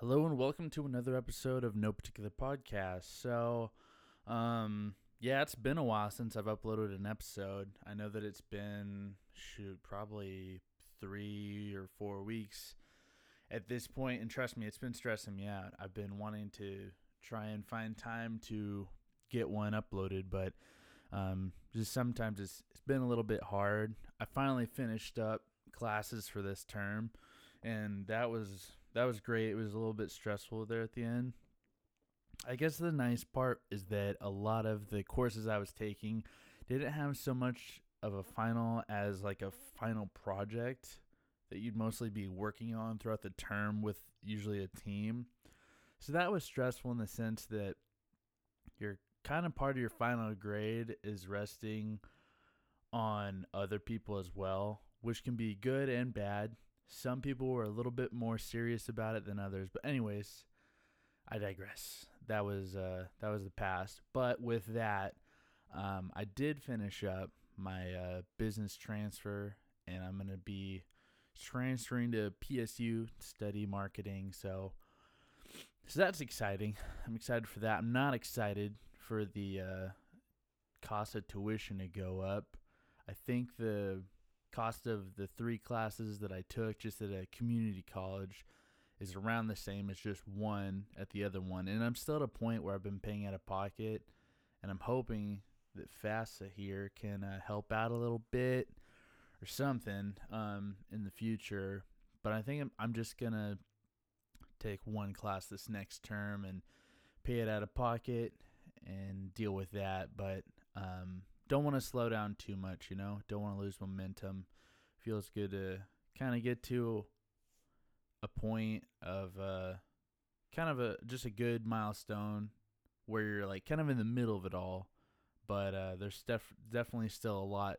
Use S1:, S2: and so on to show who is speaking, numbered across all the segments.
S1: Hello and welcome to another episode of No Particular Podcast. So, um, yeah, it's been a while since I've uploaded an episode. I know that it's been shoot probably three or four weeks at this point, and trust me, it's been stressing me out. I've been wanting to try and find time to get one uploaded, but um, just sometimes it's it's been a little bit hard. I finally finished up classes for this term, and that was that was great. It was a little bit stressful there at the end. I guess the nice part is that a lot of the courses I was taking didn't have so much of a final as like a final project that you'd mostly be working on throughout the term with usually a team. So that was stressful in the sense that you're kind of part of your final grade is resting on other people as well, which can be good and bad. Some people were a little bit more serious about it than others, but anyways, I digress. That was uh, that was the past. But with that, um, I did finish up my uh, business transfer, and I'm gonna be transferring to PSU to study marketing. So, so that's exciting. I'm excited for that. I'm not excited for the uh, cost of tuition to go up. I think the cost of the three classes that I took just at a community college is around the same as just one at the other one. And I'm still at a point where I've been paying out of pocket, and I'm hoping that FAFSA here can uh, help out a little bit or something um, in the future. But I think I'm, I'm just going to take one class this next term and pay it out of pocket and deal with that. But um, don't want to slow down too much, you know? Don't want to lose momentum. Feels good to kind of get to a point of uh, kind of a just a good milestone where you're like kind of in the middle of it all. But uh, there's def- definitely still a lot,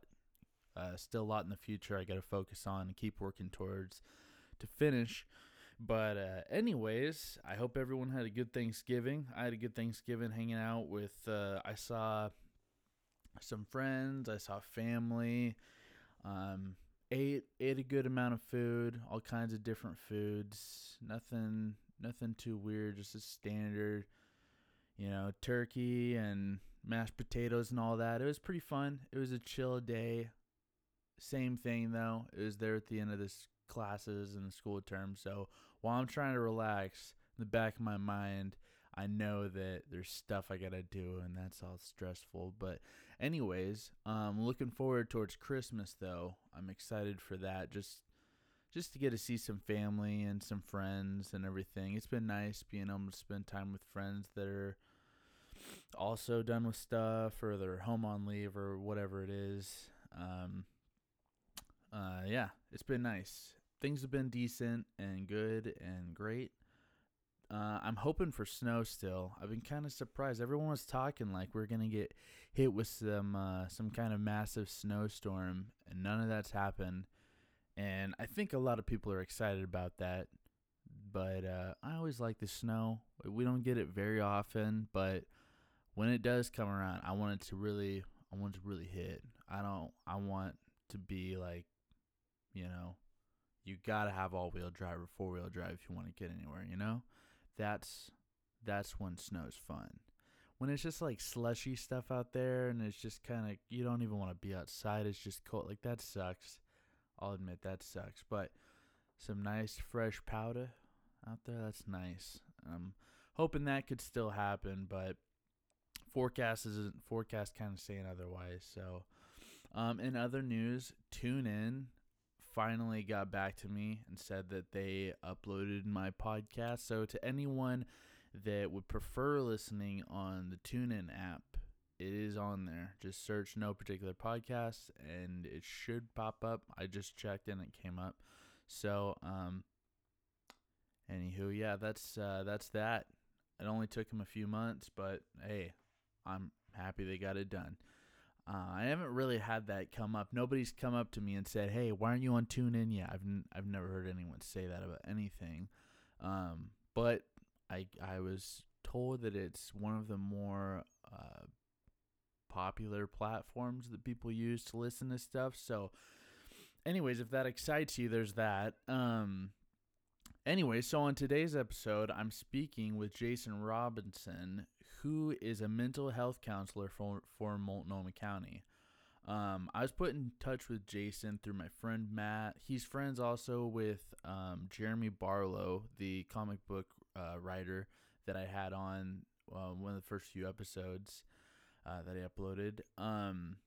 S1: uh, still a lot in the future I got to focus on and keep working towards to finish. But uh, anyways, I hope everyone had a good Thanksgiving. I had a good Thanksgiving hanging out with. Uh, I saw some friends. I saw family. Um, ate ate a good amount of food, all kinds of different foods. Nothing nothing too weird, just a standard, you know, turkey and mashed potatoes and all that. It was pretty fun. It was a chill day. Same thing though. It was there at the end of this classes and the school term. So while I'm trying to relax, in the back of my mind, I know that there's stuff I gotta do, and that's all stressful. But, anyways, um, looking forward towards Christmas though. I'm excited for that. Just, just to get to see some family and some friends and everything. It's been nice being able to spend time with friends that are also done with stuff or they're home on leave or whatever it is. Um, uh, yeah, it's been nice. Things have been decent and good and great. Uh, I'm hoping for snow still. I've been kind of surprised. Everyone was talking like we're gonna get hit with some uh, some kind of massive snowstorm, and none of that's happened. And I think a lot of people are excited about that. But uh, I always like the snow. We don't get it very often, but when it does come around, I want it to really, I want it to really hit. I don't. I want to be like, you know, you gotta have all wheel drive or four wheel drive if you want to get anywhere. You know that's that's when snow's fun. When it's just like slushy stuff out there and it's just kind of you don't even want to be outside. It's just cold. Like that sucks. I'll admit that sucks. But some nice fresh powder out there. That's nice. I'm hoping that could still happen, but forecast is forecast kind of saying otherwise. So, um, in other news, TuneIn finally got back to me and said that they uploaded my podcast. So, to anyone that would prefer listening on the TuneIn app, it is on there. Just search no particular podcast and it should pop up. I just checked and it came up. So, um, anywho, yeah, that's uh, that's that. It only took him a few months, but hey, I'm happy they got it done. Uh, I haven't really had that come up. Nobody's come up to me and said, "Hey, why aren't you on TuneIn yet?" I've n- I've never heard anyone say that about anything. Um, but I I was told that it's one of the more uh, popular platforms that people use to listen to stuff. So, anyways, if that excites you, there's that. Um, Anyway, so on today's episode, I'm speaking with Jason Robinson, who is a mental health counselor for, for Multnomah County. Um, I was put in touch with Jason through my friend Matt. He's friends also with um, Jeremy Barlow, the comic book uh, writer that I had on uh, one of the first few episodes uh, that I uploaded. Um,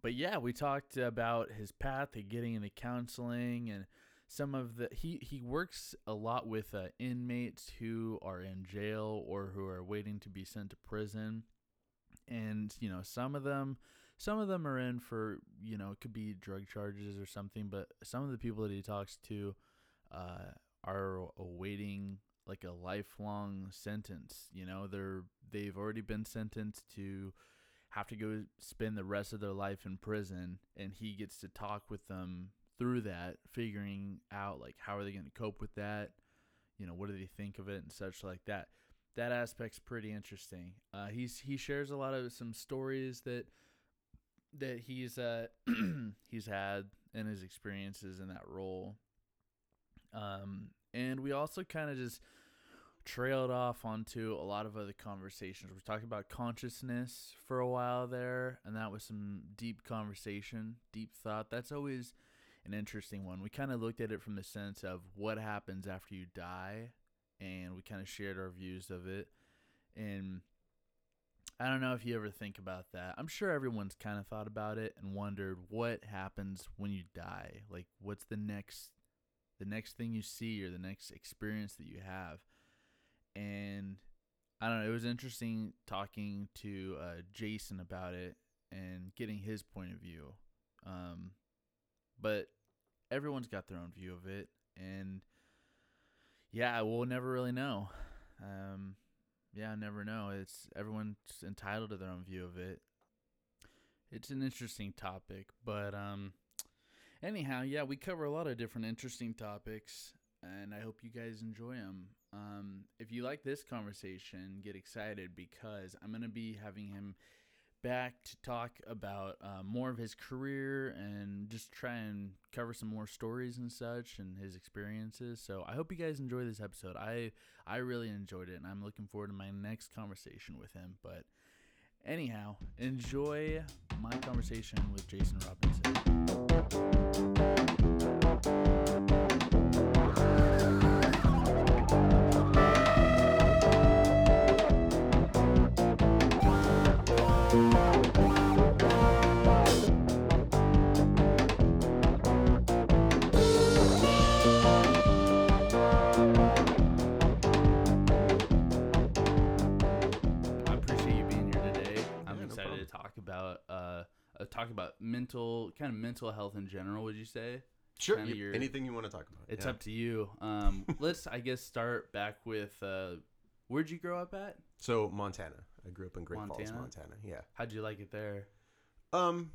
S1: but yeah, we talked about his path to getting into counseling and some of the he he works a lot with uh, inmates who are in jail or who are waiting to be sent to prison, and you know some of them some of them are in for you know it could be drug charges or something, but some of the people that he talks to uh, are awaiting like a lifelong sentence. You know they're they've already been sentenced to have to go spend the rest of their life in prison and he gets to talk with them through that, figuring out like how are they going to cope with that, you know, what do they think of it and such like that. That aspect's pretty interesting. Uh, he's he shares a lot of some stories that that he's uh he's had and his experiences in that role. Um, and we also kind of just trailed off onto a lot of other conversations. We talked about consciousness for a while there, and that was some deep conversation, deep thought. That's always an interesting one. We kind of looked at it from the sense of what happens after you die, and we kind of shared our views of it. And I don't know if you ever think about that. I'm sure everyone's kind of thought about it and wondered what happens when you die. Like what's the next the next thing you see or the next experience that you have. And I don't know, it was interesting talking to uh, Jason about it and getting his point of view. Um, but everyone's got their own view of it, and yeah, we'll never really know. Um, yeah, I never know. It's everyone's entitled to their own view of it. It's an interesting topic, but um, anyhow, yeah, we cover a lot of different interesting topics, and I hope you guys enjoy them. Um, if you like this conversation, get excited because I'm gonna be having him back to talk about uh, more of his career and just try and cover some more stories and such and his experiences. So I hope you guys enjoy this episode. I I really enjoyed it and I'm looking forward to my next conversation with him. But anyhow, enjoy my conversation with Jason Robinson. Talk about mental kind of mental health in general. Would you say?
S2: Sure. your, anything you want to talk about.
S1: It's yeah. up to you. Um, let's, I guess, start back with uh, where'd you grow up at?
S2: So Montana. I grew up in Great Montana? Falls, Montana. Yeah.
S1: How'd you like it there?
S2: Um,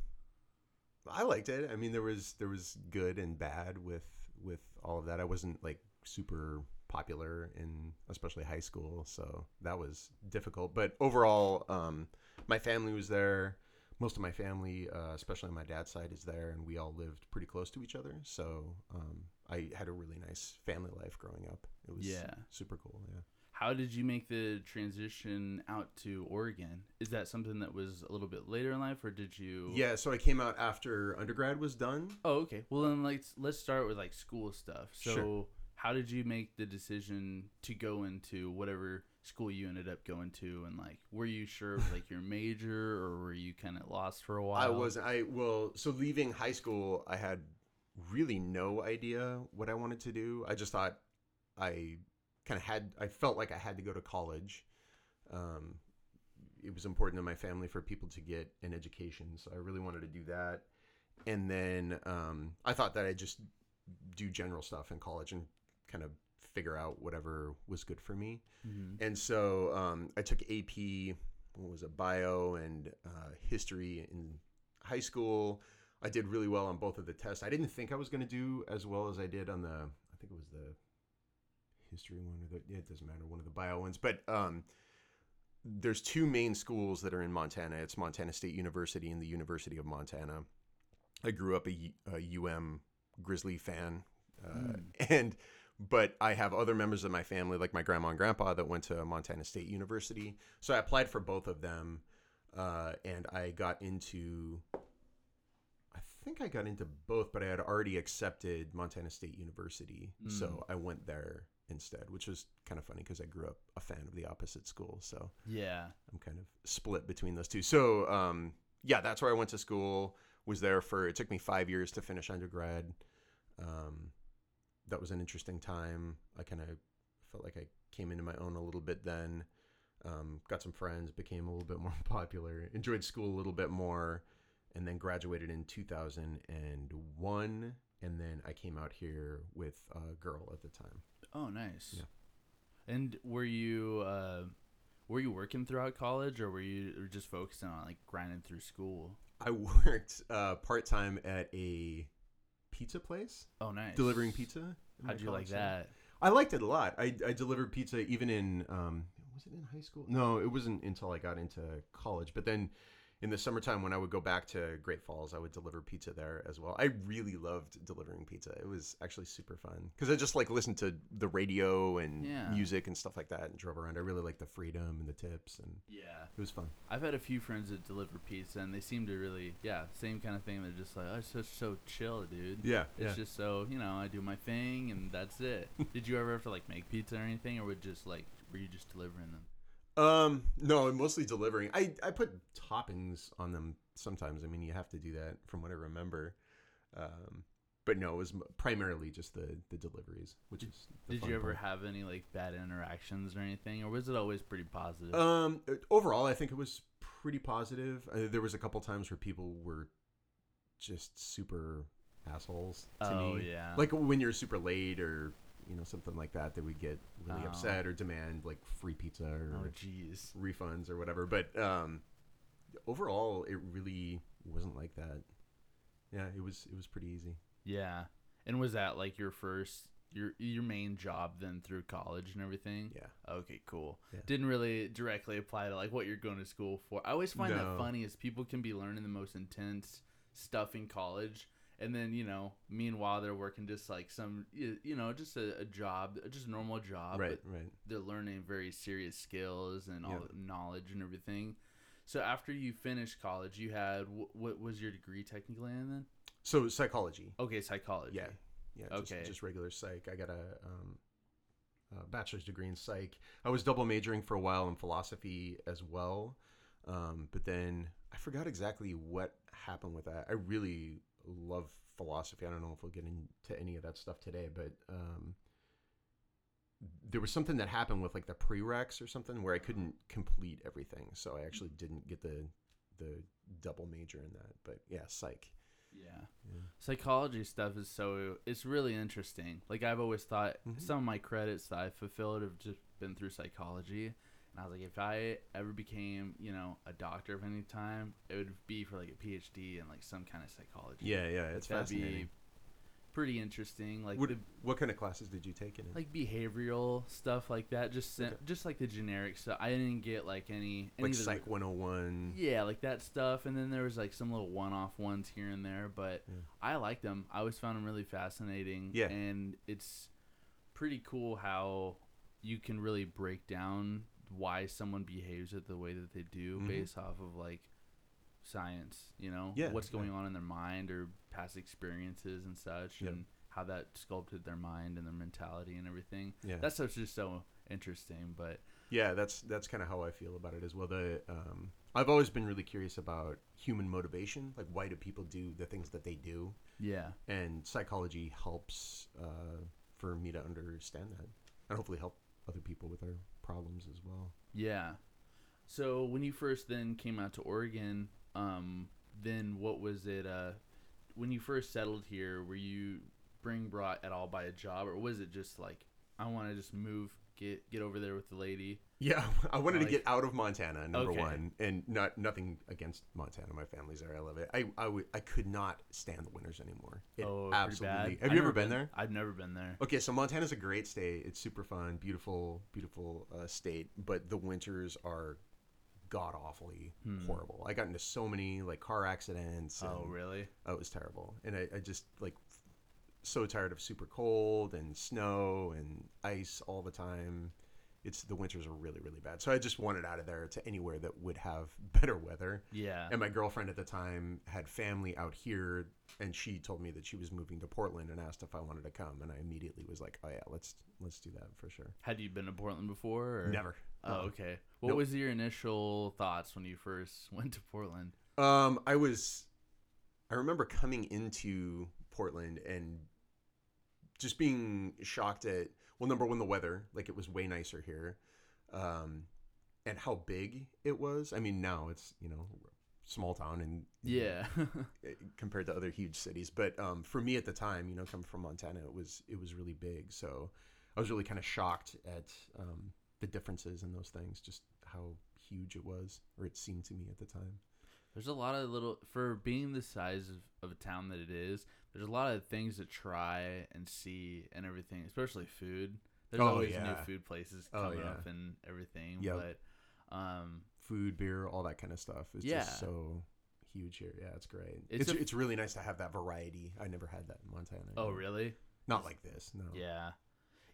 S2: I liked it. I mean, there was there was good and bad with with all of that. I wasn't like super popular in especially high school, so that was difficult. But overall, um, my family was there most of my family, uh, especially on my dad's side, is there, and we all lived pretty close to each other. So um, I had a really nice family life growing up. It was yeah. super cool. Yeah.
S1: How did you make the transition out to Oregon? Is that something that was a little bit later in life, or did you?
S2: Yeah, so I came out after undergrad was done.
S1: Oh, okay. Well, then let's let's start with like school stuff. So, sure. how did you make the decision to go into whatever school you ended up going to and like were you sure of like your major or were you kind of lost for a while?
S2: i was i well so leaving high school i had really no idea what i wanted to do. I just thought i kind of had i felt like i had to go to college. Um, it was important to my family for people to get an education so i really wanted to do that. And then um, i thought that i'd just do general stuff in college and kind of figure out whatever was good for me. Mm-hmm. And so um, I took AP, what was it, bio and uh, history in high school. I did really well on both of the tests. I didn't think I was going to do as well as I did on the, I think it was the history one or the, yeah, it doesn't matter, one of the bio ones. But um, there's two main schools that are in Montana. It's Montana State University and the University of Montana. I grew up a, a UM Grizzly fan. Uh, mm. And but I have other members of my family, like my grandma and grandpa, that went to Montana State University. So I applied for both of them, uh, and I got into. I think I got into both, but I had already accepted Montana State University,
S1: Mm.
S2: so I went there instead, which was kind of funny because I grew up a fan of the opposite school. So
S1: Yeah.
S2: I'm kind of split between those two. So, um, yeah, that's where I went to school. Was there for it took me five years to finish undergrad. Um, that was an interesting time. I kind of felt like I came into my own a little bit then. Um, got some friends, became a little bit more popular, enjoyed school a little bit more, and then graduated in 2001. And then I came out here with a girl at the time.
S1: Oh, nice.
S2: Yeah.
S1: And were you uh, were you working throughout college, or were you just focusing on like grinding through school?
S2: I worked uh, part time at a pizza place.
S1: Oh, nice.
S2: delivering pizza.
S1: How'd you like that?
S2: I liked it a lot. I, I delivered pizza even in um was it in high school? No, it wasn't until I got into college. But then in the summertime when I would go back to Great Falls, I would deliver pizza there as well. I really loved delivering pizza. It was actually super fun because I just like listened to the radio and
S1: Yeah.
S2: music and stuff like that and drove around. I really liked the freedom and the tips and
S1: Yeah.
S2: it was fun.
S1: I've had a few friends that deliver pizza, and they seem to really, yeah, same kind of thing. They're just like, oh, it's just so chill, dude.
S2: Yeah,
S1: It's just so, you know, I do my thing, and that's it. Did you ever have to like make pizza or anything, or would just like, were you just delivering them?
S2: Um, no, mostly delivering. I I put toppings on them sometimes. I mean, you have to do that from what I remember. Um, but no, it was primarily just the the deliveries, which is.
S1: Did you ever
S2: part.
S1: have any like bad interactions or anything, or was it always pretty positive?
S2: Um, overall, I think it was pretty positive. Uh, there was a couple times where people were just super assholes to
S1: oh
S2: me.
S1: yeah.
S2: Like when you're super late or you know something like that, they would get really
S1: Oh.
S2: upset or demand like free pizza or
S1: oh jeez.
S2: refunds or whatever. But um, overall, it really wasn't like that. Yeah, it was it was pretty easy.
S1: Yeah. And was that like your first your your main job then through college and everything?
S2: Yeah,
S1: Okay, cool.
S2: Yeah.
S1: Didn't really directly apply to like what you're going to school for. I always find
S2: No.
S1: that funny is people can be learning the most intense stuff in college and then, you know, meanwhile they're working just like some you know, just a, a job, just a normal job,
S2: right,
S1: but
S2: right.
S1: they're learning very serious skills and all
S2: Yeah.
S1: the knowledge and everything. So after you finished college, you had wh- what was your degree technically in then?
S2: So psychology.
S1: Okay, psychology.
S2: Yeah, yeah. Just,
S1: Okay.
S2: just regular psych. I got a, um, a bachelor's degree in psych. I was double majoring for a while in philosophy as well, um, but then I forgot exactly what happened with that. I really love philosophy. I don't know if we'll get into any of that stuff today, but um, there was something that happened with like the prereqs or something where I couldn't complete everything, so I actually didn't get the the double major in that. But yeah, psych.
S1: Yeah.
S2: Yeah.
S1: Psychology stuff is so it's really interesting. Like I've always thought
S2: Mhm.
S1: some of my credits that I fulfilled have just been through psychology. And I was like, if I ever became, you know, a doctor of any time, it would be for like a PhD in like some kind of psychology.
S2: Yeah, yeah, it's
S1: That'd
S2: fascinating.
S1: be pretty interesting. Like
S2: What,
S1: the
S2: what kind of classes did you take in it?
S1: like behavioral stuff like that. Just
S2: Okay.
S1: just like the generic stuff. I didn't get like any any
S2: like Psych 101.
S1: yeah, like that stuff, and then there was like some little one-off ones here and there, but
S2: Yeah.
S1: I liked them. I always found them really fascinating.
S2: Yeah.
S1: and it's pretty cool how you can really break down why someone behaves it the way that they do
S2: Mhm.
S1: based off of like science. You know,
S2: Yeah,
S1: what's going
S2: yeah.
S1: on in their mind or past experiences and such,
S2: Yep.
S1: and how that sculpted their mind and their mentality and everything.
S2: Yeah,
S1: That stuff's just so interesting. But
S2: yeah, that's that's kind of how I feel about it as well. The um, I've always been really curious about human motivation, like why do people do the things that they do,
S1: yeah,
S2: and psychology helps uh, for me to understand that, and hopefully help other people with their problems as well.
S1: Yeah. So when you first then came out to Oregon, um, then what was it? Uh, when you first settled here, were you bring brought at all by a job, or was it just like I want to just move, get get over there with the lady?
S2: Yeah, I wanted
S1: Like-
S2: to get out of Montana, number
S1: Okay.
S2: one, and not nothing against Montana. My family's there. I love it. I I, could not stand the winters anymore. It
S1: oh,
S2: absolutely. Have
S1: I've
S2: you ever
S1: never
S2: been there?
S1: I've never been there.
S2: Okay, so Montana's a great state. It's super fun, beautiful, beautiful uh, state, but the winters are god awfully
S1: Hmm.
S2: horrible. I got into so many like car accidents.
S1: Oh, really?
S2: Oh, it was terrible, and I, I just like so tired of super cold and snow and ice all the time. It's the winters are really really bad. So I just wanted out of there to anywhere that would have better weather.
S1: Yeah.
S2: And my girlfriend at the time had family out here, and she told me that she was moving to Portland and asked if I wanted to come, and I immediately was like, "Oh yeah, let's let's do that for sure."
S1: Had you been to Portland before? Or?
S2: Never.
S1: Oh, okay. What
S2: Nope.
S1: was your initial thoughts when you first went to Portland?
S2: Um, I was, I remember coming into Portland and just being shocked at well, number one, the weather, like it was way nicer here, um, and how big it was. I mean, now it's you know small town and
S1: Yeah.
S2: eh, compared to other huge cities, but um, for me at the time, you know, coming from Montana, it was it was really big. So I was really kind of shocked at um, the differences in those things, just how huge it was, or it seemed to me at the time.
S1: There's a lot of little for being the size of, of a town that it is. There's a lot of things to try and see and everything, especially food. There's
S2: Oh,
S1: always
S2: yeah.
S1: new food places
S2: Oh,
S1: coming
S2: yeah.
S1: up and everything.
S2: Yep.
S1: But um,
S2: food, beer, all that kind of stuff. It's
S1: Yeah.
S2: just so huge here. Yeah, it's great.
S1: It's
S2: It's
S1: a-
S2: it's, really nice to have that variety. I never had that in Montana.
S1: oh really?
S2: Not like this. No.
S1: Yeah.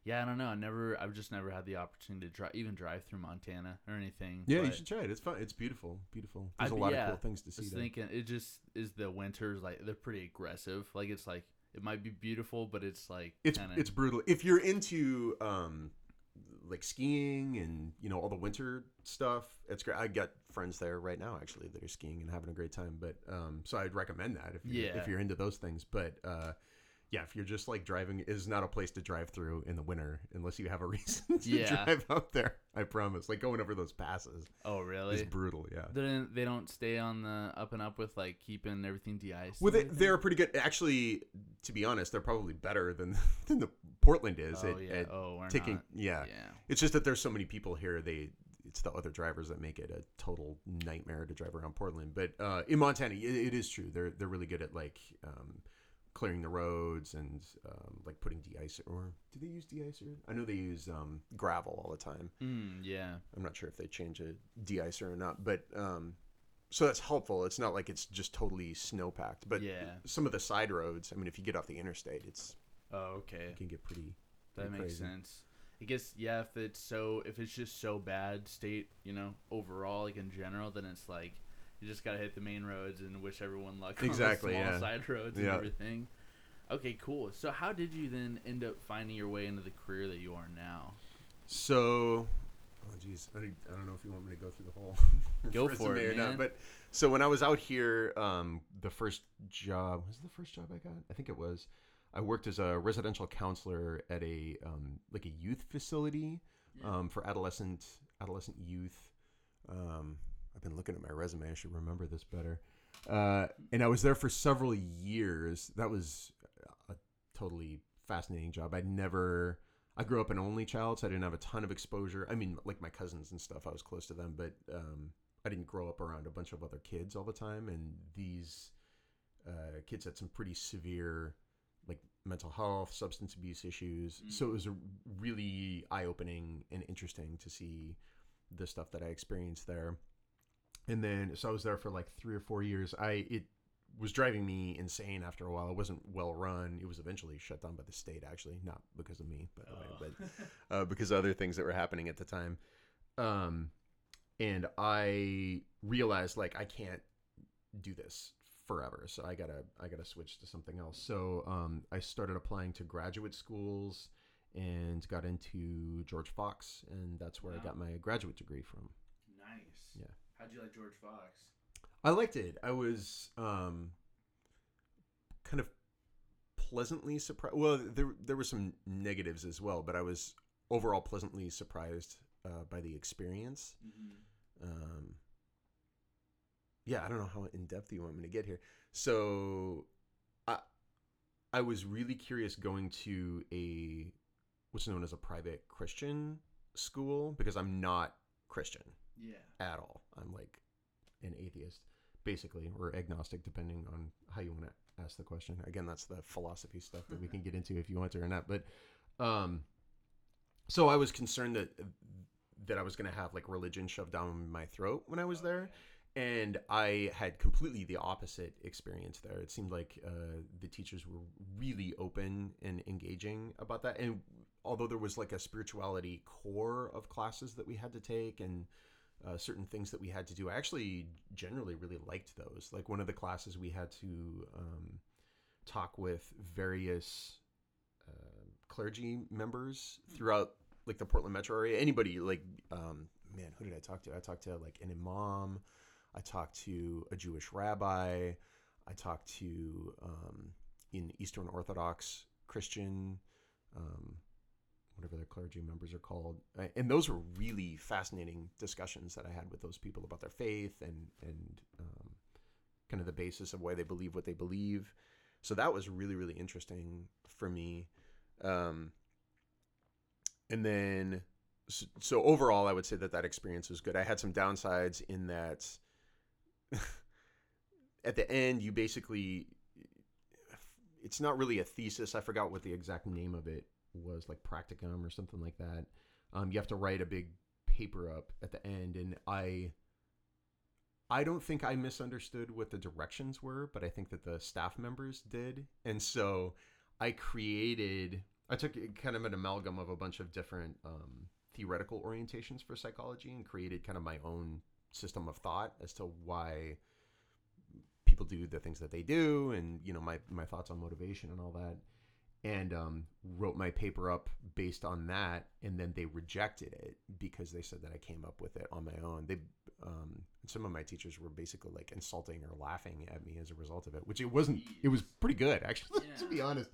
S1: Yeah, I don't know. I never, I've just never had the opportunity to drive, even drive through Montana or anything.
S2: Yeah, you should try it. It's fun. It's beautiful. Beautiful. There's
S1: I-
S2: a lot
S1: yeah,
S2: of cool things to
S1: I
S2: see
S1: was
S2: there.
S1: thinking it just is the winters like they're pretty aggressive. Like it's like it might be beautiful, but it's like
S2: It's
S1: kinda,
S2: it's brutal. If you're into um like skiing and you know all the winter stuff, it's great. I got friends there right now actually that are skiing and having a great time. But um, so I'd recommend that if you're,
S1: Yeah.
S2: if you're into those things. But uh, yeah, if you're just like driving, is not a place to drive through in the winter unless you have a reason to
S1: Yeah.
S2: drive out there. I promise. Like going over those passes
S1: oh really?
S2: It's brutal. Yeah.
S1: They don't, they don't stay on the up and up with like keeping everything de-iced.
S2: Well, they, they're pretty good. Actually, to be honest, they're probably better than than the Portland is
S1: oh
S2: at,
S1: yeah.
S2: at
S1: oh, we're
S2: taking.
S1: not.
S2: Yeah.
S1: Yeah.
S2: It's just that there's so many people here. They it's the other drivers that make it a total nightmare to drive around Portland. But uh, in Montana, it, it is true. They're they're really good at like um, clearing the roads and um, like putting de-icer. Or do they use de-icer? I know they use um, gravel all the time.
S1: Mm, yeah.
S2: I'm not sure if they change a de-icer or not, but um, so that's helpful. It's not like it's just totally snow packed, but
S1: Yeah.
S2: some of the side roads. I mean, if you get off the interstate, it's
S1: Oh okay.
S2: it can get pretty.
S1: That makes
S2: crazy.
S1: sense. I guess yeah. If it's so, if it's just so bad state, you know, overall, like in general, then it's like you just gotta hit the main roads and wish everyone luck.
S2: Exactly,
S1: On the small
S2: yeah.
S1: side roads and
S2: Yeah.
S1: everything. Okay, cool. So how did you then end up finding your way into the career that you are now?
S2: So, oh geez, I don't, I don't know if you want me to go through the whole
S1: Go for it,
S2: or not,
S1: man.
S2: but so when I was out here, um, the first job was the first job I got. I think it was. I worked as a residential counselor at a um, like a youth facility um, for adolescent adolescent youth. Um, I've been looking at my resume. I should remember this better. Uh, and I was there for several years. That was a totally fascinating job. I'd never. I grew up an only child, so I didn't have a ton of exposure. I mean, like my cousins and stuff, I was close to them, but um, I didn't grow up around a bunch of other kids all the time. And these uh, kids had some pretty severe, like mental health, substance abuse issues. So it was a really eye opening and interesting to see the stuff that I experienced there. And then, so I was there for like three or four years. I it was driving me insane after a while. It wasn't well run. It was eventually shut down by the state, actually, not because of me, by the way, but uh, because of other things that were happening at the time. Um, and I realized like I can't do this forever, so I gotta I gotta switch to something else. So um, I started applying to graduate schools and got into George Fox, and that's where I got my graduate degree from.
S1: How'd you like George Fox?
S2: I liked it. I was um, kind of pleasantly surprised. Well, there there were some negatives as well, but I was overall pleasantly surprised uh, by the experience.
S1: Mm-hmm.
S2: Um, yeah, I don't know how in depth you want me to get here. So, I I was really curious going to a what's known as a private Christian school because I'm not Christian
S1: Yeah.
S2: at all. I'm like an atheist, basically, or agnostic, depending on how you want to ask the question. Again, that's the philosophy stuff that we can get into if you want to or not. But um, so I was concerned that that I was going to have like religion shoved down my throat when I was there, and I had completely the opposite experience there. It seemed like uh, the teachers were really open and engaging about that. And although there was like a spirituality core of classes that we had to take and uh, certain things that we had to do, I actually generally really liked those. Like one of the classes we had to um, talk with various uh, clergy members throughout like the Portland metro area. Anybody like, um, man, who did I talk to? I talked to like an imam. I talked to a Jewish rabbi. I talked to um, in Eastern Orthodox Christian, um, whatever their clergy members are called, and those were really fascinating discussions that I had with those people about their faith and and um, kind of the basis of why they believe what they believe. So that was really really interesting for me. Um, and then so, so overall, I would say that that experience was good. I had some downsides in that at the end, you basically it's not really a thesis. I forgot what the exact name of it was, like practicum or something like that. Um, you have to write a big paper up at the end, and I I don't think I misunderstood what the directions were, but I think that the staff members did, and so I created. I took kind of an amalgam of a bunch of different um, theoretical orientations for psychology and created kind of my own system of thought as to why people do the things that they do and you know my my thoughts on motivation and all that and um, wrote my paper up based on that and then they rejected it because they said that i came up with it on my own. They um, some of my teachers were basically like insulting or laughing at me as a result of it which it wasn't it was pretty good actually yeah. to be honest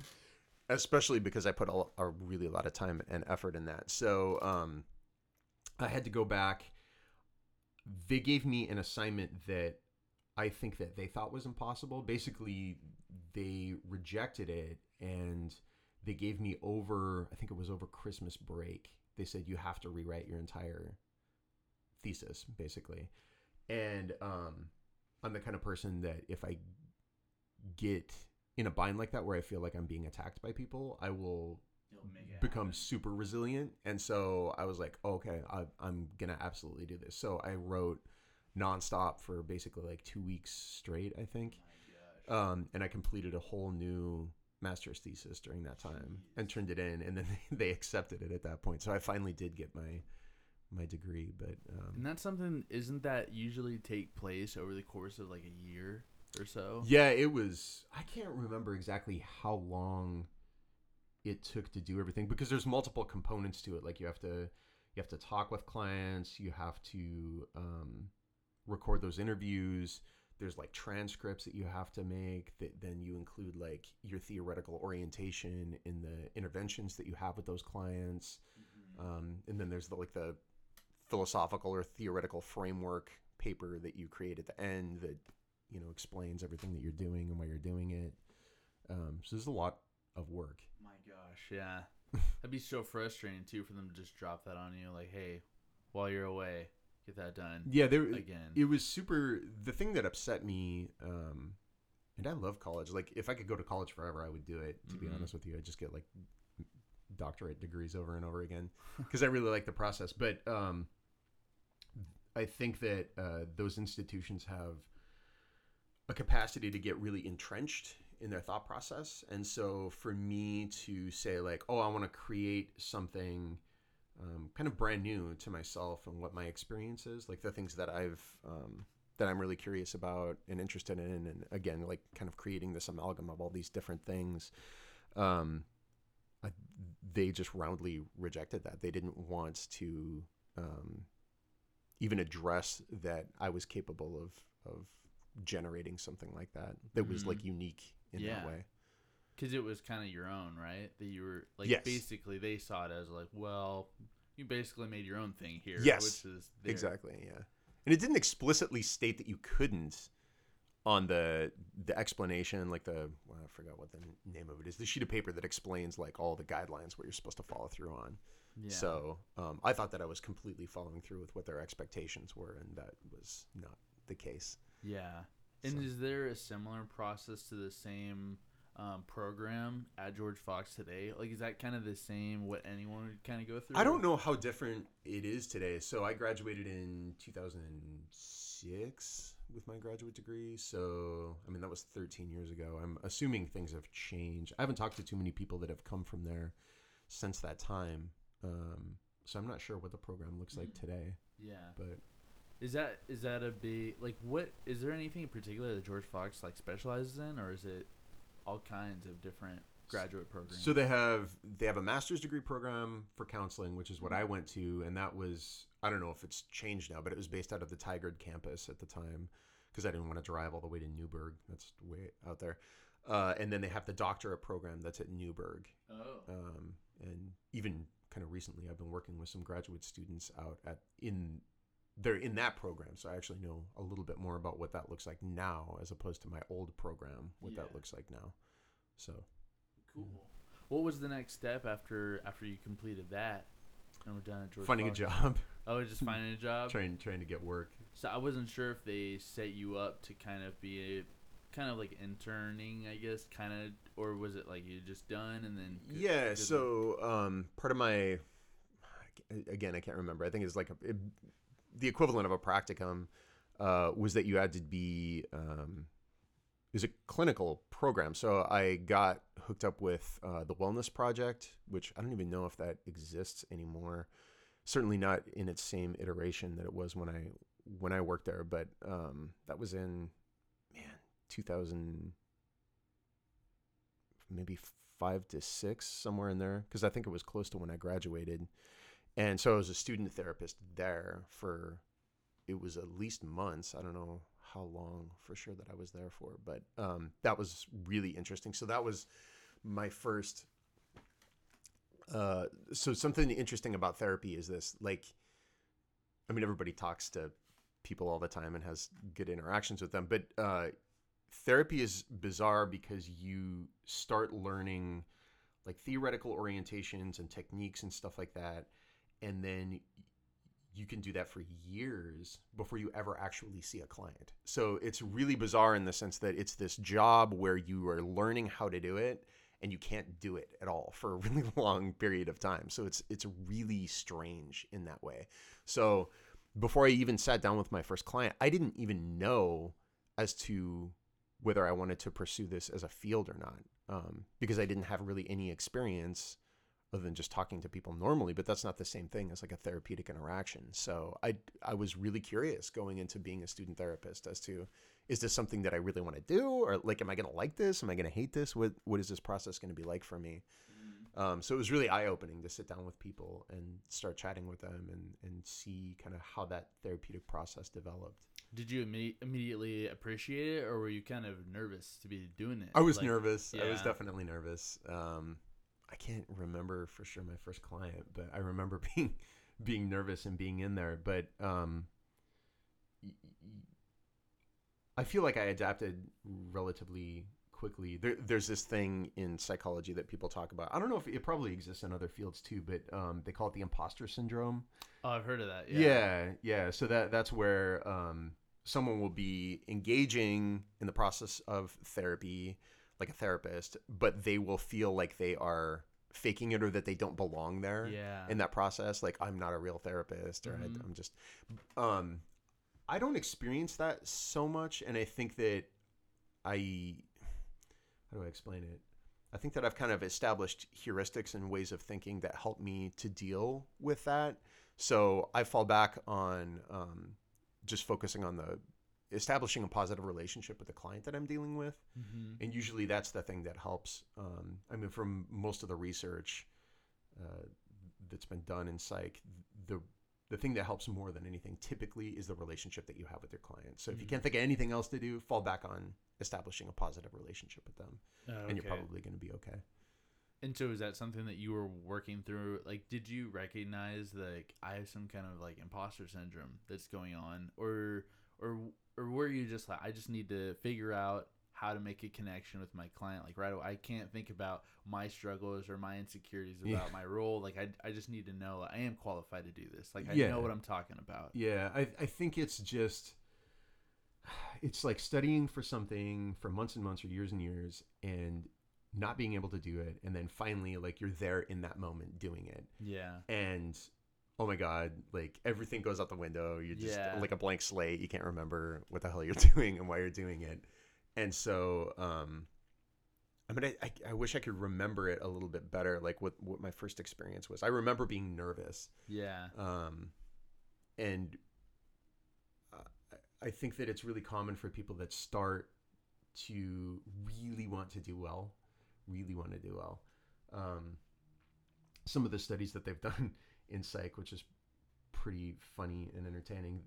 S2: especially because i put a, a, really a lot of time and effort in that. So um, i had to go back. They gave me an assignment that I think that they thought was impossible. Basically, they rejected it and they gave me over, I think it was over Christmas break. They said, you have to rewrite your entire thesis, basically. And um, I'm the kind of person that if I get in a bind like that where I feel like I'm being attacked by people, I will become super resilient. And so I was like, oh, okay, I, I'm gonna absolutely do this. So I wrote nonstop for basically like two weeks straight, I think. Um, and I completed a whole new master's thesis during that time Jeez. and turned it in, and then they accepted it at that point. So I finally did get my my degree. But um,
S1: and that's something isn't that usually take place over the course of like a year or so?
S2: Yeah, it was. I can't remember exactly how long it took to do everything because there's multiple components to it. Like you have to you have to talk with clients, you have to um, record those interviews. There's like transcripts that you have to make. That then you include like your theoretical orientation in the interventions that you have with those clients, mm-hmm. um, and then there's the like the philosophical or theoretical framework paper that you create at the end that you know explains everything that you're doing and why you're doing it. Um, so there's a lot of work My
S1: gosh, yeah. That'd be so frustrating too for them to just drop that on you, like, hey, while you're away, get that done.
S2: Yeah, there again. It was super. The thing that upset me, um, and I love college. Like, if I could go to college forever, I would do it. To mm-hmm. be honest with you, I just get like doctorate degrees over and over again because I really like the process. But um, I think that uh, those institutions have a capacity to get really entrenched in their thought process. And so for me to say like, oh, I want to create something um, kind of brand new to myself and what my experience is, like the things that I've um, that I'm really curious about and interested in, and again, like kind of creating this amalgam of all these different things. Um, I, they just roundly rejected that. They didn't want to um, even address that I was capable of of generating something like that that mm-hmm. was like unique in yeah. that way.
S1: Because it was kind of your own, right? That you were like yes. basically they saw it as like, well, you basically made your own thing here.
S2: Yes, which is their... exactly yeah. And it didn't explicitly state that you couldn't on the the explanation, like the well, I forgot what the name of it is, the sheet of paper that explains like all the guidelines what you're supposed to follow through on. Yeah. So um, I thought that I was completely following through with what their expectations were, and that was not the case.
S1: Yeah. And so. is there a similar process to the same um, program at George Fox today? Like, is that kind of the same what anyone would kind of go through?
S2: I don't know how different it is today. So I graduated in 2006. with my graduate degree. So, I mean, that was 13 years ago. I'm assuming things have changed. I haven't talked to too many people that have come from there since that time. Um, so I'm not sure what the program looks like today,
S1: Yeah.
S2: but
S1: Is that is that a big like what is there anything in particular that George Fox like specializes in or is it all kinds of different graduate programs?
S2: So they have they have a master's degree program for counseling, which is what I went to, and that was I don't know if it's changed now, but it was based out of the Tigard campus at the time because I didn't want to drive all the way to Newberg. That's way out there. Uh, and then they have the doctorate program that's at Newberg,
S1: oh.
S2: um, and even kind of recently, I've been working with some graduate students out at in they're in that program, so I actually know a little bit more about what that looks like now as opposed to my old program, what
S1: Yeah.
S2: that looks like now. So
S1: Cool. What was the next step after after you completed that? And we're done at George
S2: finding
S1: Fox?
S2: a job.
S1: Oh, just finding a job.
S2: trying trying to get work.
S1: So I wasn't sure if they set you up to kind of be a kind of like interning, I guess, kind of, or was it like you just done and then? good-
S2: Yeah.
S1: good-
S2: So um, part of my again, I can't remember. I think it's like a, it, the equivalent of a practicum uh, was that you had to be. Um, it was a clinical program, so I got hooked up with uh, the Wellness Project, which I don't even know if that exists anymore. Certainly not in its same iteration that it was when I when I worked there, but um, that was in man 2000 maybe five to six somewhere in there because I think it was close to when I graduated, and so I was a student therapist there for it was at least months. I don't know how long for sure that I was there for, but um, that was really interesting. So that was my first. Uh, so something interesting about therapy is this, like, I mean, everybody talks to people all the time and has good interactions with them, but uh, therapy is bizarre because you start learning like theoretical orientations and techniques and stuff like that, and then you can do that for years before you ever actually see a client. So it's really bizarre in the sense that it's this job where you are learning how to do it and you can't do it at all for a really long period of time. So it's it's really strange in that way. So before I even sat down with my first client, I didn't even know as to whether I wanted to pursue this as a field or not, um, because I didn't have really any experience other than just talking to people normally. But that's not the same thing as like a therapeutic interaction. So I I was really curious going into being a student therapist as to is this something that I really want to do, or like am I going to like this? Am I going to hate this? What what is this process going to be like for me? Um, so it was really eye opening to sit down with people and start chatting with them and and see kind of how that therapeutic process developed.
S1: Did you imme- immediately appreciate it, or were you kind of nervous to be doing it?
S2: I was
S1: Like,
S2: nervous. I was definitely nervous. Um, I can't remember for sure my first client, but I remember being being nervous and being in there. But um, I feel like I adapted relatively quickly. There, there's this thing in psychology that people talk about. I don't know if it probably exists in other fields too, but um, they call it the imposter syndrome.
S1: Oh, I've heard of that.
S2: Yeah.
S1: Yeah.
S2: yeah, So that that's where um, someone will be engaging in the process of therapy, like a therapist, but they will feel like they are faking it or that they don't belong there
S1: Yeah.
S2: in that process. Like I'm not a real therapist, or I,
S1: Mhm.
S2: I'm just. Um, I don't experience that so much, and I think that I. How do I explain it? I think that I've kind of established heuristics and ways of thinking that help me to deal with that. So I fall back on um, just focusing on the establishing a positive relationship with the client that I'm dealing with,
S1: mm-hmm.
S2: and usually that's the thing that helps. Um, I mean, from most of the research uh, that's been done in psych, the the thing that helps more than anything typically is the relationship that you have with your client. So if you
S1: Mhm.
S2: can't think of anything else to do, fall back on establishing a positive relationship with them,
S1: Oh,
S2: and you're probably going to be okay.
S1: And so, is that something that you were working through? Like, did you recognize like I have some kind of like imposter syndrome that's going on, or or or were you just like I just need to figure out how to make a connection with my client? Like, right away, I can't think about my struggles or my insecurities
S2: Yeah.
S1: about my role. Like, I I just need to know I am qualified to do this. Like, I
S2: Yeah.
S1: know what I'm talking about.
S2: Yeah, I, I think it's just it's like studying for something for months and months or years and years and not being able to do it and then finally like you're there in that moment doing it
S1: Yeah.
S2: and oh my god, like everything goes out the window. You're just
S1: Yeah.
S2: like a blank slate. You can't remember what the hell you're doing and why you're doing it. And so, um, I mean, I, I, I wish I could remember it a little bit better, like what, what my first experience was. I remember being nervous.
S1: Yeah.
S2: Um, and uh, I- I think that it's really common for people that start to really want to do well, really want to do well. Um, some of the studies that they've done in psych, which is pretty funny and entertaining,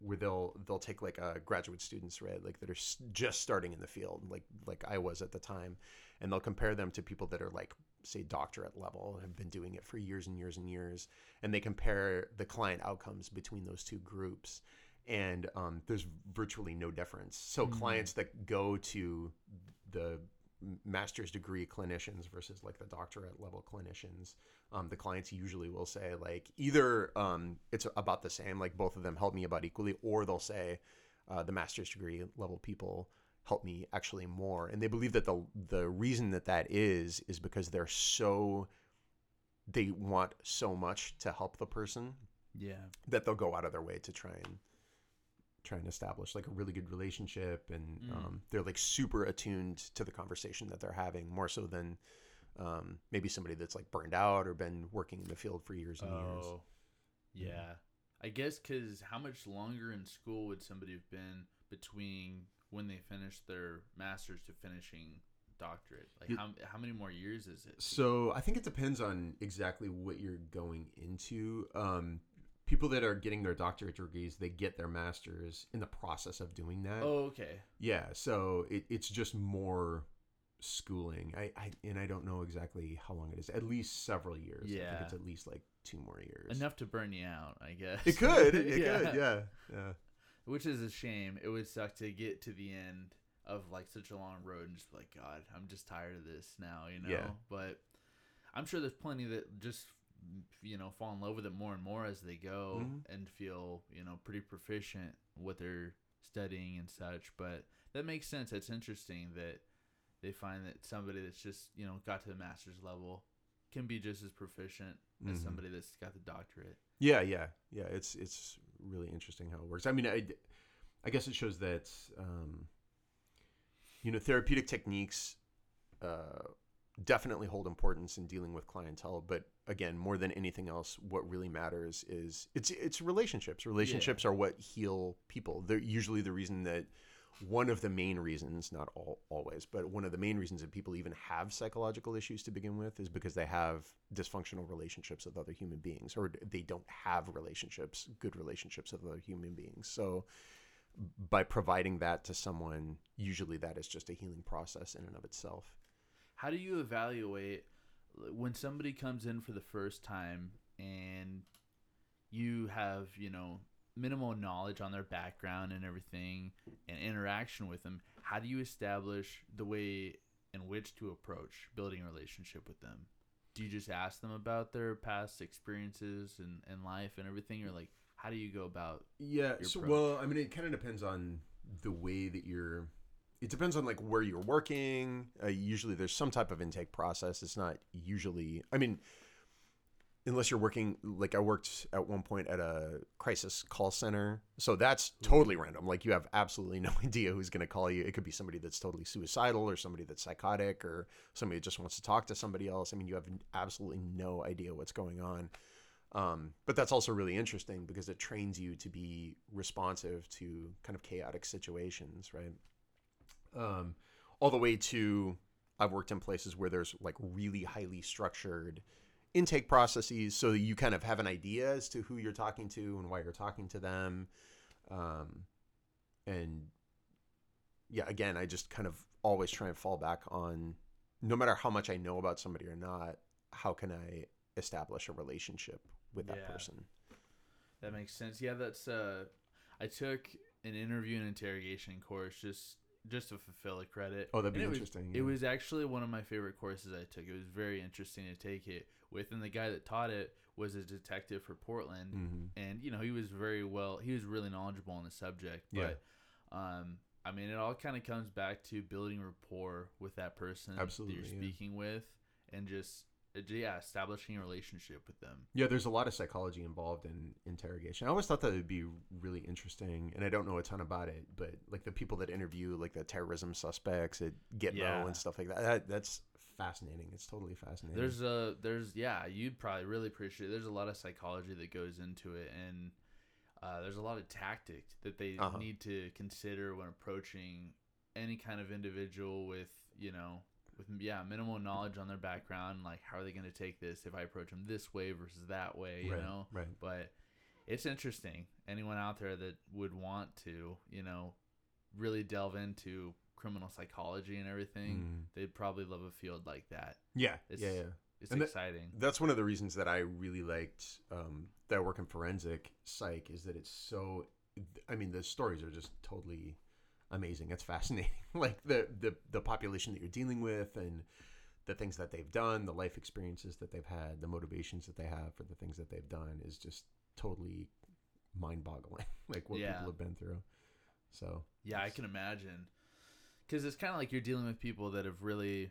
S2: where they'll they'll take like uh, graduate students, right, like that are s- just starting in the field, like like I was at the time, and they'll compare them to people that are like say doctorate level and have been doing it for years and years and years and they compare the client outcomes between those two groups and um, there's virtually no difference so
S1: Mhm.
S2: clients that go to the master's degree clinicians versus like the doctorate level clinicians um, the clients usually will say like either um, it's about the same like both of them help me about equally or they'll say uh, the master's degree level people help me actually more and they believe that the the reason that that is is because they're so they want so much to help the person
S1: Yeah.
S2: that they'll go out of their way to try and try to establish like a really good relationship and
S1: Mm.
S2: um, they're like super attuned to the conversation that they're having more so than um, maybe somebody that's like burned out or been working in the field for years and years
S1: Oh. Yeah. I guess because how much longer in school would somebody have been between when they finished their master's to finishing doctorate? Like how how many more years is it?
S2: So I think it depends on exactly what you're going into. Um, people that are getting their doctorate degrees, they get their masters in the process of doing that.
S1: Oh, okay.
S2: Yeah, so it, it's just more schooling. I, I and I don't know exactly how long it is. At least several years. I
S1: Yeah.
S2: think it's at least like two more years.
S1: Enough to burn you out, I guess.
S2: It could. It could. Yeah. Yeah.
S1: Which is a shame. It would suck to get to the end of like such a long road and just be like, God, I'm just tired of this now, you know?
S2: Yeah.
S1: But I'm sure there's plenty that just, you know, fall in love with it more and more as they go
S2: Mhm.
S1: and feel, you know, pretty proficient what they're studying and such. But that makes sense. It's interesting that they find that somebody that's just, you know, got to the master's level can be just as proficient as
S2: Mhm.
S1: somebody that's got the doctorate.
S2: Yeah, yeah, yeah. It's it's really interesting how it works. I mean, I, I guess it shows that um, you know therapeutic techniques uh, definitely hold importance in dealing with clientele. But again, more than anything else, what really matters is it's it's relationships. Relationships are what heal people. They're usually the reason that one of the main reasons, not all, always, but one of the main reasons that people even have psychological issues to begin with is because they have dysfunctional relationships with other human beings or they don't have relationships, good relationships with other human beings. So by providing that to someone, usually that is just a healing process in and of itself.
S1: How do you evaluate when somebody comes in for the first time and you have, you know, minimal knowledge on their background and everything and interaction with them? How do you establish the way in which to approach building a relationship with them? Do you just ask them about their past experiences and, and life and everything? Or like, how do you go about
S2: Yeah. So, well, I mean, it kind of depends on the way that you're. It depends on like where you're working. Uh, usually, there's some type of intake process. It's not usually. I mean, unless you're working like I worked at one point at a crisis call center, so that's totally random. Like you have absolutely no idea who's going to call you. It could be somebody that's totally suicidal, or somebody that's psychotic, or somebody that just wants to talk to somebody else. I mean, you have absolutely no idea what's going on. Um, but that's also really interesting because it trains you to be responsive to kind of chaotic situations, right? Um, all the way to I've worked in places where there's like really highly structured intake processes, so that you kind of have an idea as to who you're talking to and why you're talking to them. Um, and yeah, again, I just kind of always try and fall back on no matter how much I know about somebody or not, how can I establish a relationship with that
S1: Yeah.
S2: person?
S1: That makes sense. Yeah, that's uh I took an interview and interrogation course just just to fulfill a credit.
S2: Oh, that'd be
S1: And it was-
S2: interesting.
S1: It was actually one of my favorite courses I took. It was very interesting to take it with and the guy that taught it was a detective for Portland
S2: Mhm.
S1: and you know, he was very well he was really knowledgeable on the subject.
S2: Yeah.
S1: But um I mean it all kind of comes back to building rapport with that person that
S2: Absolutely,
S1: you're
S2: yeah.
S1: speaking with and just yeah, establishing a relationship with them.
S2: Yeah, there's a lot of psychology involved in interrogation. I always thought that would be really interesting, and I don't know a ton about it, but like the people that interview like the terrorism suspects at Gitmo
S1: Yeah.
S2: and stuff like that, that, that's fascinating. It's totally fascinating.
S1: There's a there's yeah, you'd probably really appreciate. It. There's a lot of psychology that goes into it, and uh, there's a lot of tactics that they
S2: Uh-huh.
S1: need to consider when approaching any kind of individual with you know with yeah minimal knowledge on their background. Like how are they going to take this if I approach them this way versus that way? You
S2: right,
S1: know,
S2: right.
S1: but it's interesting. Anyone out there that would want to, you know, really delve into criminal psychology and everything,
S2: Mm.
S1: they'd probably love a field like that.
S2: Yeah,
S1: It's-
S2: yeah, yeah.
S1: It's
S2: And that-
S1: exciting.
S2: That's one of the reasons that I really liked um, that work in forensic psych is that it's so. I mean, the stories are just totally amazing. It's fascinating, like the the the population that you're dealing with and the things that they've done, the life experiences that they've had, the motivations that they have for the things that they've done is just totally mind-boggling. like what
S1: Yeah.
S2: people have been through. So
S1: Yeah, I can imagine. Because it's kind of like you're dealing with people that have really,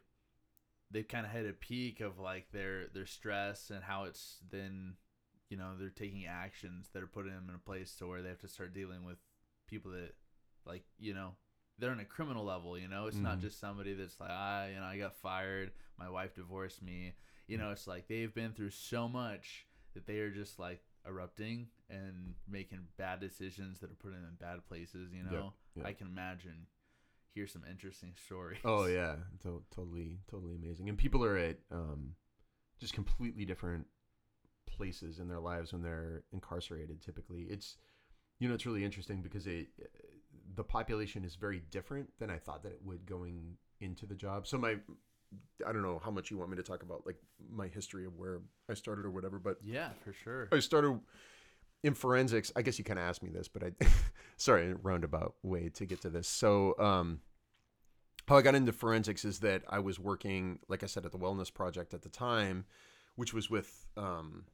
S1: they've kind of hit a peak of like their their stress and how it's then, you know, they're taking actions that are putting them in a place to where they have to start dealing with people that, like, you know, they're in a criminal level. You know, it's not
S2: Mhm.
S1: just somebody that's like, ah, you know, I got fired, my wife divorced me. You know, it's like they've been through so much that they are just like erupting and making bad decisions that are putting them in bad places. You know,
S2: yep.
S1: I can imagine. Here's some interesting stories.
S2: Oh yeah, to- totally, totally amazing. And people are at um, just completely different places in their lives when they're incarcerated. Typically, it's you know it's really interesting because it the population is very different than I thought that it would going into the job. So my I don't know how much you want me to talk about like my history of where I started or whatever, but
S1: Yeah, for sure.
S2: I started in forensics. I guess you kind of asked me this, but I sorry, roundabout way to get to this. So, um, how I got into forensics is that I was working, like I said, at the Wellness Project at the time, which was with, um,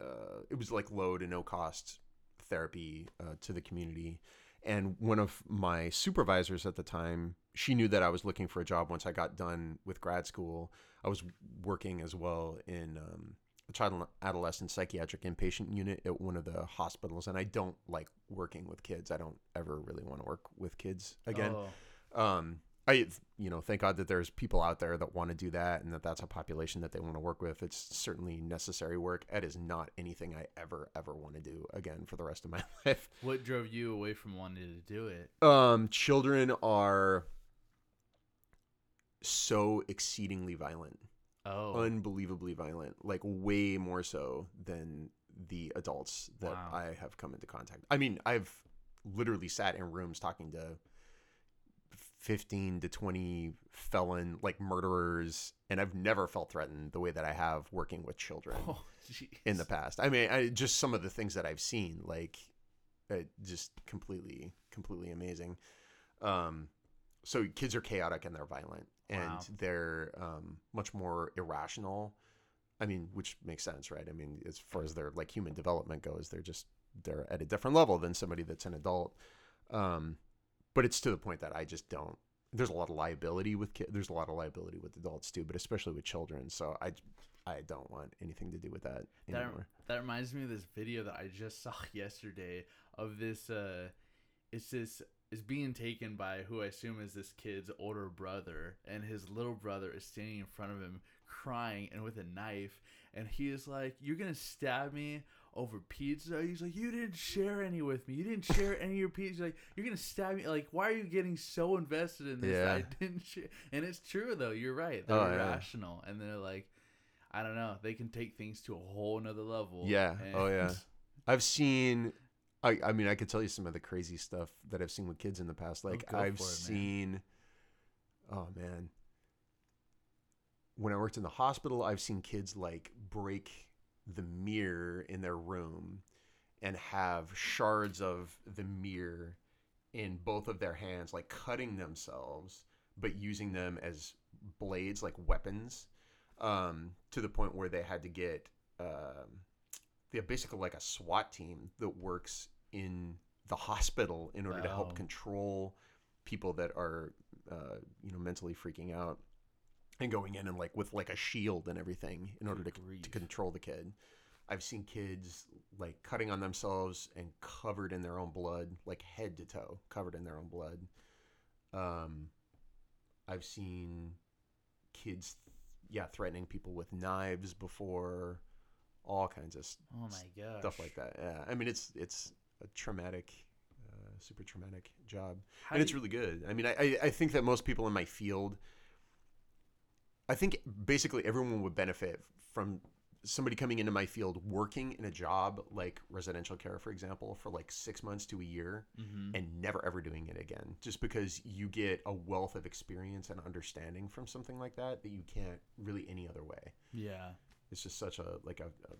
S2: uh, it was like low to no cost therapy uh, to the community. And one of my supervisors at the time, she knew that I was looking for a job once I got done with grad school. I was working as well in um, a child and adolescent psychiatric inpatient unit at one of the hospitals. And I don't like working with kids. I don't ever really want to work with kids again
S1: Oh,
S2: um i you know thank god that there's people out there that want to do that and that that's a population that they want to work with. It's certainly necessary work. It is not anything i ever ever want to do again for the rest of my life.
S1: What drove you away from wanting to do it?
S2: um children are so exceedingly violent.
S1: Oh,
S2: unbelievably violent. Like way more so than the adults that
S1: Wow.
S2: i have come into contact i mean i've literally sat in rooms talking to 15 to 20 felon like murderers and i've never felt threatened the way that i have working with children
S1: oh
S2: in the past. I mean I, just some of the things that i've seen like uh, just completely completely amazing. Um so kids are chaotic and they're violent and they're um much more irrational. I mean which makes sense right? I mean as far as their like human development goes they're just they're at a different level than somebody that's an adult. Um but it's to the point that i just don't there's a lot of liability with kids there's a lot of liability with adults too but especially with children so i i don't want anything to do with that
S1: That,
S2: anymore
S1: that reminds me of this video that I just saw yesterday of this. Uh, it's this is being taken by who I assume is this kid's older brother, and his little brother is standing in front of him crying and with a knife, and he is like, "You're gonna stab me." Over pizza, he's like, you didn't share any with me. You didn't share any of your pizza. Like, you're gonna stab me. Like, why are you getting so invested in this? that I didn't share. And it's true though. You're right. They're
S2: Oh, yeah.
S1: irrational, and they're like, I don't know. They can take things to a whole nother level.
S2: Yeah. Oh, yeah. I've seen. I, I mean, I could tell you some of the crazy stuff that I've seen with kids in the past. Oh, like
S1: go
S2: I've
S1: it,
S2: seen. Oh man. When I worked in the hospital, I've seen kids like break the mirror in their room, and have shards of the mirror in both of their hands, like cutting themselves, but using them as blades, like weapons, um, to the point where they had to get. Um, they have basically like a SWAT team that works in the hospital in order to help control people that are, uh, you know, mentally freaking out. And going in and like with like a shield and everything in order to,
S1: grief.
S2: to control the kid. I've seen kids like cutting on themselves and covered in their own blood, like head to toe, covered in their own blood. Um, I've seen kids, yeah, threatening people with knives before, all kinds of s-
S1: Oh my gosh.
S2: stuff like that. Yeah, I mean it's it's a traumatic, uh, super traumatic job,
S1: How
S2: and it's
S1: you-
S2: really good. I mean, I, I I think that most people in my field, I think basically everyone would benefit from somebody coming into my field working in a job like residential care, for example, for like six months to a year,
S1: Mhm.
S2: and never ever doing it again, just because you get a wealth of experience and understanding from something like that that you can't really any other way
S1: Yeah.
S2: it's just such a like a a,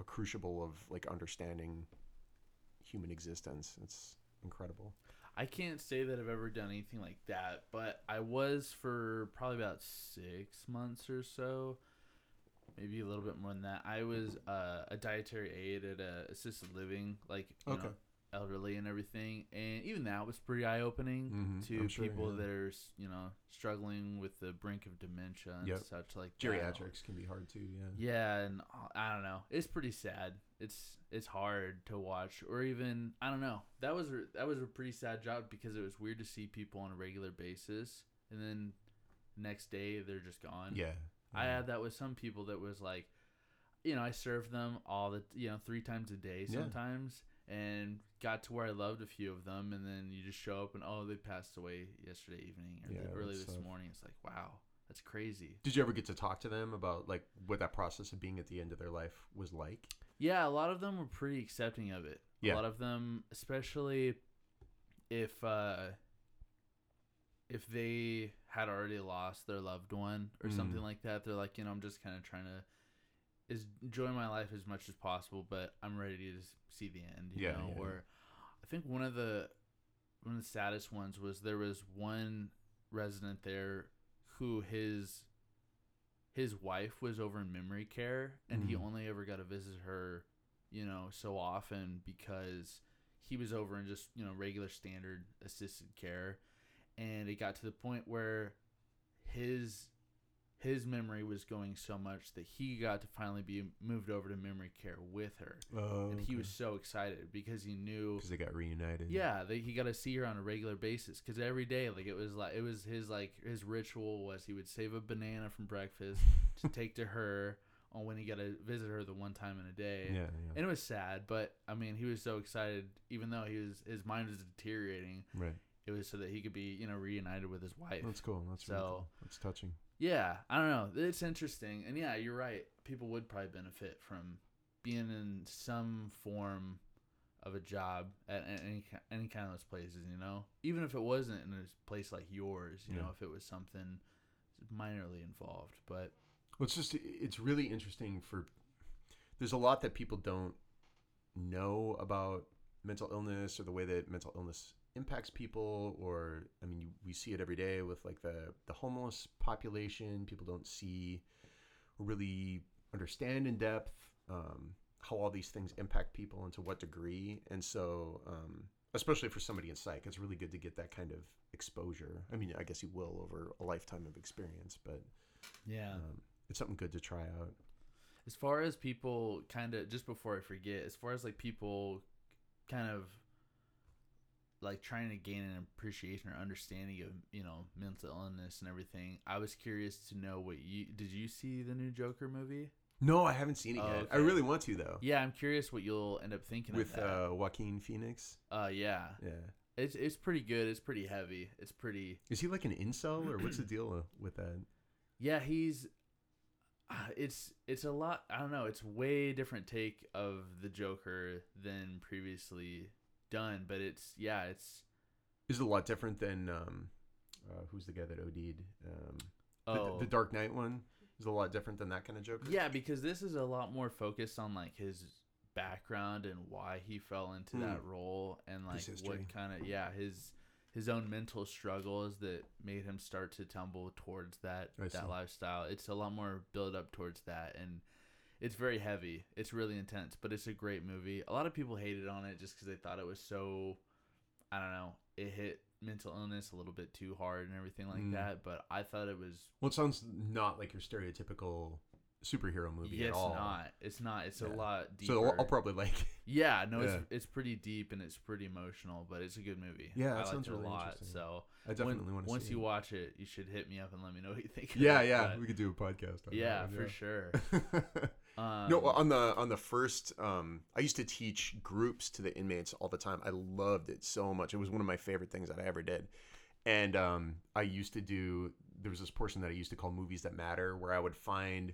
S2: a crucible of like understanding human existence it's incredible
S1: I can't say that I've ever done anything like that, but I was for probably about six months or so, maybe a little bit more than that. I was uh, a dietary aide at a assisted living, like you
S2: Okay.
S1: know, elderly and everything, and even that was pretty eye opening
S2: Mhm,
S1: to
S2: sure,
S1: people
S2: yeah.
S1: that are you know struggling with the brink of dementia and
S2: Yep.
S1: such like that.
S2: geriatrics can be hard too yeah
S1: Yeah, and uh, I don't know. It's pretty sad. It's it's hard to watch, or even I don't know. That was that was a pretty sad job because it was weird to see people on a regular basis, and then next day they're just gone.
S2: yeah
S1: I
S2: yeah.
S1: had that with some people that was like, you know, I served them all the you know three times a day
S2: Yeah.
S1: sometimes, and got to where I loved a few of them, and then you just show up and oh they passed away yesterday evening or
S2: Yeah,
S1: early this
S2: tough.
S1: morning. It's like wow, that's crazy.
S2: did you ever get to talk to them about like what that process of being at the end of their life was like
S1: Yeah, a lot of them were pretty accepting of it.
S2: Yeah.
S1: A lot of them, especially if uh, if they had already lost their loved one or
S2: Mm.
S1: something like that, they're like, you know, I'm just kind of trying to is enjoy my life as much as possible, but I'm ready to see the end. You
S2: Yeah,
S1: know,
S2: yeah.
S1: or I think one of the one of the saddest ones was there was one resident there who his his wife was over in memory care and he
S2: Mhm.
S1: only ever got to visit her you know so often because he was over in just you know regular standard assisted care and it got to the point where his his memory was going so much that he got to finally be moved over to memory care with her
S2: oh
S1: and he was so excited because he knew
S2: because they got reunited
S1: yeah, they, he got to see her on a regular basis because every day, like it was like it was his like his ritual was he would save a banana from breakfast to take to her on when he got to visit her the one time in a day.
S2: yeah yeah
S1: And it was sad, but I mean, he was so excited, even though he was his mind was deteriorating.
S2: right
S1: It was so that he could be you know reunited with his wife.
S2: that's cool that's really
S1: So-
S2: cool. that's touching
S1: Yeah, I don't know. It's interesting, and yeah, you're right. People would probably benefit from being in some form of a job at any any kind of those places. You know, even if it wasn't in a place like yours. You
S2: Yeah.
S1: know, if it was something minorly involved, but
S2: Well, it's just it's really interesting for. There's a lot that people don't know about mental illness or the way that mental illness impacts people, or I mean, you, we see it every day with like the the homeless population. People don't see, or really understand in depth um, how all these things impact people and to what degree. And so, um, especially for somebody in psych, it's really good to get that kind of exposure. I mean, I guess you will over a lifetime of experience, but
S1: yeah.
S2: um, it's something good to try out.
S1: as far as people kind of just before I forget, as far as like people kind of like trying to gain an appreciation or understanding of you know mental illness and everything, I was curious to know what you did. You see the new Joker movie?
S2: No, I haven't seen it
S1: Oh,
S2: yet. I really want to though.
S1: Yeah, I'm curious what you'll end up thinking
S2: With uh, Joaquin Phoenix.
S1: Uh, yeah,
S2: Yeah.
S1: it's it's pretty good. It's pretty heavy. It's pretty.
S2: Is he like an incel or what's the deal with that?
S1: Yeah, he's. Uh, it's it's a lot. I don't know. It's way different take of the Joker than previously done, but it's yeah, it's
S2: Is a lot different than um, uh, who's the guy that OD'd? Um, the,
S1: oh
S2: the Dark Knight one is a lot different than that kind of Joker.
S1: yeah, because this is a lot more focused on like his background and why he fell into that
S2: Hmm.
S1: role and like what kind of yeah his his own mental struggles that made him start to tumble towards that
S2: I
S1: that
S2: see.
S1: lifestyle. It's a lot more build up towards that and it's very heavy. It's really intense, but it's a great movie. A lot of people hated on it just because they thought it was so I don't know, it hit mental illness a little bit too hard and everything like
S2: Mm.
S1: that. But I thought it was.
S2: Well, it sounds not like your stereotypical superhero movie
S1: Yeah,
S2: at all.
S1: it's not. It's not. It's a lot deeper.
S2: So I'll, probably like. it.
S1: yeah, no,
S2: Yeah.
S1: it's it's pretty deep and it's pretty emotional, but it's a good movie.
S2: Yeah,
S1: I
S2: it
S1: liked
S2: sounds
S1: it a
S2: really
S1: lot.
S2: interesting.
S1: So
S2: I definitely
S1: when-
S2: want to.
S1: once you
S2: it.
S1: watch it, you should hit me up and let me know what you think. of
S2: Yeah,
S1: it,
S2: yeah, we could do a podcast. On it.
S1: yeah,
S2: that
S1: for sure. Um,
S2: no, on the on the first, um, I used to teach groups to the inmates all the time. I loved it so much. It was one of my favorite things that I ever did. And um, I used to do. There was this portion that I used to call movies that matter, where I would find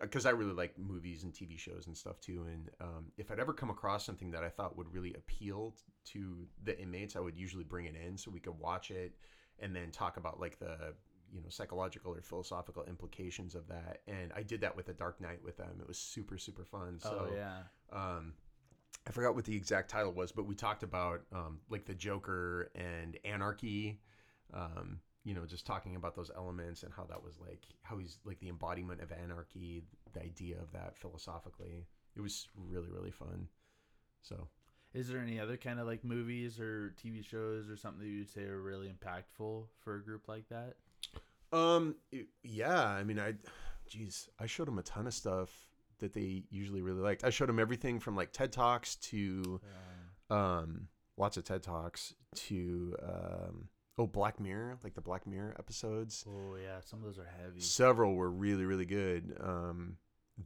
S2: because I really like movies and TV shows and stuff too. And um, if I'd ever come across something that I thought would really appeal to the inmates, I would usually bring it in so we could watch it and then talk about like the you know psychological or philosophical implications of that. And I did that with The Dark Knight with them. It was super super fun. So
S1: oh yeah.
S2: um, I forgot what the exact title was, but we talked about um, like the Joker and anarchy. Um, you know, just talking about those elements and how that was like how he's like the embodiment of anarchy, the idea of that philosophically. It was really really fun. So
S1: Is there any other kind of like movies or TV shows or something that you'd say are really impactful for a group like that?
S2: Um. yeah. I mean, I, geez, I showed them a ton of stuff that they usually really liked. I showed them everything from like TED Talks to, um, lots of TED Talks to, um, oh, Black Mirror, like the Black Mirror episodes.
S1: oh yeah, some of those are heavy.
S2: Several were really, really good. Um,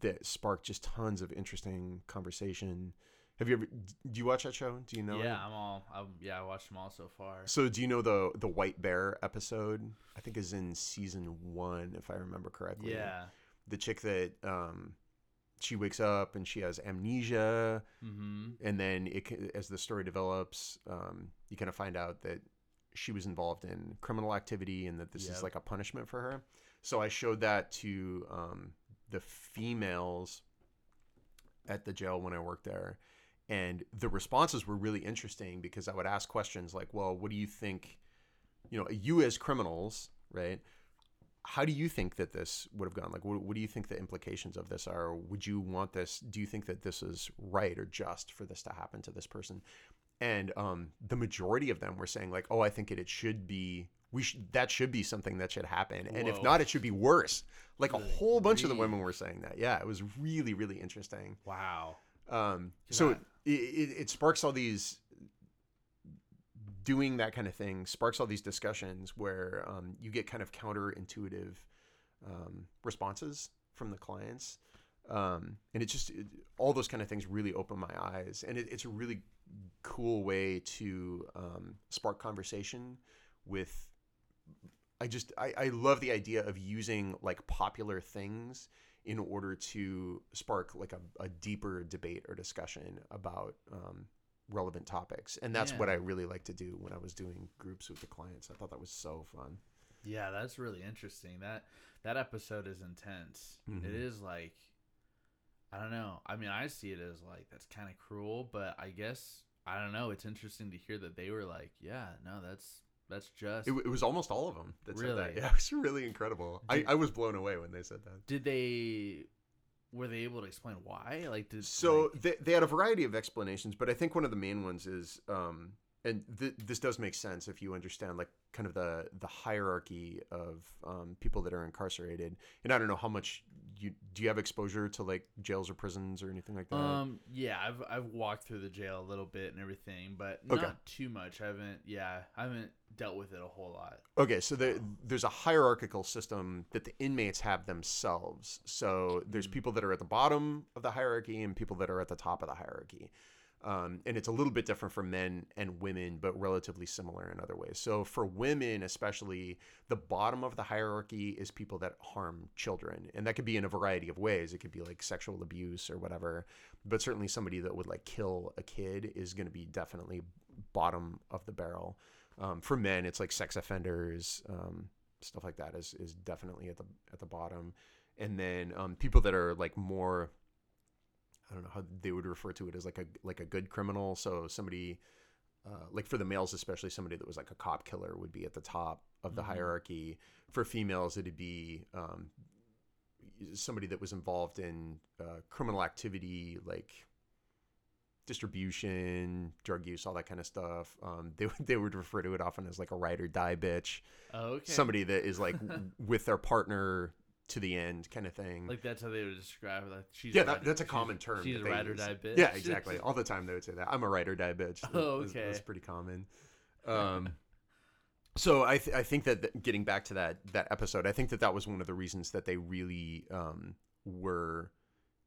S2: that sparked just tons of interesting conversation. Have you ever? Do you watch that show? Do you know? it?
S1: yeah, I'm all. I'm, yeah, I watched them all so far.
S2: So do you know the the White Bear episode? I think is in season one, if I remember correctly.
S1: Yeah.
S2: the chick that um she wakes up and she has amnesia
S1: Mm-hmm.
S2: and then it as the story develops um you kind of find out that she was involved in criminal activity and that this
S1: Yep.
S2: is like a punishment for her so i showed that to um the females at the jail when i worked there and the responses were really interesting because i would ask questions like well what do you think you know you as criminals right how do you think that this would have gone? Like, what, what do you think the implications of this are? Would you want this? Do you think that this is right or just for this to happen to this person? And um, the majority of them were saying like, oh, I think it, it should be. We should that should be something that should happen, and if not, it should be worse. Like a whole bunch of the women were saying that. Yeah, it was really really interesting.
S1: Wow.
S2: Um, so
S1: I-
S2: it, it, sparks all these doing that kind of thing sparks all these discussions where um, you get kind of counterintuitive um, responses from the clients. Um, and it just it, all those kind of things really open my eyes. And it, it's a really cool way to um, spark conversation with i just I, I love the idea of using like popular things in order to spark like a, a deeper debate or discussion about um, relevant topics and that's what i really like to do when i was doing groups with the clients i thought that was so fun
S1: Yeah, that's really interesting. That that episode is intense.
S2: Mhm.
S1: It is like I don't know. I mean, I see it as like that's kind of cruel, but I guess I don't know. It's interesting to hear that they were like, yeah, no, that's that's just.
S2: it, it was almost all of them that said that
S1: Really?
S2: yeah it was really incredible I, I was blown away when they said that
S1: did they were they able to explain why? Like, did
S2: So
S1: like-
S2: they, they had a variety of explanations, but I think one of the main ones is, um, and th- this does make sense if you understand like kind of the the hierarchy of um, people that are incarcerated. And I don't know how much you do you have exposure to like jails or prisons or anything like that.
S1: Um. Yeah, I've I've walked through the jail a little bit and everything, but
S2: Okay.
S1: not too much. I haven't. Yeah, I haven't dealt with it a whole lot.
S2: Okay, so there, there's a hierarchical system that the inmates have themselves. So there's
S1: Mm.
S2: people that are at the bottom of the hierarchy and people that are at the top of the hierarchy. Um, and it's a little bit different for men and women, but relatively similar in other ways. So for women, especially, the bottom of the hierarchy is people that harm children, and that could be in a variety of ways. It could be like sexual abuse or whatever, but certainly somebody that would like kill a kid is going to be definitely bottom of the barrel. Um, for men, it's like sex offenders, um, stuff like that is is definitely at the at the bottom, and then um, people that are like more. I don't know how they would refer to it as like a like a good criminal. So somebody, uh, like for the males especially, somebody that was like a cop killer would be at the top of the
S1: Mhm.
S2: hierarchy. For females, it'd be um, somebody that was involved in uh, criminal activity, like distribution, drug use, all that kind of stuff. Um, they would- they would refer to it often as like a ride or die bitch,
S1: Oh, okay.
S2: somebody that is like w- with their partner to the end, kind of thing.
S1: like that's how they would describe it. Like she's
S2: yeah,
S1: a
S2: that, that's a common term.
S1: She's a ride or die bitch.
S2: Yeah, exactly. All the time they would say that. I'm a ride or die bitch.
S1: Oh,
S2: That's-
S1: okay.
S2: That's, pretty common. Um, so I th- I think that th- getting back to that that episode, I think that that was one of the reasons that they really um, were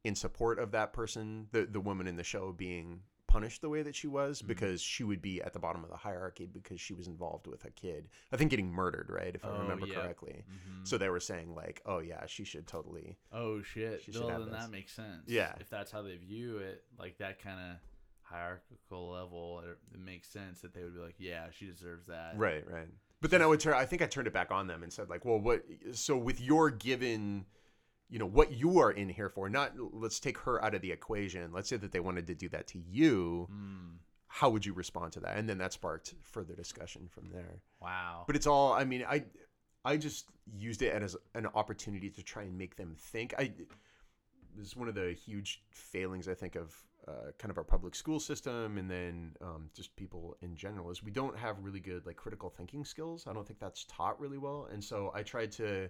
S2: in support of that person, the the woman in the show being punished the way that she was
S1: Mhm.
S2: because she would be at the bottom of the hierarchy because she was involved with a kid. I think getting murdered, right? If I
S1: Oh,
S2: remember
S1: yeah.
S2: correctly.
S1: Mhm.
S2: So they were saying like, oh yeah, she should totally.
S1: Oh shit!
S2: She
S1: Well, then
S2: this.
S1: that makes sense.
S2: Yeah.
S1: If that's how they view it, like that kind of hierarchical level, it, it makes sense that they would be like, yeah, she deserves that.
S2: Right, right. But then I would turn. I think I turned it back on them and said like, well, what? So with your given, you know, what you are in here for? Not let's take her out of the equation. Let's say that they wanted to do that to you.
S1: Mm,
S2: How would you respond to that? And then that sparked further discussion from there.
S1: wow.
S2: But it's all. I mean, I, I just used it as an opportunity to try and make them think. I. This is one of the huge failings I think of uh, kind of our public school system, and then um, just people in general is we don't have really good like critical thinking skills. I don't think that's taught really well, and so I tried to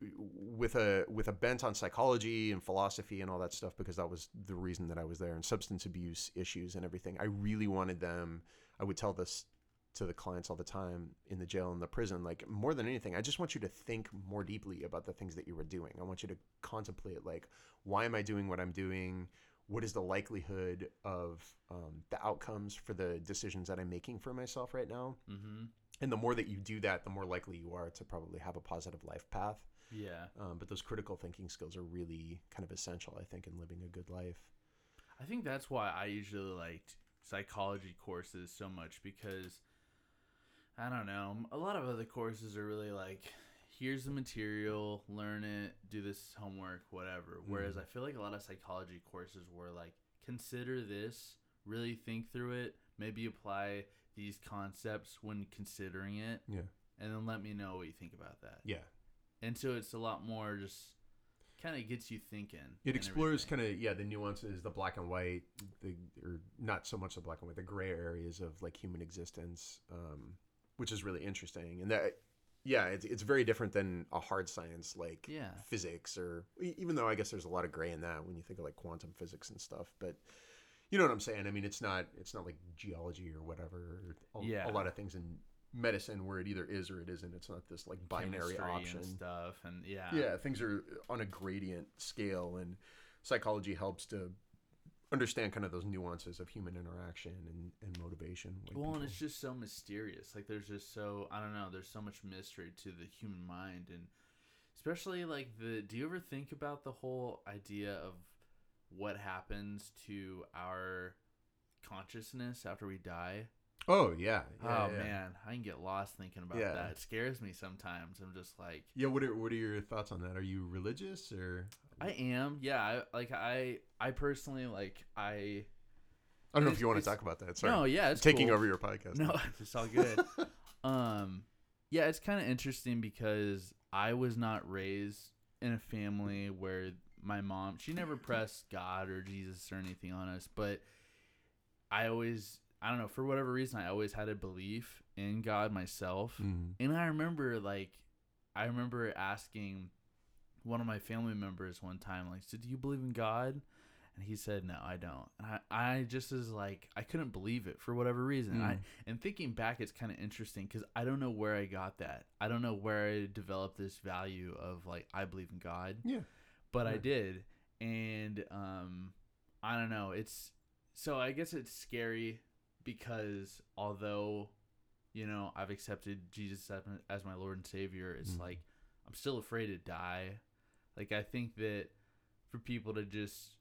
S2: with a with a bent on psychology and philosophy and all that stuff because that was the reason that I was there and substance abuse issues and everything. I really wanted them. I would tell this to the clients all the time in the jail and the prison like more than anything i just want you to think more deeply about the things that you were doing i want you to contemplate like why am i doing what i'm doing what is the likelihood of um, the outcomes for the decisions that i'm making for myself right now
S1: Mm-hmm.
S2: and the more that you do that the more likely you are to probably have a positive life path
S1: Yeah.
S2: um, but those critical thinking skills are really kind of essential i think in living a good life
S1: I think that's why I usually liked psychology courses so much because I don't know. A lot of other courses are really like, here's the material, learn it, do this homework, whatever. Whereas
S2: Mhm.
S1: I feel like a lot of psychology courses were like, consider this, really think through it, maybe apply these concepts when considering it,
S2: yeah
S1: and then let me know what you think about that.
S2: yeah
S1: And so it's a lot more just kind of gets you thinking.
S2: It explores kind of yeah the nuances, the black and white, the or not so much the black and white, the gray areas of like human existence, um, which is really interesting. And that yeah, it's it's very different than a hard science like
S1: Yeah.
S2: physics or even though I guess there's a lot of gray in that when you think of like quantum physics and stuff, but. You know what I'm saying? I mean, it's not it's not like geology or whatever. Or a,
S1: Yeah.
S2: a lot of things in medicine where it either is or it isn't. It's not this like binary
S1: Chemistry
S2: option
S1: and stuff, and yeah,
S2: yeah things are on a gradient scale and psychology helps to understand kind of those nuances of human interaction and, and motivation
S1: Well, and it's just so mysterious. Like, there's just so I don't know. There's so much mystery to the human mind, and especially like the. Do you ever think about the whole idea of what happens to our consciousness after we die?
S2: Oh yeah, yeah
S1: oh
S2: yeah.
S1: man, I can get lost thinking about
S2: Yeah.
S1: that. It scares me sometimes. I'm just like,
S2: yeah what are what are your thoughts on that are you religious or
S1: I am. Yeah, I, like I, I personally like I.
S2: i don't know if you want to talk about that sorry
S1: No, yeah, it's
S2: taking
S1: cool.
S2: over your podcast
S1: No, it's all good. um, yeah, it's kind of interesting because I was not raised in a family where my mom she never pressed God or Jesus or anything on us, but I always I don't know for whatever reason I always had a belief in God myself,
S2: Mhm.
S1: and I remember like I remember asking one of my family members one time like, "So do you believe in God?" And he said, "No, I don't." And I, I just was like, I couldn't believe it for whatever reason. I
S2: Mm.
S1: and thinking back, it's kind of interesting because I don't know where I got that. I don't know where I developed this value of like I believe in God,
S2: yeah
S1: but I did, and um, I don't know. It's so I guess it's scary because although you know I've accepted Jesus as my- Lord and Savior, it's
S2: Mhm.
S1: like I'm still afraid to die. Like I think that for people to just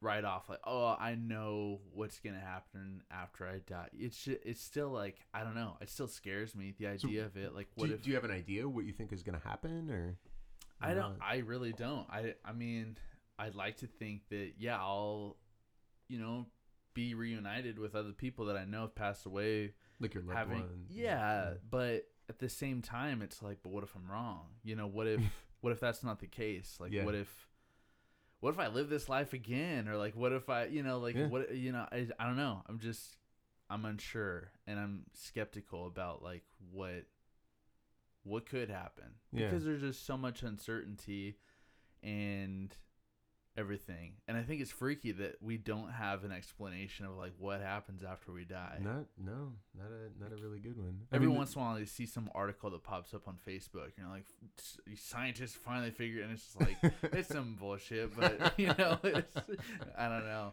S1: write off like, oh, I know what's gonna happen after I die. It's it's still like I don't know. It still scares me the
S2: So,
S1: idea of it. Like,
S2: do,
S1: what
S2: you-
S1: if
S2: do you have an idea what you think is going to happen or
S1: I don't. I really don't. I. I mean, I'd like to think that yeah, I'll, you know, be reunited with other people that I know have passed away.
S2: like your loved
S1: having
S2: one
S1: yeah, but at the same time, it's like, but what if I'm wrong? You know, what if what if that's not the case? Like,
S2: Yeah.
S1: what if what if I live this life again, or like what if I, you know, like
S2: Yeah.
S1: what, you know, I, I don't know. I'm just, I'm unsure, and I'm skeptical about like what, what could happen
S2: Yeah.
S1: because there's just so much uncertainty, and everything. And I think it's freaky that we don't have an explanation of like what happens after we die.
S2: Not no, not a not a really good one. I
S1: Every
S2: mean,
S1: once in a while, you see some article that pops up on Facebook, and you're like, scientists finally figured, and it's just like it's some bullshit, but you know, it's, I don't know.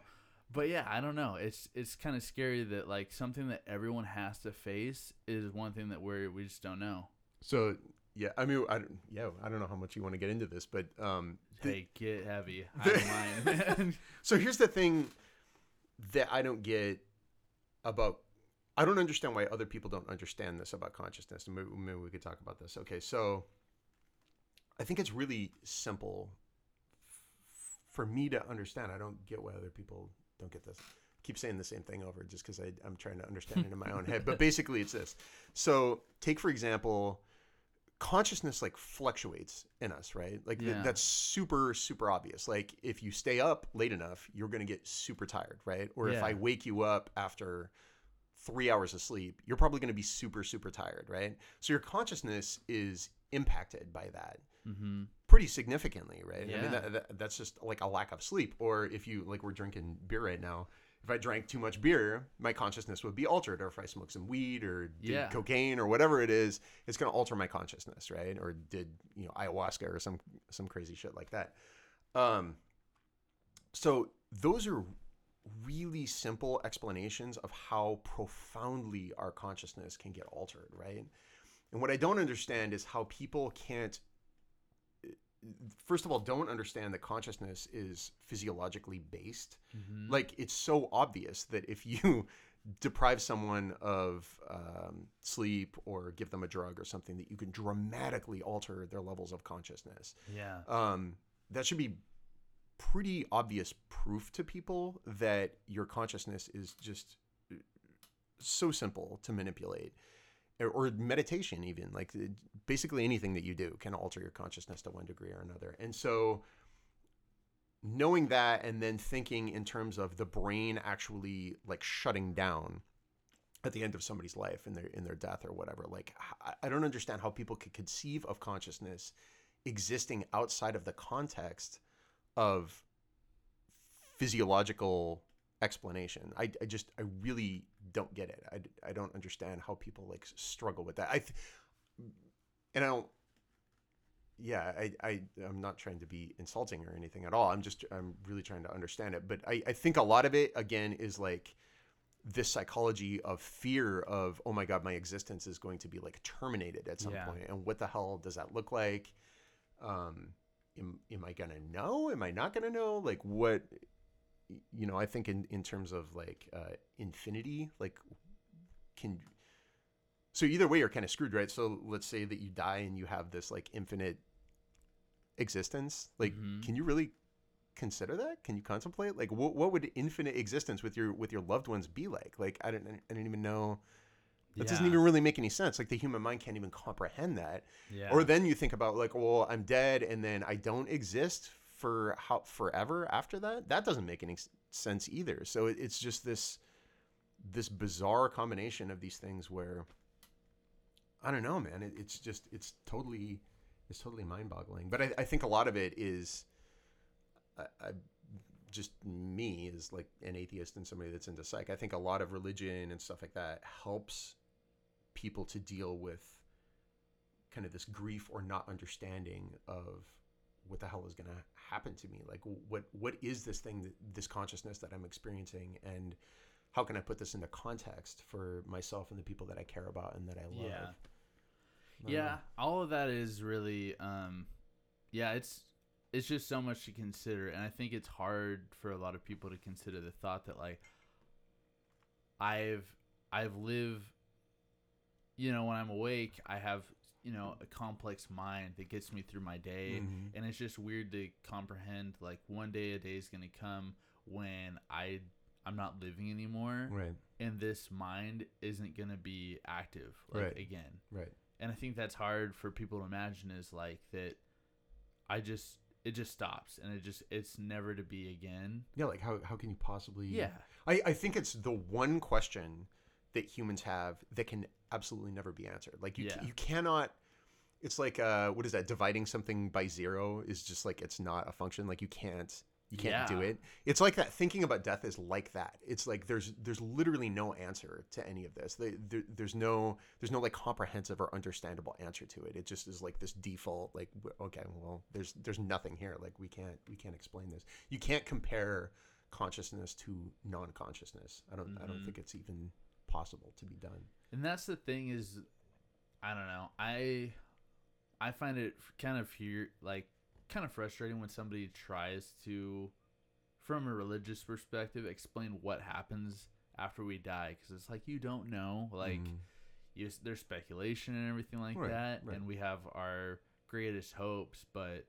S1: But yeah, I don't know. It's it's kind of scary that like something that everyone has to face is one thing that we we just don't know.
S2: So yeah, I mean, I don't, yeah, I don't know how much you want to get into this, but um, the-
S1: hey, get heavy. I don't mind.
S2: so here's the thing that I don't get about. I don't understand why other people don't understand this about consciousness. And maybe, maybe we could talk about this. Okay, so I think it's really simple f- for me to understand. I don't get why other people don't get this. keep saying the same thing over just because I'm trying to understand it in my own head. But basically, it's this. So take for example, consciousness like fluctuates in us, right? Like th- that's super super obvious. Like if you stay up late enough, you're gonna get super tired, right? Or if I wake you up after three hours of sleep, you're probably gonna be super super tired, right? So your consciousness is impacted by that
S1: mm-hmm.
S2: pretty significantly, right? I mean, that, that, that's just like a lack of sleep. Or if you, like, we're drinking beer right now, if I drank too much beer, my consciousness would be altered. Or if I smoked some weed or did
S1: Yeah.
S2: cocaine or whatever it is, it's going to alter my consciousness, right? Or did, you know, ayahuasca or some, some crazy shit like that. Um, so those are really simple explanations of how profoundly our consciousness can get altered, right? And what I don't understand is how people can't first of all don't understand that consciousness is physiologically based
S1: Mm-hmm.
S2: like it's so obvious that if you deprive someone of um, sleep or give them a drug or something that you can dramatically alter their levels of consciousness
S1: yeah.
S2: um, that should be pretty obvious proof to people that your consciousness is just uh, so simple to manipulate or, meditation even like uh, basically anything that you do can alter your consciousness to one degree or another. And so knowing that and then thinking in terms of the brain actually like shutting down at the end of somebody's life in their in their death or whatever like i don't understand how people could conceive of consciousness existing outside of the context of physiological explanation. I, I just I really don't get it. I, I don't understand how people like struggle with that. I th- and I don't. Yeah, I, I I'm not trying to be insulting or anything at all. I'm just I'm really trying to understand it. But I, I think a lot of it again is like this psychology of fear of oh my god my existence is going to be like terminated at some
S1: Yeah.
S2: point and what the hell does that look like um am, am i gonna know am i not gonna know like what you know i think in in terms of like uh infinity like can so either way you're kind of screwed right? So let's say that you die and you have this like infinite existence like
S1: Mhm.
S2: can you really consider that? Can you contemplate? Like what, what would infinite existence with your with your loved ones be like? Like i don't i don't even know. That doesn't even really make any sense. Like the human mind can't even comprehend that.
S1: Yeah.
S2: or then you think about like, well, I'm dead and then I don't exist for how forever after that. That doesn't make any sense either. So it, it's just this this bizarre combination of these things where I don't know, man. It, it's just it's totally it's totally mind boggling. But I, I think a lot of it is I, I just me as like an atheist and somebody that's into psych. I think a lot of religion and stuff like that helps people to deal with kind of this grief or not understanding of what the hell is going to happen to me? Like what what is this thing that, this consciousness that i'm experiencing? And how can i put this into context for myself and the people that i care about and that i love?
S1: Yeah.
S2: I
S1: yeah. All of that is really um yeah it's it's just so much to consider. And i think it's hard for a lot of people to consider the thought that like i've i've lived you know when i'm awake i have you know a complex mind that gets me through my day
S2: Mhm.
S1: and it's just weird to comprehend like one day a day is going to come when i i'm not living anymore
S2: right
S1: and this mind isn't going to be active like
S2: Right.
S1: again
S2: right
S1: and I think that's hard for people to imagine is like that I just it just stops and it just it's never to be again.
S2: Yeah, like how how can you possibly?
S1: Yeah.
S2: I I think it's the one question that humans have that can absolutely never be answered. Like you
S1: Yeah.
S2: you cannot. It's like uh, what is that? Dividing something by zero is just like it's not a function. Like you can't you can't do it. It's like that. Thinking about death is like that. It's like there's there's literally no answer to any of this. There, there, there's no there's no like comprehensive or understandable answer to it. It just is like this default. Like okay, well there's there's nothing here. Like we can't we can't explain this. You can't compare consciousness to non-consciousness. I don't I don't
S1: Mhm.
S2: think it's even possible to be done.
S1: And that's the thing is, I don't know. I I find it kind of here like kind of frustrating when somebody tries to, from a religious perspective, explain what happens after we die because it's like you don't know. Like
S2: Mm.
S1: you, there's speculation and everything like
S2: Right,
S1: that,
S2: right.
S1: and we have our greatest hopes, but.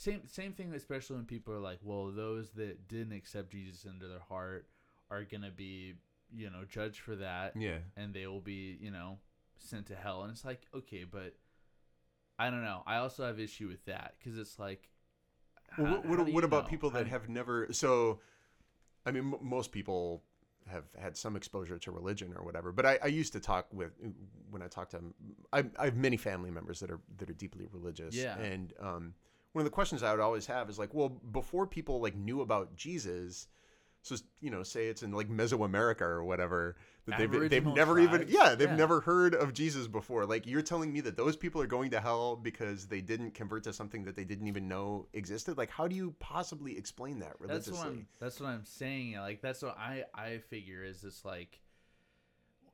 S1: Same same thing, especially when people are like, "Well, those that didn't accept Jesus into their heart are gonna be, you know, judged for that,
S2: yeah.
S1: and they will be, you know, sent to hell. And it's like, okay, but I don't know. I also have issue with that because it's like,
S2: Well,
S1: how-
S2: what what, what about
S1: know?
S2: people that
S1: How-
S2: have never? So, I mean, m- most people have had some exposure to religion or whatever. But I, I used to talk with when I talk to them. I, I have many family members that are that are deeply religious.
S1: Yeah.
S2: And um, one of the questions I would always have is like, well, before people like knew about Jesus. So you know, say it's in like Mesoamerica or whatever that they've they've never even yeah they've
S1: Yeah.
S2: never heard of Jesus before. Like you're telling me that those people are going to hell because they didn't convert to something that they didn't even know existed. Like how do you possibly explain that religiously?
S1: that's what I'm. That's what I'm saying. Like that's what I I figure is this like.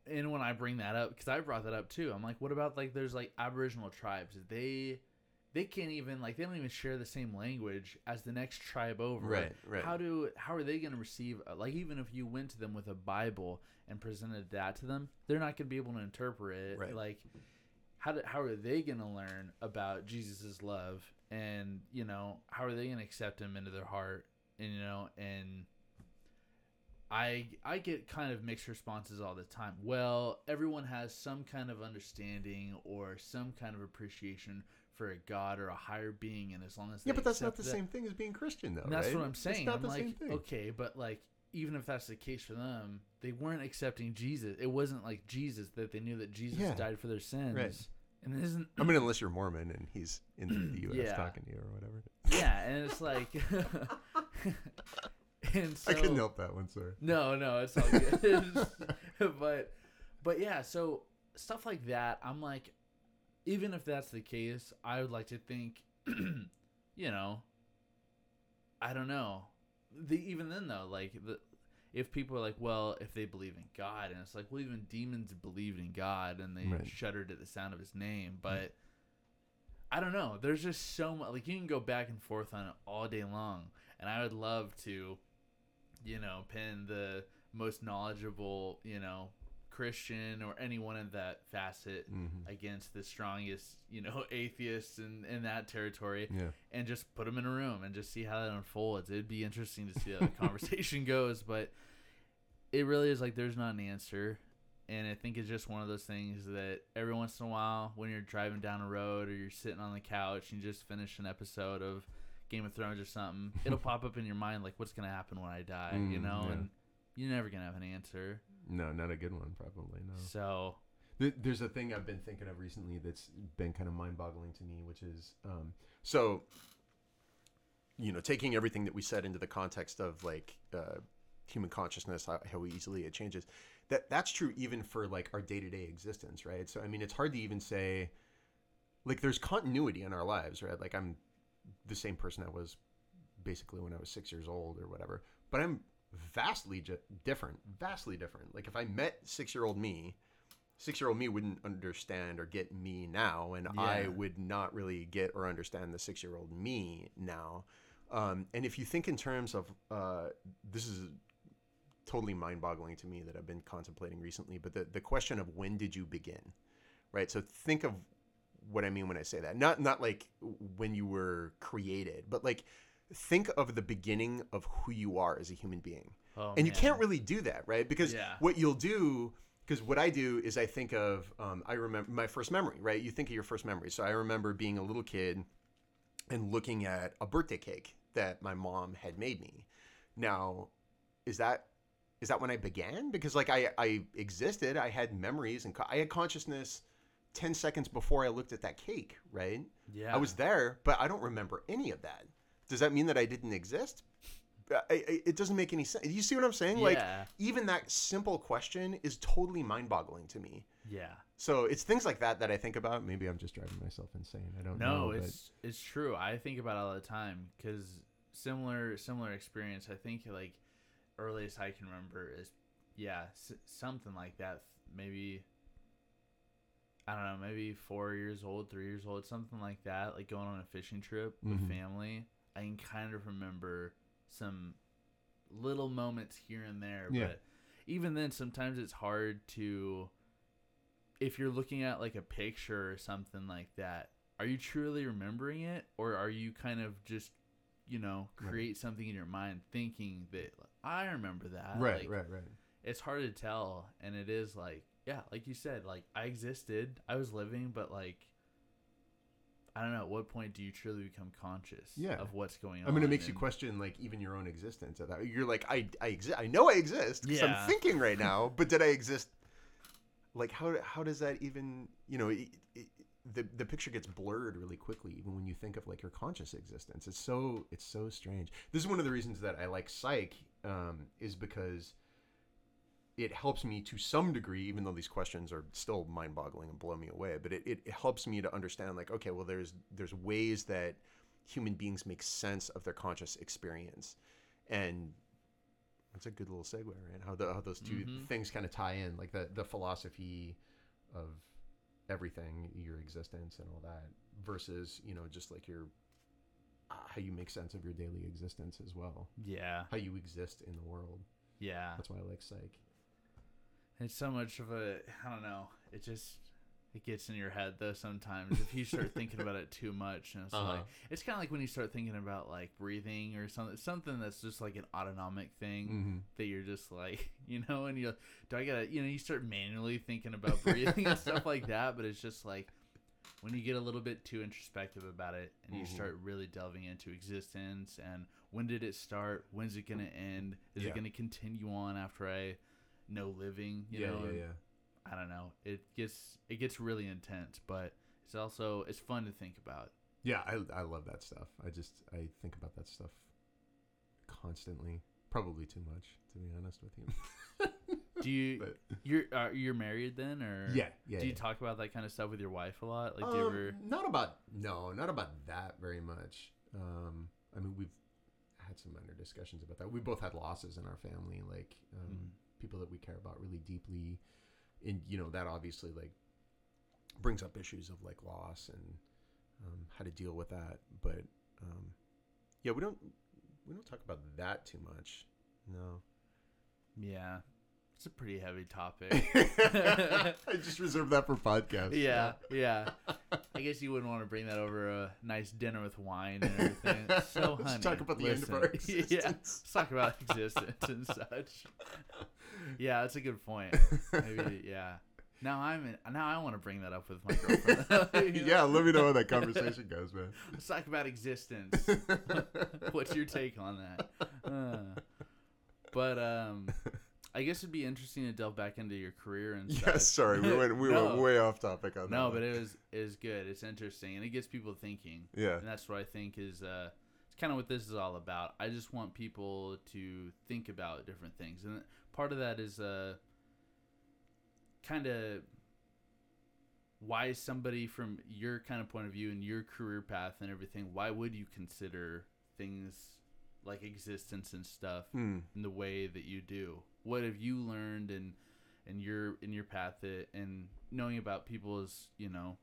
S1: And when I bring that up, because I brought that up too, I'm like, what about like there's like Aboriginal tribes? They they can't even like they don't even share the same language as the next tribe over.
S2: Right, right.
S1: How do how are they going to receive uh, like even if you went to them with a Bible and presented that to them, they're not going to be able to interpret it.
S2: Right.
S1: Like how do, how are they going to learn about Jesus's love and you know how are they going to accept him into their heart and you know and I I get kind of mixed responses all the time. Well, everyone has some kind of understanding or some kind of appreciation for a god or a higher being, and as long as
S2: yeah, but that's not the
S1: that-
S2: same thing as being Christian, though.
S1: that's
S2: right?
S1: what I'm saying.
S2: It's not
S1: I'm
S2: the
S1: like,
S2: same thing.
S1: okay, but like, even if that's the case for them, they weren't accepting Jesus. It wasn't like Jesus that they knew that Jesus
S2: Yeah.
S1: died for their sins.
S2: Right.
S1: And it isn't.
S2: I mean, unless you're Mormon and he's in the U.S.
S1: Yeah.
S2: talking to you or whatever.
S1: yeah, and it's like, and so
S2: I couldn't help that one, sir.
S1: No, no, it's all good. but but yeah, so stuff like that, I'm like even if that's the case, I would like to think you know I don't know. The even then though, like the if people are like, well, if they believe in God, and it's like, well, even demons believed in God, and they
S2: Right.
S1: shuddered at the sound of His name. But I don't know. There's just so much. Like you can go back and forth on it all day long, and I would love to, you know, pin the most knowledgeable, you know, Christian or anyone in that facet
S2: Mhm.
S1: against the strongest, you know, atheists in in that territory
S2: Yeah.
S1: and just put them in a room and just see how that unfolds. It'd be interesting to see how the conversation goes, but it really is like there's not an answer. And I think it's just one of those things that every once in a while, when you're driving down a road or you're sitting on the couch and you just finish an episode of Game of Thrones or something, it'll pop up in your mind like, what's going to happen when I die, you
S2: Mm,
S1: know?
S2: yeah.
S1: And you're never going to have an answer.
S2: No, not a good one, probably. No.
S1: So,
S2: Th- There's a thing I've been thinking of recently that's been kind of mind-boggling to me, which is um, so. You know, taking everything that we said into the context of like uh, human consciousness, how, how easily it changes. That that's true even for like our day-to-day existence, right? So I mean, it's hard to even say like there's continuity in our lives, right? Like I'm the same person I was basically when I was six years old or whatever, but I'm vastly ju- different, vastly different. Like if I met six-year-old me six-year-old me wouldn't understand or get me now and i would not really get or understand the six-year-old me now. Um, and if you think in terms of uh, this is totally mind-boggling to me that i've been contemplating recently but the, the question of when did you begin right? So think of what i mean when i say that. Not not like when you were created but like think of the beginning of who you are as a human being
S1: oh,
S2: and you can't really do that right because
S1: Yeah.
S2: what you'll do because what i do is i think of um, i remember my first memory right you think of your first memory so i remember being a little kid and looking at a birthday cake that my mom had made me. Now, is that is that when I began? Because like I I existed, I had memories and co- I had consciousness 10 seconds before I looked at that cake, right?
S1: Yeah.
S2: I was there, but I don't remember any of that. Does that mean that I didn't exist? I, I, it doesn't make any sense. You see what I'm saying? Like even that simple question is totally mind-boggling to me.
S1: Yeah.
S2: So it's things like that that I think about. Maybe I'm just driving myself insane. I don't
S1: No,
S2: know. but-
S1: it's it's true. I think about it all the time because similar similar experience. I think like earliest I can remember is yeah s- something like that. Maybe I don't know, maybe four years old, three years old, something like that. Like going on a fishing trip with
S2: Mhm.
S1: family. I can kind of remember some little moments here and there,
S2: Yeah.
S1: but even then, sometimes it's hard to if you're looking at like a picture or something like that, are you truly remembering it or are you kind of just, you know,
S2: Right.
S1: create something in your mind thinking that like, I remember that.
S2: right,
S1: Like,
S2: right, right.
S1: It's hard to tell and it is like, yeah, like you said, like I existed, I was living, but like I don't know, at what point do you truly become conscious
S2: Yeah.
S1: of what's going on?
S2: I mean, it makes you question like even your own existence. At that, you're like, I, I exist. I know I exist. 'cause
S1: Yeah.
S2: I'm thinking right now, but did I exist? Like, how, how does that even? You know, it, it, the the picture gets blurred really quickly, even when you think of like your conscious existence. It's so it's so strange. This is one of the reasons that I like psych, um, is because it helps me to some degree, even though these questions are still mind-boggling and blow me away. But it, it, helps me to understand, like, okay, well, there's there's ways that human beings make sense of their conscious experience, and that's a good little segue, right? How the how those 2
S1: Mhm.
S2: things kind of tie in, like the the philosophy of everything, your existence, and all that, versus you know just like your uh, how you make sense of your daily existence as well,
S1: Yeah.
S2: how you exist in the world.
S1: Yeah.
S2: That's why I like psych.
S1: It's so much of a I don't know. It just it gets in your head though sometimes if you start thinking about it too much and it's
S2: Uh-huh.
S1: like it's kind of like when you start thinking about like breathing or something something that's just like an autonomic thing
S2: Mm-hmm.
S1: that you're just like you know and you do I gotta you know you start manually thinking about breathing and stuff like that but it's just like when you get a little bit too introspective about it and you
S2: Mhm.
S1: start really delving into existence and when did it start when's it gonna end is
S2: Yeah.
S1: it gonna continue on after I know living you
S2: yeah,
S1: know
S2: yeah, yeah.
S1: I don't know. It gets it gets really intense, but it's also it's fun to think about.
S2: Yeah, I, I love that stuff. I just I think about that stuff constantly. Probably too much, to be honest with you.
S1: Do you
S2: But
S1: you're are you're married then or
S2: yeah, yeah.
S1: Do you
S2: yeah.
S1: talk about that kind of stuff with your wife a lot? Like do you
S2: Um,
S1: ever
S2: Not about no, not about that very much. Um, I mean, we've had some minor discussions about that. We both had losses in our family, like um,
S1: Mhm.
S2: People that we care about really deeply, and you know that obviously like brings up issues of like loss and um, how to deal with that. But um, yeah, we don't we don't talk about that too much. No.
S1: Yeah. It's a pretty heavy topic.
S2: I just reserve that for podcast.
S1: yeah, yeah. I guess you wouldn't want to bring that over a nice dinner with wine and everything. So,
S2: Let's
S1: honey,
S2: talk about the end of
S1: listen.
S2: our
S1: yeah, let's talk about existence and such. Yeah, that's a good point. Maybe, yeah. Now I'm in, now I want to bring that up with my girlfriend. You know?
S2: yeah, let me know how that conversation goes, man.
S1: Let's talk about existence. What's your take on that? Uh, but um, I guess it'd be interesting to delve back into your career and stuff.
S2: yes, sorry, we went we
S1: No.
S2: went way off topic on that.
S1: No, but it was is good. It's interesting and it gets people thinking,
S2: yeah,
S1: and that's what I think is uh, it's kind of what this is all about. I just want people to think about different things, and part of that is uh, kind of why somebody from your kind of point of view and your career path and everything. Why would you consider things like existence and stuff
S2: Hmm.
S1: in the way that you do? What have you learned in in your in your path that, and knowing about people's you know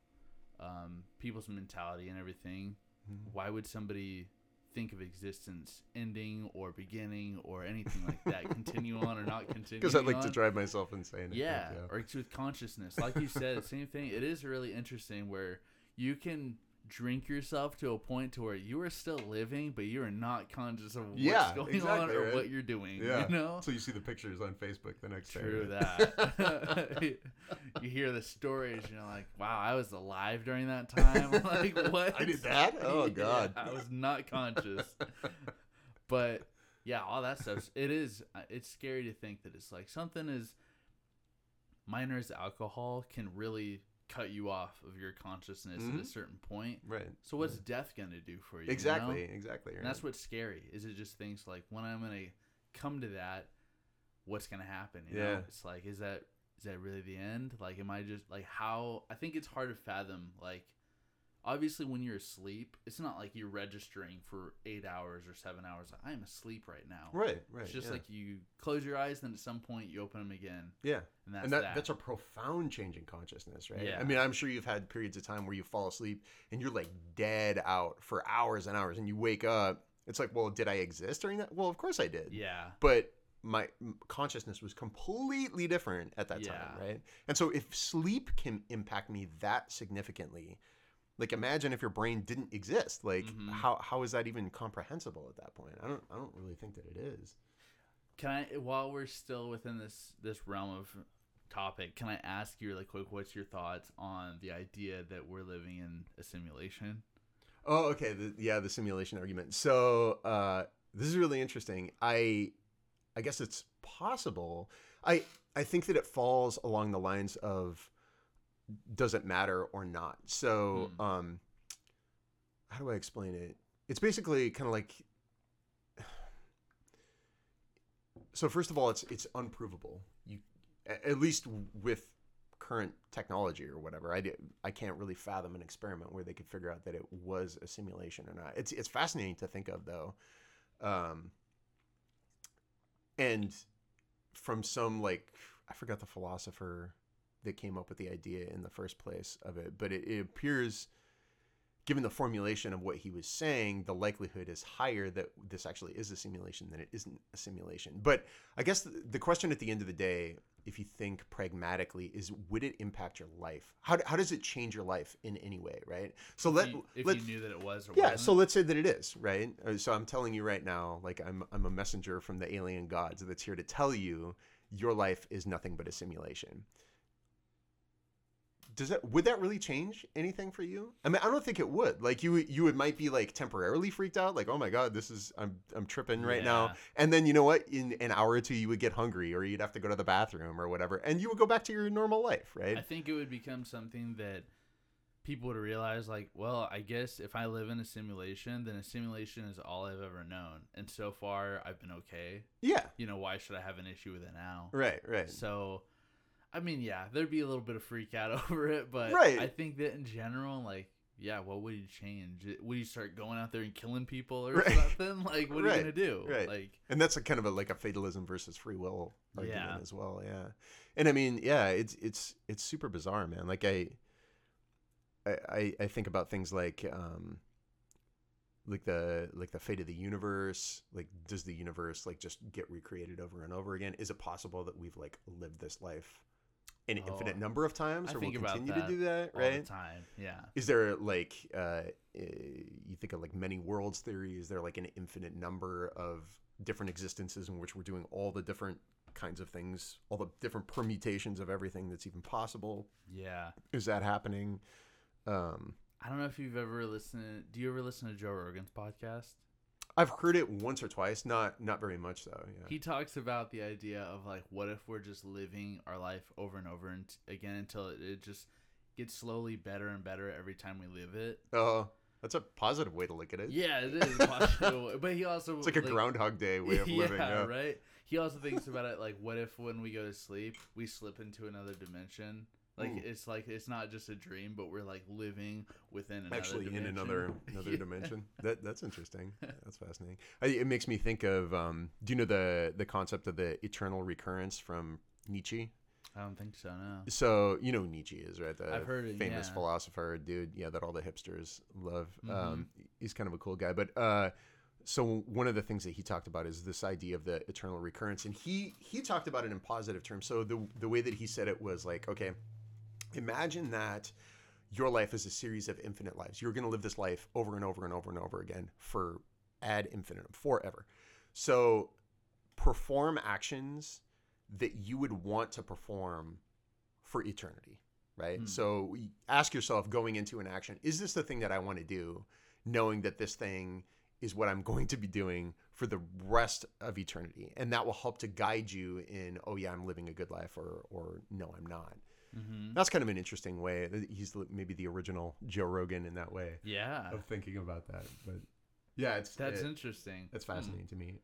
S1: um, people's mentality and everything?
S2: Hmm.
S1: Why would somebody think of existence ending or beginning or anything like that? continue on or not continue?
S2: because I like to drive myself insane. Think,
S1: Yeah, or it's with consciousness. Like you said, same thing. It is really interesting where you can drink yourself to a point to where you are still living, but you are not conscious of what's
S2: Yeah,
S1: going on or
S2: right?
S1: what you're doing.
S2: Yeah.
S1: You know?
S2: So you see the pictures on Facebook the next
S1: True
S2: day.
S1: that. you hear the stories, and you're like, "Wow, I was alive during that time." like, what?
S2: I did that? Oh,
S1: Yeah,
S2: God.
S1: I was not conscious. but yeah, all that stuff. It is. uh, It's scary to think that it's like something as minor as alcohol can really cut you off of your consciousness at
S2: Mhm.
S1: a certain point.
S2: Right.
S1: So what's death gonna do for you? you know?
S2: Exactly. Exactly. Right.
S1: And that's what's scary. Is it just things like when I'm gonna come to that, what's gonna happen? You know,
S2: Yeah.
S1: it's like is that is that really the end? Like, am I just like how? I think it's hard to fathom. Like, obviously, when you're asleep, it's not like you're registering for eight hours or seven hours. Like, I'm asleep right now.
S2: right. Right.
S1: It's just
S2: yeah.
S1: like you close your eyes, then at some point you open them again,
S2: yeah.
S1: and that's
S2: and that,
S1: that.
S2: that's a profound change in consciousness, right?
S1: Yeah.
S2: I mean, I'm sure you've had periods of time where you fall asleep and you're like dead out for hours and hours, and you wake up. It's like, well, did I exist during that? Well, of course I did.
S1: yeah,
S2: But my consciousness was completely different at that time, right? And so, if sleep can impact me that significantly, like imagine if your brain didn't exist. Like,
S1: Mhm.
S2: how how is that even comprehensible at that point? I don't I don't really think that it is.
S1: Can I, while we're still within this this realm of topic, can I ask you really quick, what's your thoughts on the idea that we're living in a simulation?
S2: Oh, okay. The, yeah, the simulation argument. So uh, this is really interesting. I I guess it's possible. I I think that it falls along the lines of does it matter or not. So
S1: Hmm.
S2: um, how do I explain it? It's basically kind of like. So first of all, it's it's unprovable. You at least with current technology or whatever. I did, I can't really fathom an experiment where they could figure out that it was a simulation or not. It's it's fascinating to think of though, um, and from some like I forgot the philosopher that came up with the idea in the first place of it, but it, it appears. Given the formulation of what he was saying, the likelihood is higher that this actually is a simulation than it isn't a simulation. But I guess the, the question at the end of the day if you think pragmatically, is would it impact your life? How, how does it change your life in any way, right? So let
S1: if you, if
S2: let
S1: you knew that it was or
S2: yeah.
S1: wasn't.
S2: So let's say that it is right. Uh, So I'm telling you right now, like I'm I'm a messenger from the alien gods that's here to tell you your life is nothing but a simulation. Does that would that really change anything for you? I mean, I don't think it would. Like you you would might be like temporarily freaked out, like oh my god, this is I'm I'm tripping right now. And then you know what? In an hour or two, you would get hungry, or you'd have to go to the bathroom or whatever, and you would go back to your normal life, right?
S1: I think it would become something that people would realize like, well, I guess if I live in a simulation, then a simulation is all I've ever known. And so far I've been okay.
S2: yeah.
S1: You know, why should I have an issue with it now?
S2: Right. Right.
S1: So I mean, yeah, there'd be a little bit of freak out over it, but
S2: Right.
S1: I think that in general, like, yeah, what would you change? Would you start going out there and killing people or
S2: Right.
S1: something? Like, what are
S2: Right.
S1: you gonna do?
S2: Right.
S1: Like,
S2: and that's a kind of a like a fatalism versus free will argument
S1: Yeah.
S2: as well yeah and i mean yeah it's it's it's super bizarre man like i i I- i think about things like um like the like the fate of the universe like does the universe like just get recreated over and over again is it possible that we've like lived this life an
S1: Oh,
S2: infinite number of times
S1: I
S2: or
S1: about
S2: continue to do that
S1: all
S2: right
S1: the time. Yeah.
S2: is there like uh, uh, you think of like many worlds theory is there like an infinite number of different existences in which we're doing all the different kinds of things all the different permutations of everything that's even possible
S1: Yeah.
S2: is that happening um
S1: I don't know if you've ever listened. Do you ever listen to Joe Rogan's podcast?
S2: I've heard it once or twice not not very much though yeah
S1: He talks about the idea of like, what if we're just living our life over and over and again until it, it just gets slowly better and better every time we live it.
S2: oh that's a positive way to look at it
S1: Yeah, it is. possible. but he also
S2: it's like a groundhog day way of living yeah,
S1: right. He also thinks about it like, what if when we go to sleep, we slip into another dimension? Like
S2: Ooh.
S1: it's like it's not just a dream, but we're like living within another
S2: actually in
S1: dimension.
S2: another another
S1: Yeah.
S2: dimension. That that's interesting. That's fascinating. I, it makes me think of um, do you know the the concept of the eternal recurrence from Nietzsche?
S1: I don't think so. No.
S2: So you know who Nietzsche is, right? The
S1: I've heard it,
S2: famous
S1: yeah.
S2: philosopher dude, yeah, that all the hipsters love.
S1: Mm-hmm.
S2: Um, he's kind of a cool guy, but uh, so one of the things that he talked about is this idea of the eternal recurrence, and he he talked about it in positive terms. So the the way that he said it was like, okay, imagine that your life is a series of infinite lives. You're going to live this life over and over and over and over again for ad infinitum, forever. So perform actions that you would want to perform for eternity, right?
S1: Hmm.
S2: So ask yourself going into an action, is this the thing that I want to do, knowing that this thing is what I'm going to be doing for the rest of eternity? And that will help to guide you in, oh yeah, I'm living a good life or or no, I'm not.
S1: Mm-hmm.
S2: That's kind of an interesting way. He's maybe the original Joe Rogan in that way
S1: Yeah,
S2: of thinking about that. But yeah, it's
S1: that's
S2: it-
S1: interesting.
S2: that's
S1: Hmm.
S2: fascinating to me.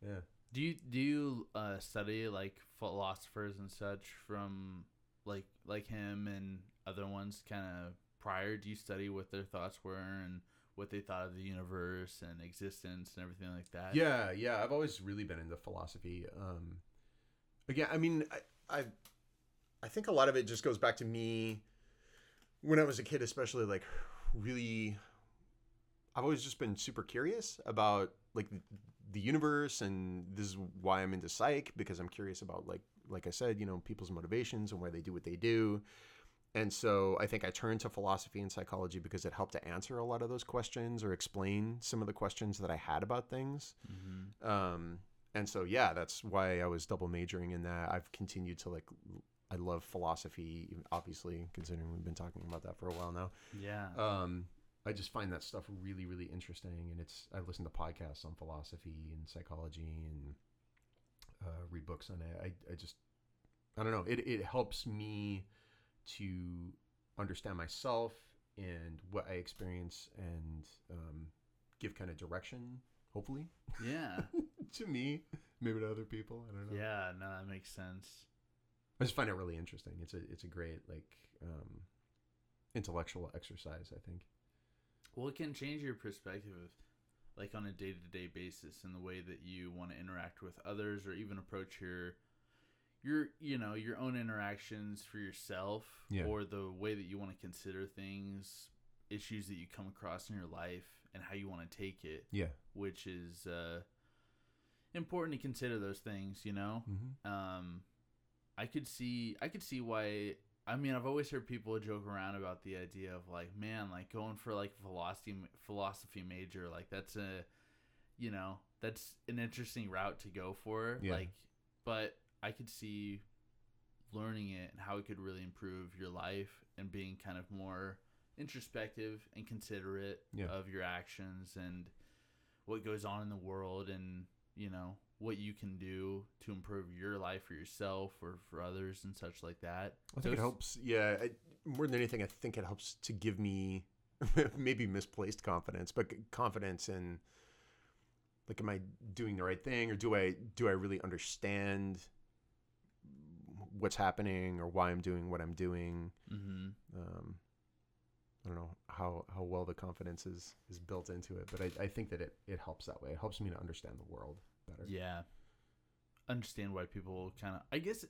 S2: Yeah.
S1: Do you do you uh, study like philosophers and such from like like him and other ones kind of prior? Do you study what their thoughts were and what they thought of the universe and existence and everything like that?
S2: Yeah, yeah. I've always really been into philosophy. Um, again, I mean, I, I, I think a lot of it just goes back to me when I was a kid, especially like really. I've always just been super curious about like the, universe, and this is why I'm into psych because I'm curious about like like I said, you know, people's motivations and why they do what they do. And so I think I turned to philosophy and psychology because it helped to answer a lot of those questions or explain some of the questions that I had about things.
S1: Mm-hmm.
S2: Um, and so yeah, that's why I was double majoring in that. I've continued to like, I love philosophy, obviously, considering we've been talking about that for a while now.
S1: Yeah.
S2: Um, I just find that stuff really, really interesting, and it's I listen to podcasts on philosophy and psychology and uh, read books on it. I, I just I don't know. It it helps me to understand myself and what I experience and um, give kind of direction, hopefully,
S1: yeah.
S2: to me, maybe to other people. I don't know.
S1: Yeah. No, that makes sense.
S2: I just find it really interesting. It's a it's a great like um, intellectual exercise. I think.
S1: Well, it can change your perspective, like on a day to day basis, in the way that you want to interact with others, or even approach your, your, you know, your own interactions for yourself,
S2: Yeah.
S1: or the way that you want to consider things, issues that you come across in your life, and how you want to take it,
S2: Yeah.
S1: which is uh, important to consider those things. You know,
S2: Mm-hmm.
S1: um, I could see I could see why. I mean, I've always heard people joke around about the idea of like, man, like going for like philosophy philosophy major, like that's a, you know, that's an interesting route to go for.
S2: Yeah.
S1: Like, but I could see learning it and how it could really improve your life and being kind of more introspective and considerate
S2: Yeah.
S1: of your actions and what goes on in the world and you know what you can do to improve your life for yourself or for others and such like that.
S2: I think it helps. Yeah, I, more than anything, I think it helps to give me maybe misplaced confidence, but confidence in like, am I doing the right thing, or do I do I really understand what's happening, or why I'm doing what I'm doing?
S1: Mm-hmm.
S2: Um, I don't know how how well the confidence is is built into it, but I, I think that it it helps that way. It helps me to understand the world better.
S1: Yeah. Understand why people kind of. I guess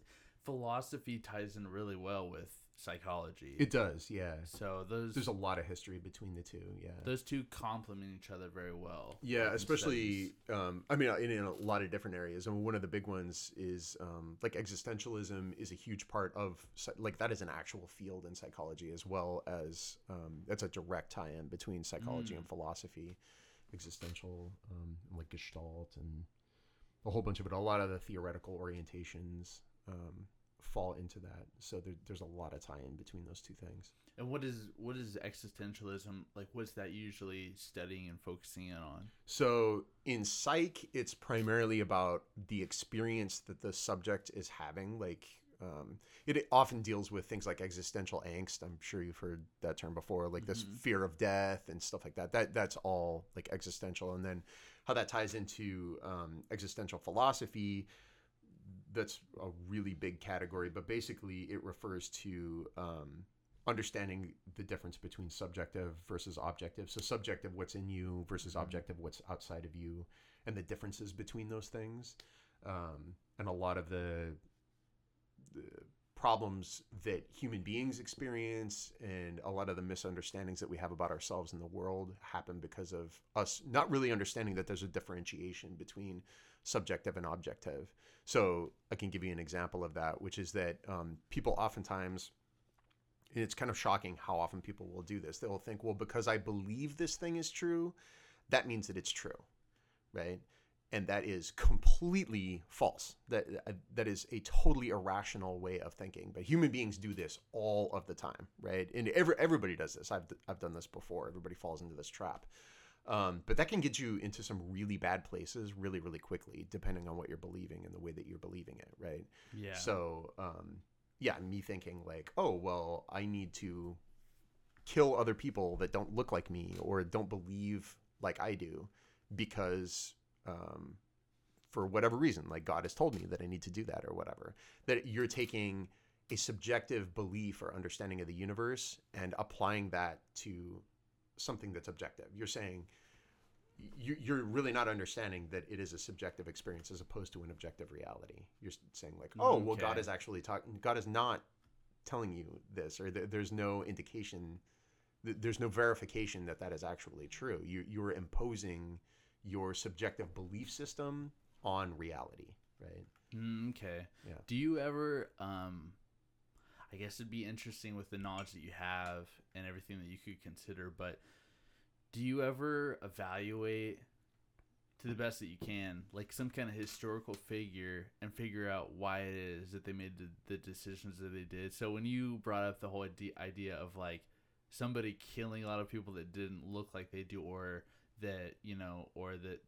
S1: philosophy ties in really well with psychology.
S2: It does, yeah.
S1: so those
S2: There's a lot of history between the two, yeah.
S1: those two complement each other very well.
S2: Yeah, especially um, I mean, in, in a lot of different areas. And one of the big ones is um, like existentialism is a huge part of like that is an actual field in psychology as well as um, that's a direct tie-in between psychology
S1: Mm.
S2: and philosophy, existential um, like Gestalt and a whole bunch of it. A lot of the theoretical orientations um, fall into that. So there, there's a lot of tie-in between those two things.
S1: And what is what is existentialism like? What's that usually studying and focusing in on?
S2: So in psych, it's primarily about the experience that the subject is having. Like, um, it often deals with things like existential angst. I'm sure you've heard that term before, like this
S1: Mhm.
S2: fear of death and stuff like that. That that's all like existential. And then how that ties into um, existential philosophy. That's a really big category, but basically it refers to um, understanding the difference between subjective versus objective. So subjective, what's in you, versus
S1: Mhm.
S2: objective, what's outside of you, and the differences between those things. Um, and a lot of the, the problems that human beings experience and a lot of the misunderstandings that we have about ourselves and the world happen because of us not really understanding that there's a differentiation between subjective and objective. So I can give you an example of that, which is that um, people oftentimes And it's kind of shocking how often people will do this. They'll think, well, because I believe this thing is true, that means that it's true, right? And that is completely false. That uh, that is a totally irrational way of thinking. But human beings do this all of the time, right? And every, everybody does this. I've I've done this before. Everybody falls into this trap. Um, but that can get you into some really bad places really, really quickly, depending on what you're believing and the way that you're believing it, right?
S1: Yeah.
S2: So, um, yeah, me thinking like, oh, well, I need to kill other people that don't look like me or don't believe like I do because um, for whatever reason, like God has told me that I need to do that or whatever. That you're taking a subjective belief or understanding of the universe and applying that to something that's objective. You're saying you, you're really not understanding that it is a subjective experience as opposed to an objective reality. You're saying like, oh, well, God is actually talking. God is not telling you this, or there's no indication. There's no verification that that is actually true. You you're imposing your subjective belief system on reality, right?
S1: Mm, okay.
S2: Yeah.
S1: Do you ever um I guess it'd be interesting with the knowledge that you have and everything that you could consider, but do you ever evaluate to the best that you can, like some kind of historical figure and figure out why it is that they made the, the decisions that they did? So when you brought up the whole idea of like somebody killing a lot of people that didn't look like they do or that, you know, or that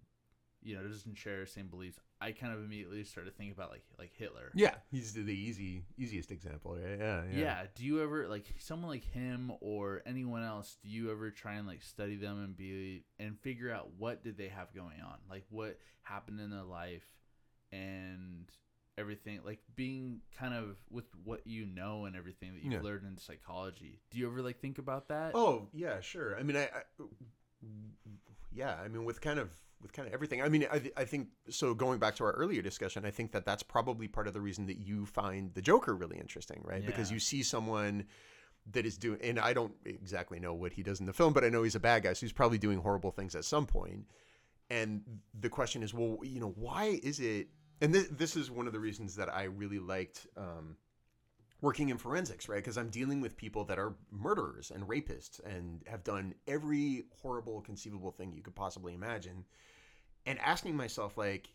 S1: you know, doesn't share the same beliefs. I kind of immediately started thinking about like like Hitler.
S2: Yeah, he's the, the easy easiest example, right? Yeah,
S1: Yeah. Do you ever like someone like him or anyone else? Do you ever try and like study them and be and figure out what did they have going on? Like what happened in their life and everything. Like being kind of with what you know and everything that you've
S2: Yeah.
S1: learned in psychology. Do you ever like think about that?
S2: Oh yeah, sure. I mean, I, I yeah, I mean, with kind of with kind of everything. I mean, I, I think so. Going back to our earlier discussion, I think that that's probably part of the reason that you find the Joker really interesting, right? Because you see someone that is doing, and I don't exactly know what he does in the film, but I know he's a bad guy, so he's probably doing horrible things at some point. And the question is, well, you know, why is it? And this, this is one of the reasons that I really liked um, working in forensics, right? Because I'm dealing with people that are murderers and rapists and have done every horrible conceivable thing you could possibly imagine. And asking myself, like,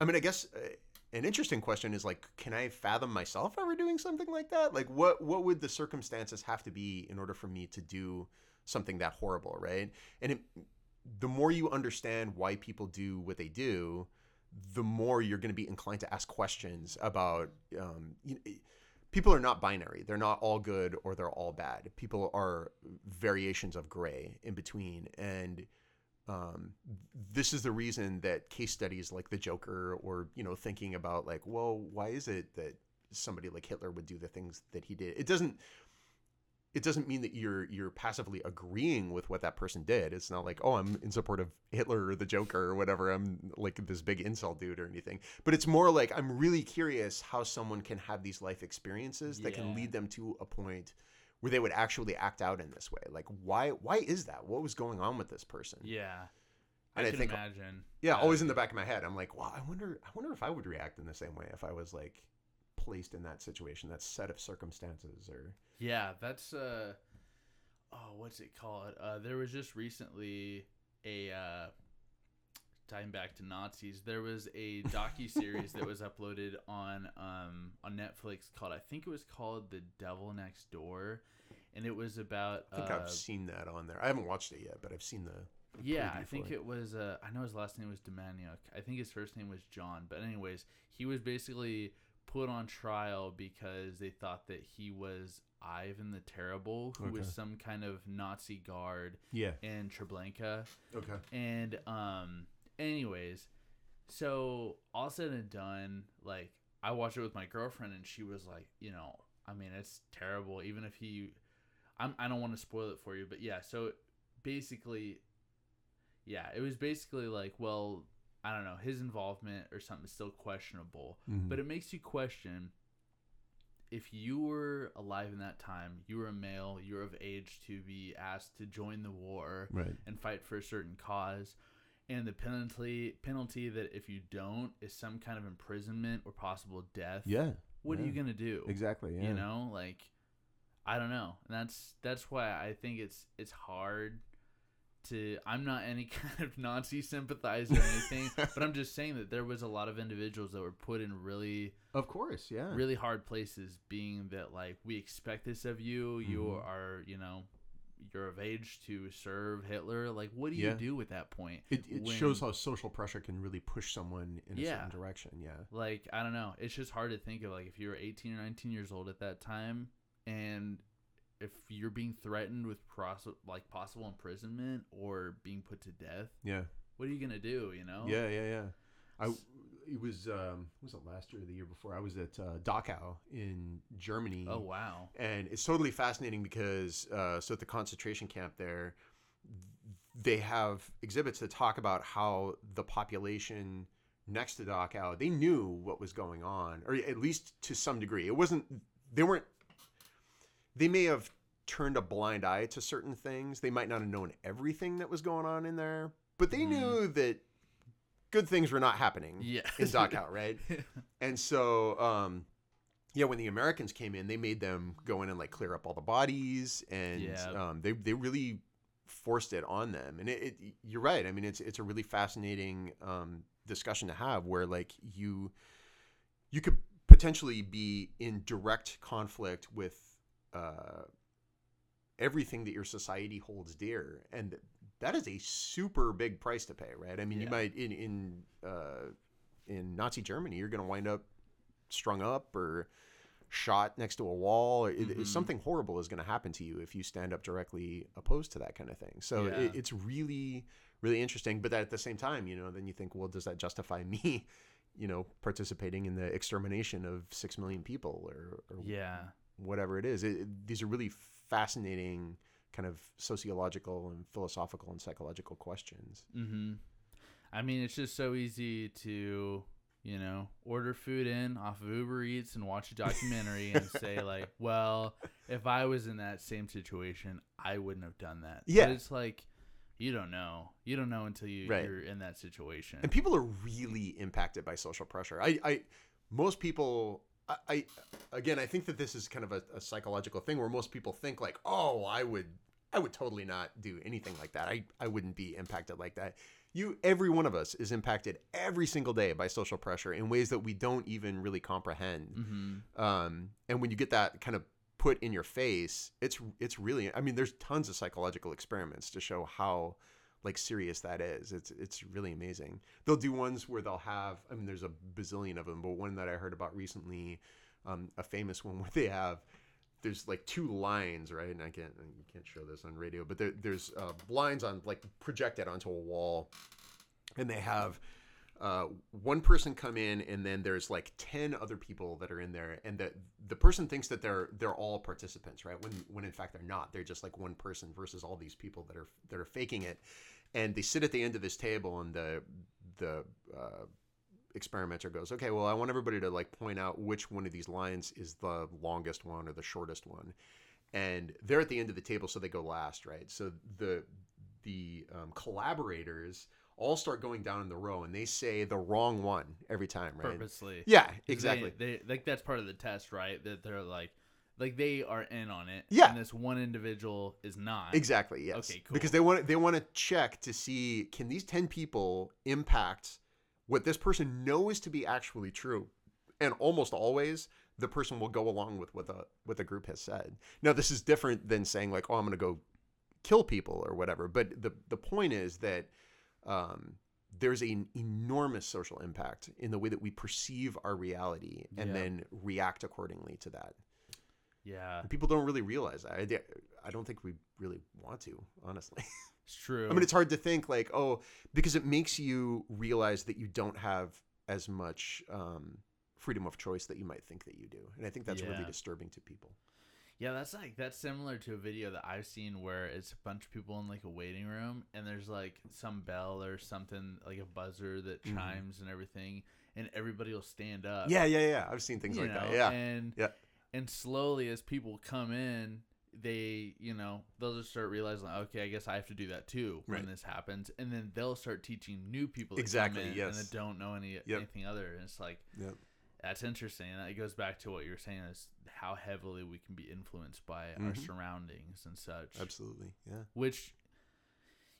S2: I mean, I guess uh, an interesting question is like, can I fathom myself ever doing something like that? Like, what what would the circumstances have to be in order for me to do something that horrible, right? And it, the more you understand why people do what they do, the more you're going to be inclined to ask questions about. Um, you people are not binary. They're not all good or they're all bad. People are variations of gray in between, and um, this is the reason that case studies like the Joker, or you know, thinking about like, well, why is it that somebody like Hitler would do the things that he did? It doesn't. It doesn't mean that you're you're passively agreeing with what that person did. It's not like, oh, I'm in support of Hitler or the Joker or whatever. I'm like this big insult dude or anything. But it's more like I'm really curious how someone can have these life experiences that can lead them to a point where they would actually act out in this way. Like why why is that? What was going on with this person?
S1: yeah.
S2: And
S1: I
S2: I
S1: can
S2: think-
S1: imagine.
S2: Yeah,
S1: uh,
S2: always in the back of my head. I'm like, wow, I wonder I wonder if I would react in the same way if I was like placed in that situation, that set of circumstances or
S1: Yeah, that's uh oh, what's it called? Uh there was just recently a uh tying back to Nazis, there was a docu series that was uploaded on um on Netflix called I think it was called The Devil Next Door and it was about
S2: I think
S1: uh,
S2: I've seen that on there. I haven't watched it yet, but I've seen the
S1: yeah, I think it was. Uh, I know his last name was Demjanjuk. I think his first name was John. But anyways, he was basically put on trial because they thought that he was Ivan the Terrible, who was some kind of Nazi guard
S2: Yeah.
S1: in Treblinka.
S2: Okay.
S1: And um, anyways, so all said and done, like I watched it with my girlfriend, and she was like, you know, I mean, it's terrible. Even if he, I'm, I don't want to spoil it for you, but yeah. So basically, yeah, it was basically like, well, I don't know, his involvement or something is still questionable,
S2: Mhm.
S1: but it makes you question. If you were alive in that time, you were a male, you were of age to be asked to join the war
S2: Right.
S1: and fight for a certain cause and the penalty penalty that if you don't is some kind of imprisonment or possible death
S2: Yeah.
S1: what are you gonna do
S2: Exactly. Yeah.
S1: you know like I don't know. And that's that's why I think it's it's hard to I'm not any kind of Nazi sympathizer or anything, but I'm just saying that there was a lot of individuals that were put in really
S2: Of course, yeah.
S1: really hard places being that like we expect this of you, you
S2: Mhm.
S1: are, you know, you're of age to serve Hitler. Like what do
S2: Yeah.
S1: you do at that point?
S2: It, it
S1: when-
S2: shows how social pressure can really push someone in a
S1: Yeah.
S2: certain direction. Yeah.
S1: like I don't know. It's just hard to think of like if you were 18 or 19 years old at that time, and if you're being threatened with pros- like possible imprisonment or being put to death,
S2: Yeah.
S1: what are you gonna do? You know?
S2: Yeah, yeah, yeah. I it was um was it last year or the year before? I was at uh, Dachau in Germany.
S1: Oh wow.
S2: and it's totally fascinating because uh, so at the concentration camp there they have exhibits that talk about how the population next to Dachau they knew what was going on or at least to some degree it wasn't they weren't they may have turned a blind eye to certain things they might not have known everything that was going on in there but they
S1: Mhm.
S2: knew that good things were not happening
S1: Yeah.
S2: in Dachau right and so, um, yeah, when the Americans came in, they made them go in and like clear up all the bodies, and
S1: Yeah.
S2: um, they they really forced it on them. And it, it, you're right. I mean, it's it's a really fascinating um, discussion to have, where like you you could potentially be in direct conflict with uh, everything that your society holds dear, and that is a super big price to pay, right? I mean, you might in in uh, in Nazi Germany, you're going to wind up strung up or shot next to a wall. Or it, something horrible is going to happen to you if you stand up directly opposed to that kind of thing. So
S1: Yeah.
S2: it, it's really, really interesting. But at the same time, you know, then you think, well, does that justify me, you know, participating in the extermination of six million people or, or
S1: yeah.
S2: Whatever it is? It, it- these are really fascinating kind of sociological and philosophical and psychological questions.
S1: Mm-hmm. I mean, it's just so easy to, you know, order food in off of Uber Eats and watch a documentary and say like, well, if I was in that same situation, I wouldn't have done that.
S2: Yeah.
S1: But it's like, you don't know. You don't know until you,
S2: Right.
S1: you're in that situation.
S2: and people are really impacted by social pressure. I, I most people, I, I, again, I think that this is kind of a, a psychological thing where most people think like, oh, I would, I would totally not do anything like that. I, I wouldn't be impacted like that. You, every one of us is impacted every single day by social pressure in ways that we don't even really comprehend.
S1: mm-hmm.
S2: Um, and when you get that kind of put in your face, it's, it's really, I mean, there's tons of psychological experiments to show how like serious that is. It's it's really amazing. They'll do ones where they'll have. I mean, there's a bazillion of them, but one that I heard about recently, um, a famous one where they have. There's like two lines, right? And I can't you can't show this on radio, but there, there's uh, lines on like projected onto a wall, and they have uh, one person come in, and then there's like ten other people that are in there, and the the person thinks that they're they're all participants, right? When when in fact they're not. They're just like one person versus all these people that are that are faking it, and they sit at the end of this table, and the the uh, experimenter goes, okay, well, I want everybody to like point out which one of these lines is the longest one or the shortest one, and they're at the end of the table, so they go last, right? So the the um, collaborators all start going down in the row, and they say the wrong one every time, right?
S1: Purposely.
S2: yeah exactly.
S1: They, they like that's part of the test, right? That they're like, like they are in on it.
S2: Yeah.
S1: And this one individual is not.
S2: Exactly. Yes.
S1: Okay, cool.
S2: Because they want they want to check to see can these ten people impact what this person knows to be actually true, and almost always the person will go along with what the what the group has said. Now this is different than saying like oh I'm going to go kill people or whatever. But the the point is that um, there's an enormous social impact in the way that we perceive our reality and
S1: Yeah.
S2: then react accordingly to that.
S1: Yeah,
S2: And people don't really realize that. I, I don't think we really want to, honestly.
S1: it's true.
S2: I mean, it's hard to think like, oh, because it makes you realize that you don't have as much um, freedom of choice that you might think that you do, and I think that's really disturbing to people.
S1: Yeah, that's like that's similar to a video that I've seen where it's a bunch of people in like a waiting room and there's like some bell or something like a buzzer that
S2: Mhm.
S1: chimes and everything and everybody will stand up.
S2: Yeah, yeah, yeah. I've seen things like that. Yeah,
S1: And
S2: Yeah.
S1: And slowly as people come in, they, you know, they'll just start realizing, okay, I guess I have to do that too when
S2: Right.
S1: this happens. And then they'll start teaching new people
S2: Exactly, yes.
S1: and that don't know any
S2: Yep.
S1: anything other. And it's like
S2: Yep.
S1: That's interesting. And that goes back to what you were saying is how heavily we can be influenced by our
S2: Mhm.
S1: surroundings and such.
S2: Absolutely. Yeah.
S1: Which,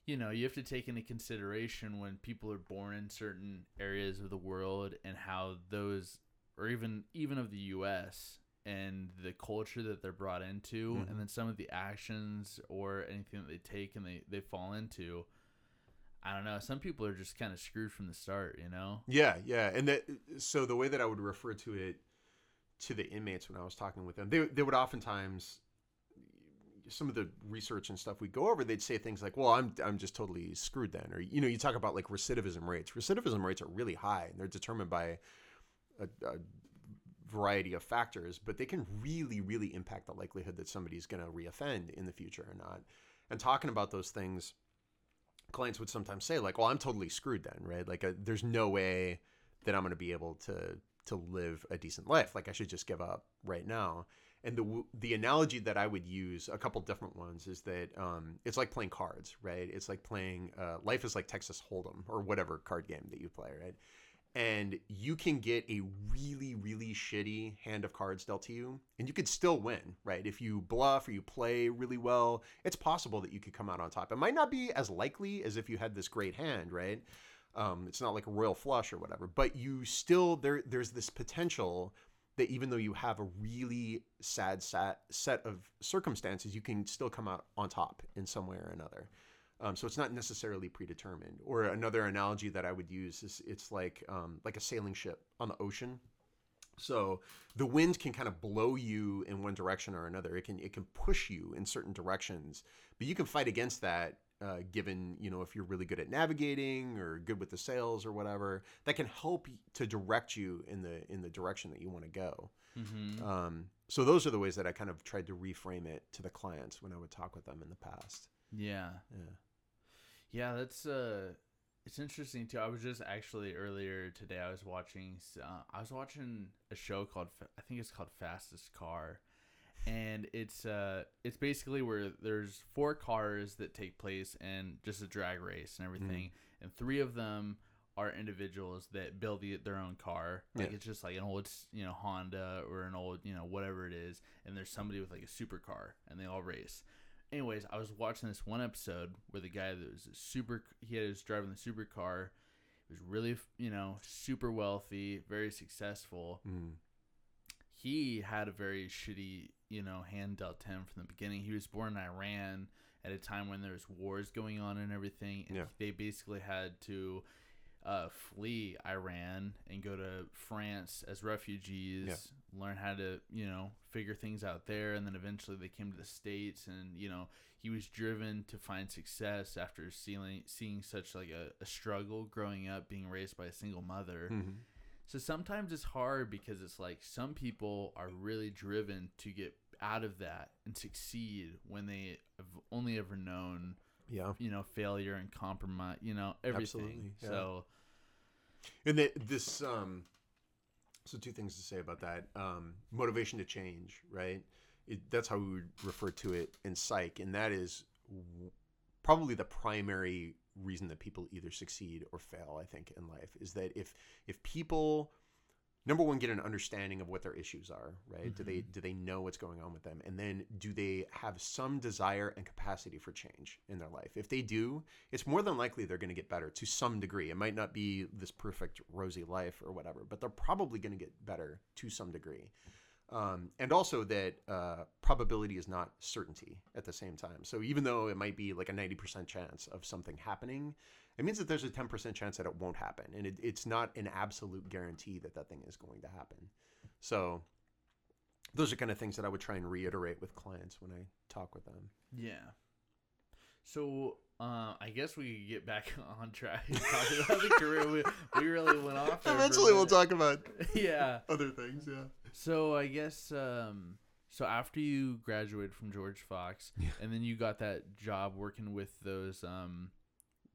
S1: you know, you have to take into consideration when people are born in certain areas of the world and how those, or even even of the U.S. and the culture that they're brought into,
S2: Mhm.
S1: and then some of the actions or anything that they take and they they fall into. I don't know. Some people are just kind of screwed from the start, you know.
S2: Yeah, yeah, and that so the way that I would refer to it to the inmates when I was talking with them, they they would oftentimes some of the research and stuff we go over, they'd say things like, "Well, I'm I'm just totally screwed then," or you know, you talk about like recidivism rates. Recidivism rates are really high, and they're determined by a, a variety of factors, but they can really, really impact the likelihood that somebody's going to reoffend in the future or not. And talking about those things, clients would sometimes say like, "Well, I'm totally screwed then, right? Like, uh there's no way that I'm going to be able to to live a decent life. Like, I should just give up right now." And the the analogy that I would use, a couple different ones, is that um, it's like playing cards, right? It's like playing uh, life is like Texas Hold'em or whatever card game that you play, right? And you can get a really, really shitty hand of cards dealt to you, and you could still win, right? If you bluff or you play really well, it's possible that you could come out on top. It might not be as likely as if you had this great hand, right? Um, it's not like a royal flush or whatever, but you still there. There's this potential that even though you have a really sad sat, set of circumstances, you can still come out on top in some way or another. Um, so it's not necessarily predetermined. Or another analogy that I would use is it's like um, like a sailing ship on the ocean. So the wind can kind of blow you in one direction or another. It can it can push you in certain directions, but you can fight against that. Uh, given you know if you're really good at navigating or good with the sails or whatever, that can help to direct you in the in the direction that you want to go.
S1: Mm-hmm.
S2: Um, so those are the ways that I kind of tried to reframe it to the clients when I would talk with them in the past.
S1: yeah.
S2: Yeah.
S1: Yeah, that's uh it's interesting too. I was just actually earlier today I was watching uh, I was watching a show called I think it's called Fastest Car. And it's uh it's basically where there's four cars that take place in just a drag race and everything and three of them are individuals that build the, their own car. Like
S2: Yeah.
S1: it's just like an old, you know, Honda or an old, you know, whatever it is and there's somebody with like a supercar and they all race anyways, I was watching this one episode where the guy that was a super, he was driving the supercar. He was really, you know, super wealthy, very successful.
S2: Mm.
S1: He had a very shitty, you know, hand dealt to him from the beginning. He was born in Iran at a time when there was wars going on and everything. And
S2: Yeah.
S1: they basically had to uh, flee Iran and go to France as refugees,
S2: Yeah.
S1: learn how to, you know, figure things out there. And then eventually they came to the States and, you know, he was driven to find success after seeing, seeing such like a, a struggle growing up being raised by a single mother.
S2: Mhm.
S1: So sometimes it's hard because it's like some people are really driven to get out of that and succeed when they have only ever known,
S2: Yeah.
S1: you know, failure and compromise, you know, everything.
S2: Absolutely, yeah.
S1: So
S2: And that this um so two things to say about that. Um motivation to change, right? It, that's how we would refer to it in psych and that is w- probably the primary reason that people either succeed or fail, I think in life is that if if people number one get an understanding of what their issues are right? Do they do they know what's going on with them? And then do they have some desire and capacity for change in their life? If they do it's more than likely they're going to get better to some degree. It might not be this perfect rosy life or whatever but they're probably going to get better to some degree. Um, and also that uh, probability is not certainty at the same time. So even though it might be like a 90% chance of something happening it means that there's a 10% chance that it won't happen and it, it's not an absolute guarantee that that thing is going to happen so those are kind of things that i would try and reiterate with clients when i talk with them
S1: yeah. So uh, I guess we could get back on track and talk about the career. We, we really went off.
S2: eventually we'll talk about
S1: yeah.
S2: other things yeah
S1: So I guess um so after you graduated from George Fox
S2: Yeah.
S1: and then you got that job working with those um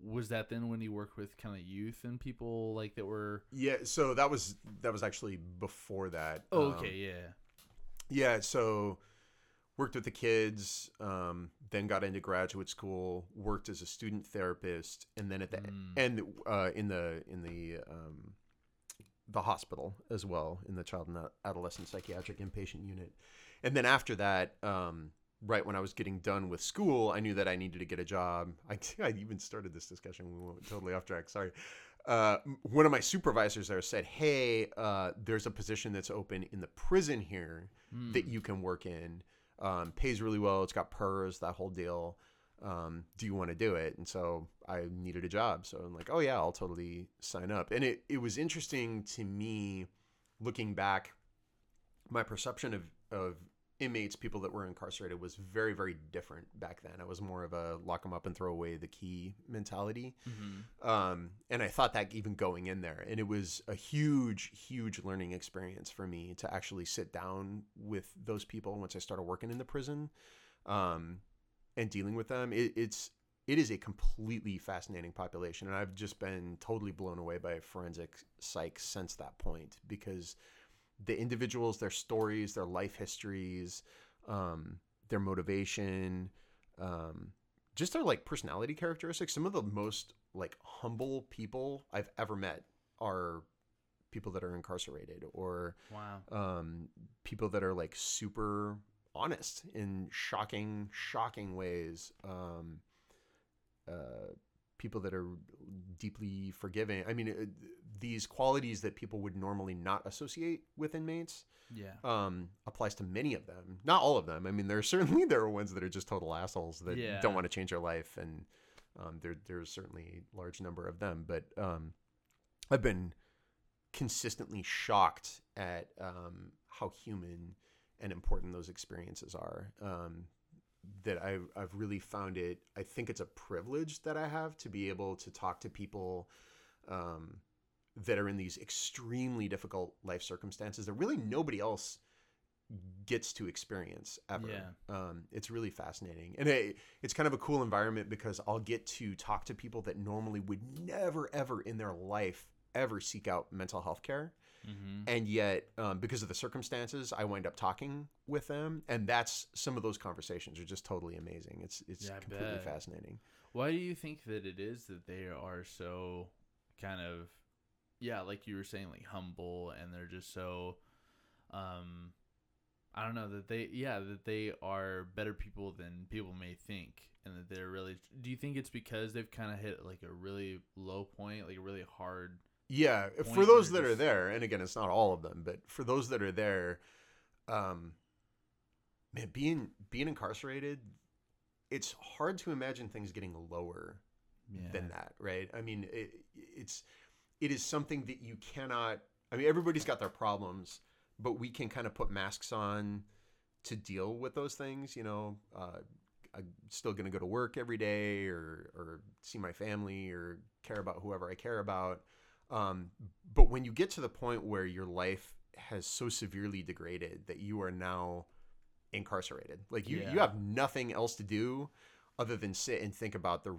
S1: was that then when you worked with kind of youth and people like that were
S2: yeah so that was that was actually before that
S1: oh,
S2: Um,
S1: okay yeah
S2: Yeah, so worked with the kids, um, then got into graduate school, worked as a student therapist, and then at the
S1: Mm.
S2: end uh, in the in the um, the hospital as well in the child and adolescent psychiatric inpatient unit. And then after that, um, right when I was getting done with school, I knew that I needed to get a job. I, I even started this discussion. We went totally off track. Sorry. Uh, one of my supervisors there said, "Hey, uh, there's a position that's open in the prison here
S1: Mm.
S2: that you can work in. Um, pays really well. It's got PERS, that whole deal. Um, do you want to do it?" And so I needed a job, so I'm like, "Oh yeah, I'll totally sign up." And it it was interesting to me, looking back, my perception of of inmates, people that were incarcerated, was very very different back then. I was more of a lock them up and throw away the key mentality.
S1: Mhm.
S2: Um, and I thought that even going in there, and it was a huge, huge learning experience for me to actually sit down with those people once I started working in the prison, um, and dealing with them. It, it's it is a completely fascinating population, and I've just been totally blown away by forensic psych since that point because the individuals, their stories, their life histories, um, their motivation, um, just their like personality characteristics. Some of the most like humble people I've ever met are people that are incarcerated or
S1: Wow.
S2: um, people that are like super honest in shocking, shocking ways. Um, uh, people that are deeply forgiving. I mean, uh, these qualities that people would normally not associate with inmates
S1: Yeah.
S2: um, applies to many of them. Not all of them. I mean, there are certainly there are ones that are just total assholes that
S1: Yeah.
S2: don't want to change their life, and um, there there's certainly a large number of them. But um, I've been consistently shocked at um, how human and important those experiences are. Um, that I've, I've really found it. I think it's a privilege that I have to be able to talk to people um, that are in these extremely difficult life circumstances that really nobody else gets to experience ever.
S1: Yeah.
S2: Um, it's really fascinating. And it, it's kind of a cool environment because I'll get to talk to people that normally would never, ever in their life ever seek out mental health care
S1: Mm-hmm.
S2: and yet um, because of the circumstances i wind up talking with them and that's some of those conversations are just totally amazing it's it's
S1: Yeah,
S2: completely
S1: bet.
S2: fascinating
S1: Why do you think that it is that they are so kind of yeah, like you were saying, like humble and they're just so um I don't know that they yeah, that they are better people than people may think and that they're really do you think it's because they've kind of hit like a really low point, like a really hard
S2: yeah for those that are there and again it's not all of them but for those that are there um man being being incarcerated it's hard to imagine things getting lower
S1: yeah.
S2: than that, right? I mean, it, it's it is something that you cannot. I mean, everybody's got their problems, but we can kind of put masks on to deal with those things. You know, uh, I'm still going to go to work every day, or or see my family, or care about whoever I care about. Um, but when you get to the point where your life has so severely degraded that you are now incarcerated, like you you have nothing else to do other than sit and think about the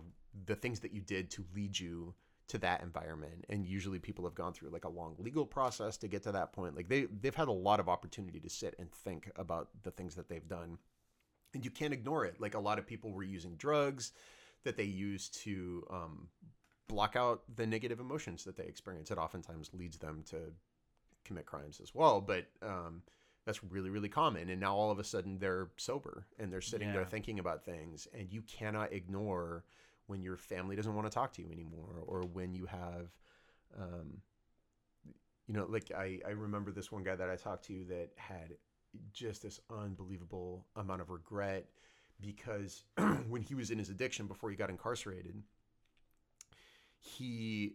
S2: the things that you did to lead you to that environment. And usually people have gone through like a long legal process to get to that point. Like they they've had a lot of opportunity to sit and think about the things that they've done. And you can't ignore it. Like a lot of people were using drugs that they used to um, block out the negative emotions that they experience. It oftentimes leads them to commit crimes as well but um, that's really really common. And now all of a sudden they're sober and they're sitting there thinking about things and you cannot ignore when your family doesn't want to talk to you anymore or when you have um, you know like I, I remember this one guy that i talked to that had just this unbelievable amount of regret because when he was in his addiction before he got incarcerated he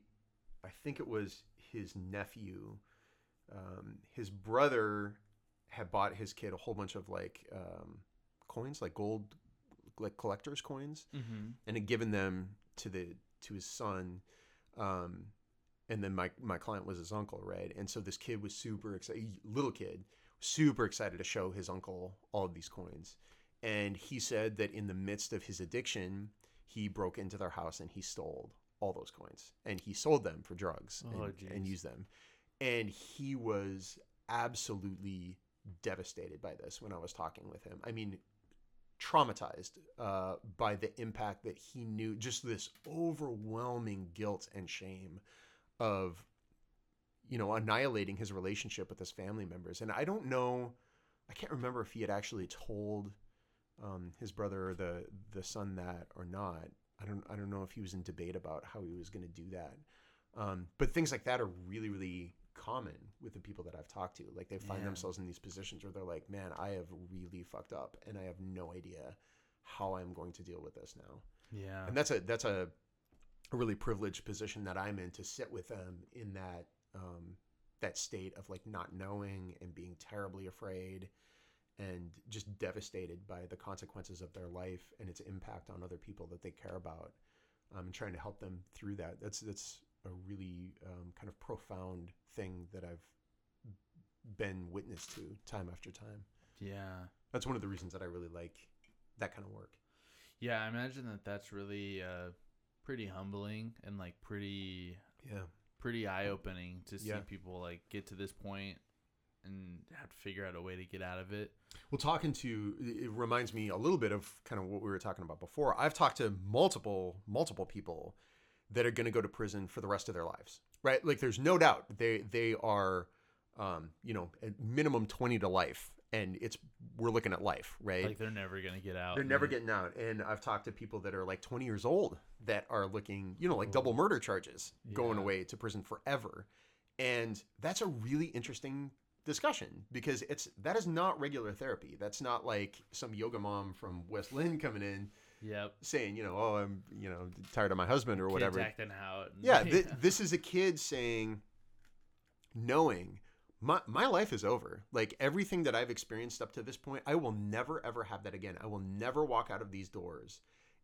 S2: i think it was his nephew um, his brother had bought his kid a whole bunch of like um, coins like gold like collectors coins
S1: Mm-hmm.
S2: and had given them to the to his son um and then my my client was his uncle right? And so this kid was super excited little kid super excited to show his uncle all of these coins. And he said that in the midst of his addiction he broke into their house and he stole all those coins and he sold them for drugs
S1: Oh,
S2: and, and used them and he was absolutely devastated by this when i was talking with him i mean traumatized uh, by the impact that he knew just this overwhelming guilt and shame of you know, annihilating his relationship with his family members. And I don't know, I can't remember if he had actually told um, his brother or the the son that or not. I don't I don't know if he was in debate about how he was going to do that. Um, but things like that are really really common with the people that I've talked to. Like they find
S1: Yeah.
S2: themselves in these positions where they're like, "Man, I have really fucked up, and I have no idea how I'm going to deal with this now."
S1: Yeah.
S2: and that's a that's a, a really privileged position that I'm in to sit with them in that um, that state of like not knowing and being terribly afraid and just devastated by the consequences of their life and its impact on other people that they care about um, and trying to help them through that that's that's a really um, kind of profound thing that I've been witness to time after time
S1: yeah.
S2: that's one of the reasons that I really like that kind of work
S1: Yeah, I imagine that that's really uh pretty humbling and like pretty
S2: yeah
S1: pretty eye opening to see
S2: Yeah.
S1: people like get to this point and have to figure out a way to get out of it.
S2: Well, talking to it reminds me a little bit of kind of what we were talking about before. I've talked to multiple multiple people that are going to go to prison for the rest of their lives, right? Like, there's no doubt they they are, um, you know, at minimum twenty to life, and it's we're looking at life, right?
S1: Like they're never gonna get out.
S2: they're never getting out, and I've talked to people that are like twenty years old that are looking, you know, like double murder charges going away to prison forever, and that's a really interesting discussion because it's that is not regular therapy. That's not like some yoga mom from West Linn coming in
S1: Yep.
S2: saying, you know, oh, I'm, you know, tired of my husband or
S1: Kids
S2: whatever.
S1: acting out.
S2: Yeah, th- this is a kid saying, knowing my my life is over. Like everything that I've experienced up to this point, I will never ever have that again. I will never walk out of these doors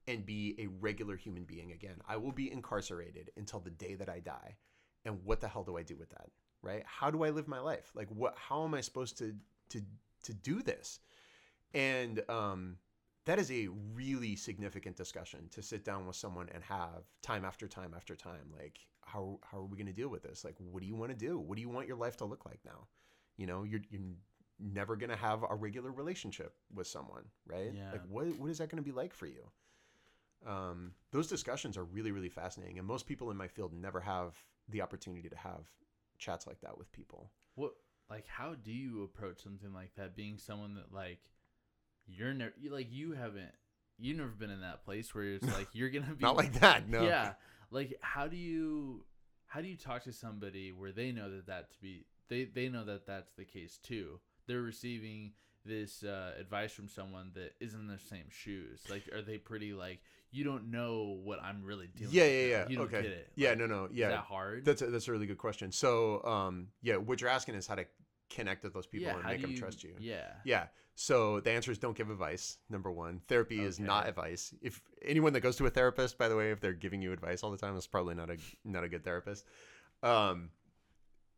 S2: and be a regular human being again. I will be incarcerated until the day that I die. And what the hell do I do with that? Right? How do I live my life? Like what how am I supposed to to to do this? And um that is a really significant discussion to sit down with someone and have time after time after time like how how are we going to deal with this like what do you want to do what do you want your life to look like now you know you're you're never going to have a regular relationship with someone right
S1: Yeah.
S2: like what what is that going to be like for you um those discussions are really really fascinating and most people in my field never have the opportunity to have chats like that with people
S1: What like how do you approach something like that? Being someone that like you're never you, like you haven't you never been in that place where it's like you're gonna be
S2: not like that no
S1: Yeah. Like how do you how do you talk to somebody where they know that that to be they they know that that's the case too. They're receiving this uh, advice from someone that isn't in their same shoes. Like are they pretty like you don't know what I'm really dealing
S2: yeah
S1: with
S2: yeah yeah
S1: You don't
S2: okay
S1: get it.
S2: yeah
S1: Like,
S2: no no
S1: Is
S2: yeah
S1: that hard?
S2: That's a, that's a really good question. So, um, yeah, what you're asking is how to connect with those people
S1: yeah,
S2: and make them trust you.
S1: Yeah.
S2: Yeah. So the answer is don't give advice. Number one, therapy is not advice. If anyone that goes to a therapist, by the way, if they're giving you advice all the time, is probably not a not a good therapist. Um,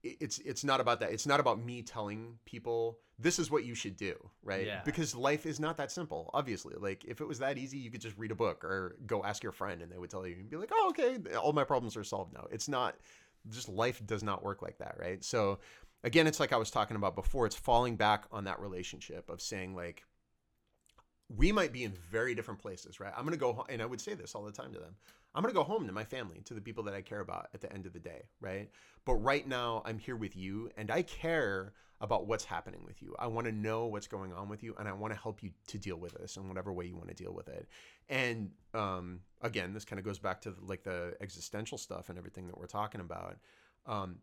S2: it's it's not about that. It's not about me telling people this is what you should do, right?
S1: Yeah.
S2: Because life is not that simple. Obviously, like if it was that easy, you could just read a book or go ask your friend, and they would tell you and be like, "Oh, okay, all my problems are solved now." It's not. Just life does not work like that, right? So again, it's like I was talking about before. It's falling back on that relationship of saying like, we might be in very different places, right? I'm gonna go, ho- and I would say this all the time to them. I'm gonna go home to my family, to the people that I care about at the end of the day, right? But right now, I'm here with you, and I care about what's happening with you. I want to know what's going on with you, and I want to help you to deal with this in whatever way you want to deal with it. And um, again, this kind of goes back to like the existential stuff and everything that we're talking about. Um,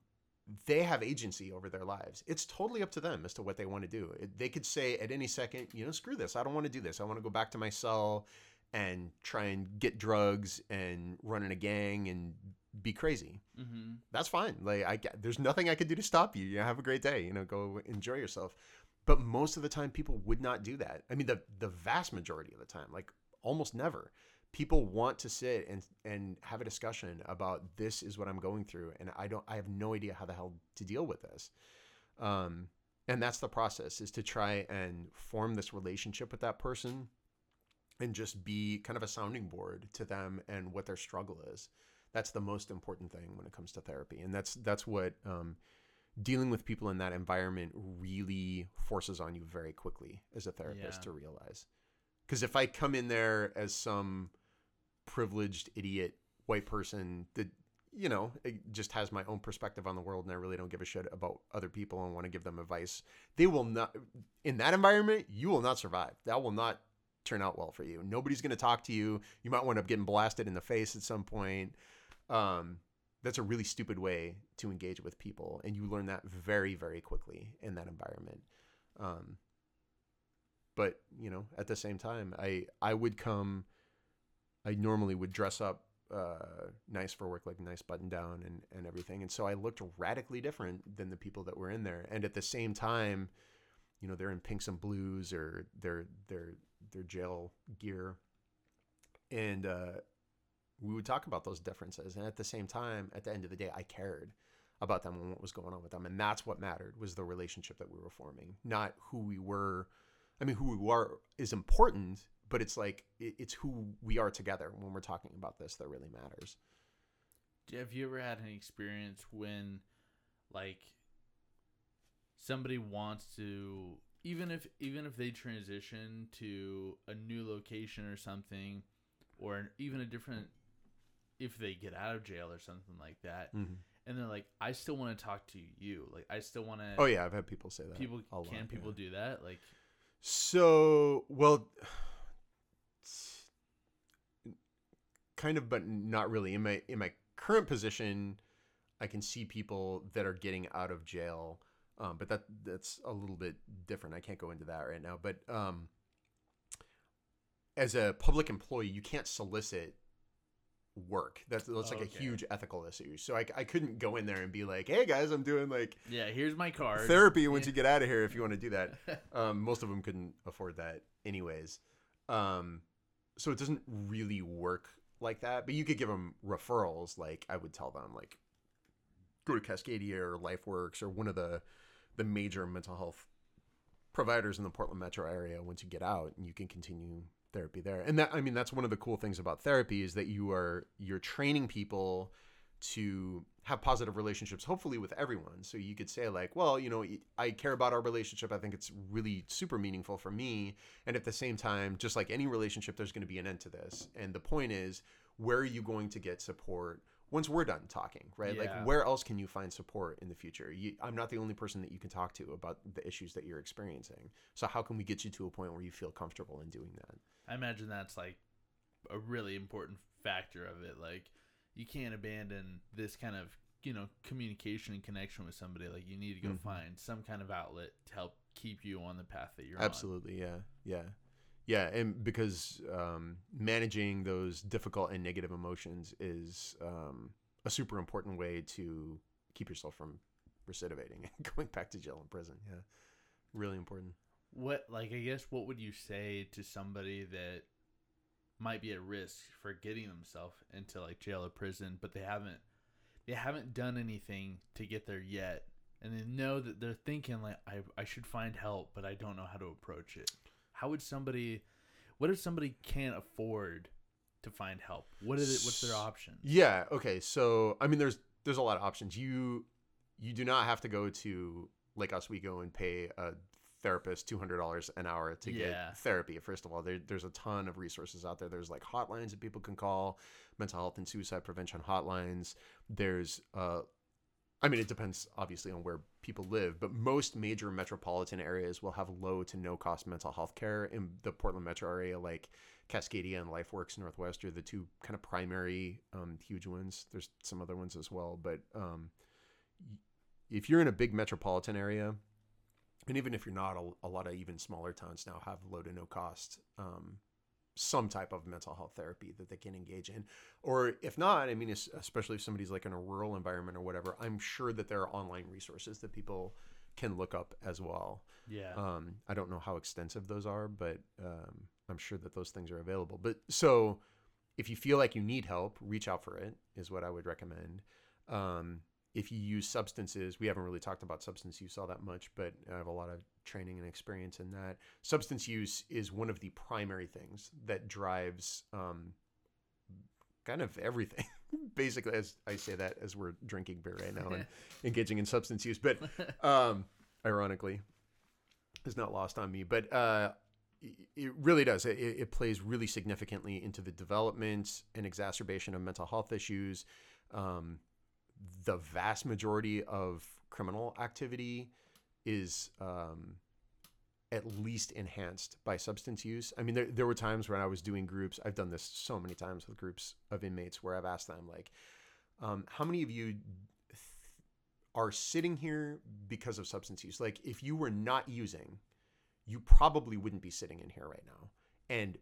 S2: they have agency over their lives. It's totally up to them as to what they want to do. They could say at any second, you know, screw this. I don't want to do this. I want to go back to my cell and try and get drugs and run in a gang and be crazy.
S1: Mm-hmm.
S2: That's fine. Like I there's nothing I could do to stop you. You have a great day, you know, go enjoy yourself. But most of the time people would not do that. I mean the the vast majority of the time, like almost never. People want to sit and and have a discussion about this is what I'm going through and I don't I have no idea how the hell to deal with this. Um and that's the process is to try and form this relationship with that person and just be kind of a sounding board to them and what their struggle is that's the most important thing when it comes to therapy and that's that's what um, dealing with people in that environment really forces on you very quickly as a therapist
S1: Yeah.
S2: to realize because if i come in there as some privileged idiot white person that you know, it just has my own perspective on the world and I really don't give a shit about other people and want to give them advice. They will not, in that environment, you will not survive. That will not turn out well for you. Nobody's going to talk to you. You might wind up getting blasted in the face at some point. Um, that's a really stupid way to engage with people. And you learn that very, very quickly in that environment. Um, but, you know, at the same time, I, I would come, I normally would dress up uh, nice for work, like nice button down and, and everything. And so I looked radically different than the people that were in there. And at the same time, you know, they're in pinks and blues or their their their jail gear. And uh, we would talk about those differences. And at the same time, at the end of the day, I cared about them and what was going on with them. And that's what mattered was the relationship that we were forming, not who we were. I mean, who we were is important, but it's like it, it's who we are together when we're talking about this that really matters.
S1: Have you ever had any experience when, like, somebody wants to even if even if they transition to a new location or something, or even a different, if they get out of jail or something like that,
S2: Mm-hmm.
S1: and they're like, I still want to talk to you. Like, I still want to.
S2: Oh yeah, I've had people say that.
S1: People
S2: lot,
S1: can people
S2: yeah.
S1: do that? Like,
S2: So well, kind of, but not really. In my in my current position, I can see people that are getting out of jail, um, but that that's a little bit different. I can't go into that right now. But um, as a public employee, you can't solicit work. That's that's like
S1: Okay.
S2: a huge ethical issue. So I, I couldn't go in there and be like, hey guys, I'm doing like
S1: yeah, here's my card.
S2: therapy once you get out of here if you want to do that. Um, most of them couldn't afford that anyways. Um, so it doesn't really work like that. But you could give them referrals. Like I would tell them, like go to Cascadia or LifeWorks or one of the the major mental health providers in the Portland metro area. Once you get out, and you can continue therapy there. And that I mean that's one of the cool things about therapy is that you are you're training people to have positive relationships hopefully with everyone. So you could say like well you know i care about our relationship. I think it's really super meaningful for me. And at the same time just like any relationship there's going to be an end to this. And the point is where are you going to get support once we're done talking right?
S1: Yeah.
S2: like where else can you find support in the future? You, i'm not the only person that you can talk to about the issues that you're experiencing. So how can we get you to a point where you feel comfortable in doing that?
S1: I imagine that's like a really important factor of it. Like you can't abandon this kind of you know communication and connection with somebody. Like you need to go
S2: Mhm.
S1: find some kind of outlet to help keep you on the path that you're on.
S2: Absolutely, yeah, yeah, yeah, and because um, managing those difficult and negative emotions is um, a super important way to keep yourself from recidivating and going back to jail and prison. Yeah, really important.
S1: What like I guess what would you say to somebody that might be at risk for getting themselves into like jail or prison, but they haven't they haven't done anything to get there yet, and they know that they're thinking like I I should find help, but I don't know how to approach it. How would somebody? What if somebody can't afford to find help? What is it? What's their option?
S2: Yeah. Okay. So I mean, there's there's a lot of options. You you do not have to go to Lake Oswego and pay a therapist two hundred dollars an hour to
S1: Yeah.
S2: get therapy. First of all, there, there's a ton of resources out there. There's like hotlines that people can call, mental health and suicide prevention hotlines. There's uh, I mean, it depends obviously on where people live, but most major metropolitan areas will have low to no cost mental health care. In the Portland metro area, like Cascadia and LifeWorks Northwest are the two kind of primary um, huge ones. There's some other ones as well, but um, if you're in a big metropolitan area, and even if you're not, a, a lot of even smaller towns now have low to no cost um, some type of mental health therapy that they can engage in. Or if not, I mean, especially if somebody's like in a rural environment or whatever, I'm sure that there are online resources that people can look up as well.
S1: Yeah.
S2: Um, I don't know how extensive those are, but um, I'm sure that those things are available. But so if you feel like you need help, reach out for it, is what I would recommend. Um, if you use substances, we haven't really talked about substance use all that much, but I have a lot of training and experience in that. Substance use is one of the primary things that drives um, kind of everything. Basically, as I say that as we're drinking beer right now and engaging in substance use, but um, ironically, is not lost on me. But uh, it- it really does. It, it plays really significantly into the development and exacerbation of mental health issues. um, the vast majority of criminal activity is um, at least enhanced by substance use. I mean, there, there were times when I was doing groups. I've done this so many times with groups of inmates where I've asked them, like, um, how many of you th- are sitting here because of substance use? Like, if you were not using, you probably wouldn't be sitting in here right now. And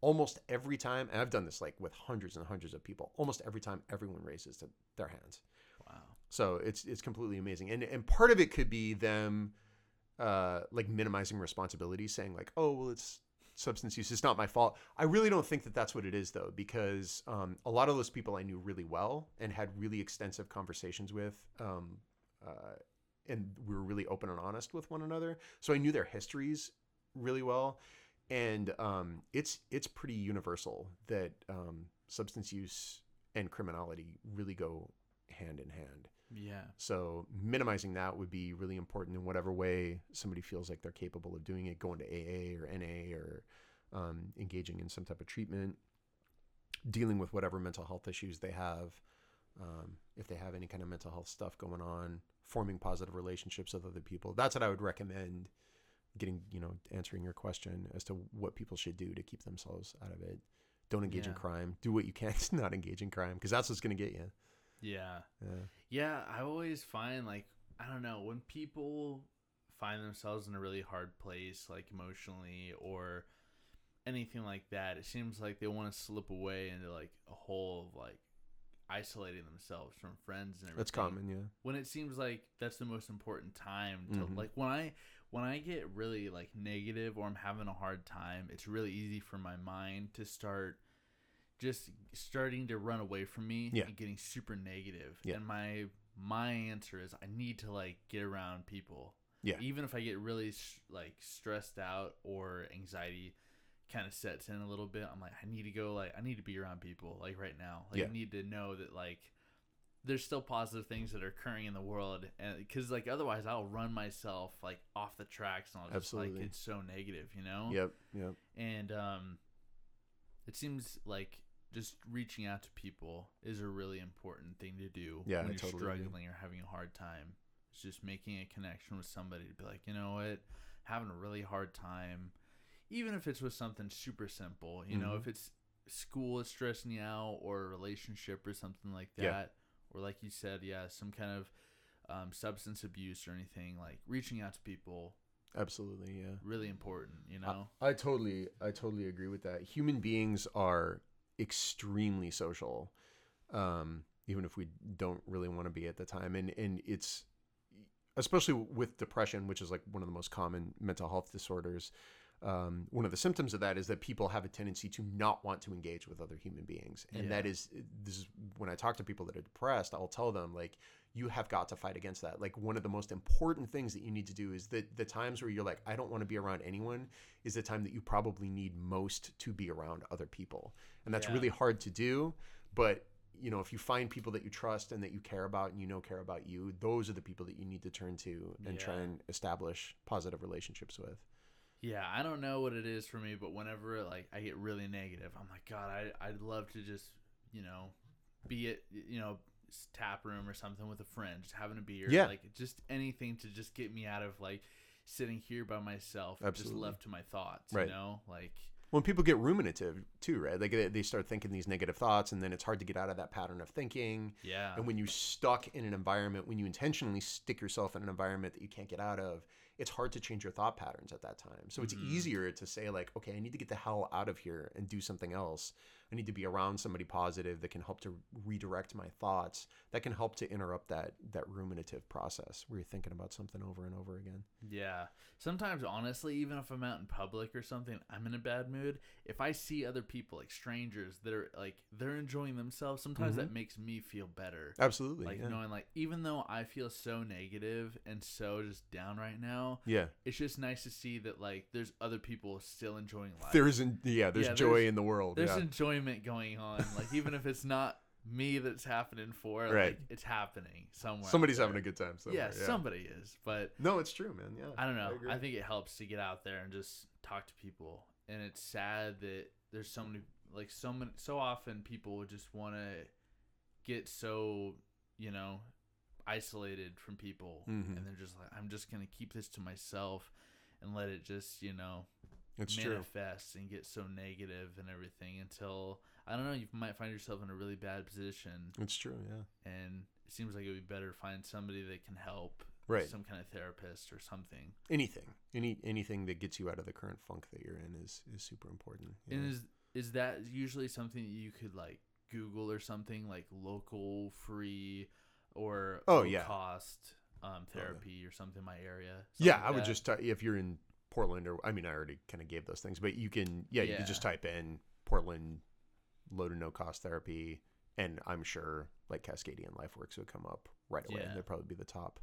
S2: almost every time, and I've done this like with hundreds and hundreds of people, almost every time everyone raises to their hands.
S1: Wow.
S2: So it's it's completely amazing, and and part of it could be them, uh, like minimizing responsibility, saying like, oh well, it's substance use, it's not my fault. I really don't think that that's what it is though, because um, a lot of those people I knew really well and had really extensive conversations with, um, uh, and we were really open and honest with one another. So I knew their histories really well, and um, it's it's pretty universal that um, substance use and criminality really go hand in hand.
S1: Yeah.
S2: So minimizing that would be really important in whatever way somebody feels like they're capable of doing it, going to AA or NA or um, engaging in some type of treatment, dealing with whatever mental health issues they have, um, if they have any kind of mental health stuff going on, forming positive relationships with other people. That's what I would recommend. Getting, you know, answering your question as to what people should do to keep themselves out of it. Don't engage in crime. Do what you can to not engage in crime because that's what's going to get you.
S1: Yeah.
S2: Yeah.
S1: Yeah, I always find like I don't know when people find themselves in a really hard place, like emotionally or anything like that. It seems like they want to slip away into like a hole of like isolating themselves from friends and everything.
S2: That's common. Yeah.
S1: When it seems like that's the most important time to
S2: Mhm.
S1: like when I when I get really like negative or I'm having a hard time, it's really easy for my mind to start just starting to run away from me
S2: Yeah.
S1: and getting super negative.
S2: Yeah.
S1: And my my answer is I need to like get around people.
S2: Yeah.
S1: Even if I get really like stressed out or anxiety kind of sets in a little bit, I'm like I need to go like I need to be around people like right now. Like
S2: Yeah.
S1: I need to know that like there's still positive things that are occurring in the world and because like otherwise i'll run myself like off the tracks and i'll just
S2: Absolutely.
S1: like it's so negative you know
S2: Yep. Yep.
S1: and um it seems like just reaching out to people is a really important thing to do
S2: Yeah,
S1: when
S2: I
S1: you're
S2: totally
S1: struggling or having a hard time it's just making a connection with somebody to be like you know what having a really hard time even if it's with something super simple you know
S2: Mhm.
S1: if it's school is stressing you out or a relationship or something like that
S2: Yeah.
S1: Or like you said yeah some kind of um, substance abuse or anything like reaching out to people
S2: Absolutely. Yeah.
S1: really important you know
S2: I totally, I totally agree with that. Human beings are extremely social, um, even if we don't really want to be at the time. And and it's especially with depression, which is like one of the most common mental health disorders. Um, one of the symptoms of that is that people have a tendency to not want to engage with other human beings, and that
S1: Yeah.
S2: is this is when I talk to people that are depressed, I'll tell them like you have got to fight against that. Like one of the most important things that you need to do is that the times where you're like, I don't want to be around anyone is the time that you probably need most to be around other people. And that's
S1: Yeah.
S2: really hard to do. But, you know, if you find people that you trust and that you care about and you know care about you, those are the people that you need to turn to and try and establish positive relationships with.
S1: Yeah, I don't know what it is for me, but whenever like I get really negative, I'm like, God, I I'd love to just you know be at you know tap room or something with a friend, just having a beer,
S2: Yeah.
S1: like just anything to just get me out of like sitting here by myself,
S2: Absolutely.
S1: just left to my thoughts,
S2: Right.
S1: you know, like
S2: When people get ruminative too, right? Like they they start thinking these negative thoughts and then it's hard to get out of that pattern of thinking.
S1: yeah,
S2: And when you're stuck in an environment, when you intentionally stick yourself in an environment that you can't get out of, it's hard to change your thought patterns at that time. So it's
S1: Mhm.
S2: easier to say, like, okay, I need to get the hell out of here and do something else. I need to be around somebody positive that can help to redirect my thoughts, that can help to interrupt that that ruminative process where you're thinking about something over and over again.
S1: Yeah. Sometimes, honestly, even if I'm out in public or something, I'm in a bad mood. If I see other people, like strangers, that are like they're enjoying themselves, sometimes
S2: Mhm.
S1: that makes me feel better.
S2: Absolutely.
S1: Like
S2: yeah.
S1: knowing, like even though I feel so negative and so just down right now,
S2: yeah.
S1: it's just nice to see that like there's other people still enjoying life.
S2: There's in, yeah, there's
S1: Yeah,
S2: joy
S1: there's-
S2: in the world.
S1: there's
S2: yeah.
S1: enjoyment going on. Like even if it's not me that's happening for,
S2: Right.
S1: like it's happening somewhere.
S2: Somebody's having a good time somewhere.
S1: Yeah, somebody is, but.
S2: No, it's true, man. Yeah.
S1: I don't know.
S2: agree.
S1: I, think it helps to get out there and just talk to people. And it's sad that there's so many, like so many, so often people just want to get so you know isolated from people,
S2: Mhm.
S1: and they're just like, I'm just gonna keep this to myself and let it just you know
S2: It's true.
S1: manifest and get so negative and everything until I don't know you might find yourself in a really bad position
S2: It's true. Yeah.
S1: and it seems like it would be better to find somebody that can help
S2: Right.
S1: some kind of therapist or something
S2: Anything, any anything that gets you out of the current funk that you're in is is super important.
S1: and
S2: Yeah.
S1: is is that usually something that you could like google or something like local free or
S2: Oh,
S1: low
S2: yeah.
S1: cost um
S2: yeah.
S1: therapy or something in my area
S2: yeah,
S1: something
S2: I would
S1: like
S2: just ty- if you're in Portland or I mean I already kind of gave those things, but you can yeah, you can just type in Portland low to no cost therapy, and I'm sure like Cascadian LifeWorks would come up right away.
S1: Yeah.
S2: They'd probably be the top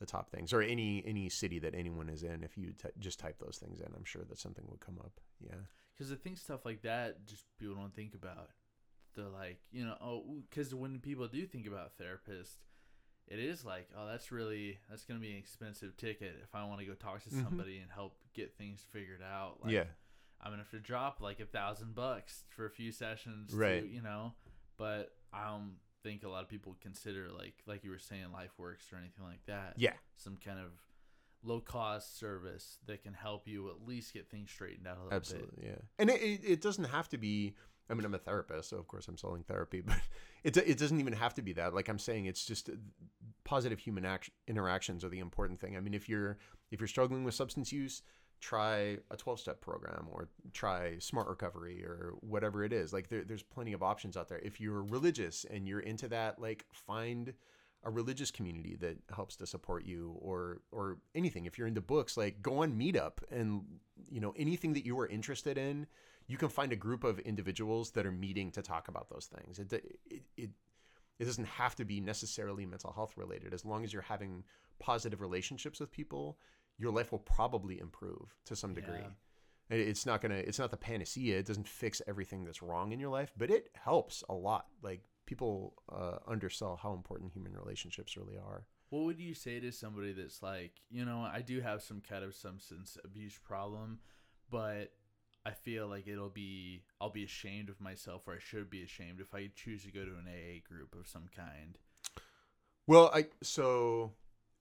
S2: the top things or any any city that anyone is in. If you t- just type those things in, I'm sure that something would come up. Yeah.
S1: because I think stuff like that just people don't think about. They're like, you know, oh, because when people do think about therapist, it is like, oh, that's really that's gonna be an expensive ticket if I want to go talk to
S2: Mhm.
S1: somebody and help get things figured out. Like,
S2: yeah.
S1: I'm gonna have to drop like a thousand bucks for a few sessions, to,
S2: Right.
S1: you know. But I don't think a lot of people consider like like you were saying, LifeWorks or anything like that.
S2: Yeah.
S1: some kind of low cost service that can help you at least get things straightened out a little bit.
S2: Absolutely, yeah. And it, it, it doesn't have to be. I mean, I'm a therapist, so of course I'm selling therapy, but it it doesn't even have to be that. Like I'm saying, it's just positive human action, interactions are the important thing. I mean, if you're if you're struggling with substance use, try a 12 step program or try smart recovery or whatever it is. Like there, there's plenty of options out there. If you're religious and you're into that, like find a religious community that helps to support you or or anything if you're into books like go on meetup and you know anything that you are interested in you can find a group of individuals that are meeting to talk about those things. It it it, it doesn't have to be necessarily mental health related. As long as you're having positive relationships with people your life will probably improve to some degree.
S1: Yeah.
S2: It's not gonna it's not the panacea. It doesn't fix everything that's wrong in your life but it helps a lot. Like people uh, undersell how important human relationships really are.
S1: What would you say to somebody that's like, you know, I do have some kind of substance abuse problem, but I feel like it'll be I'll be ashamed of myself or I should be ashamed if I choose to go to an AA group of some kind.
S2: Well, I so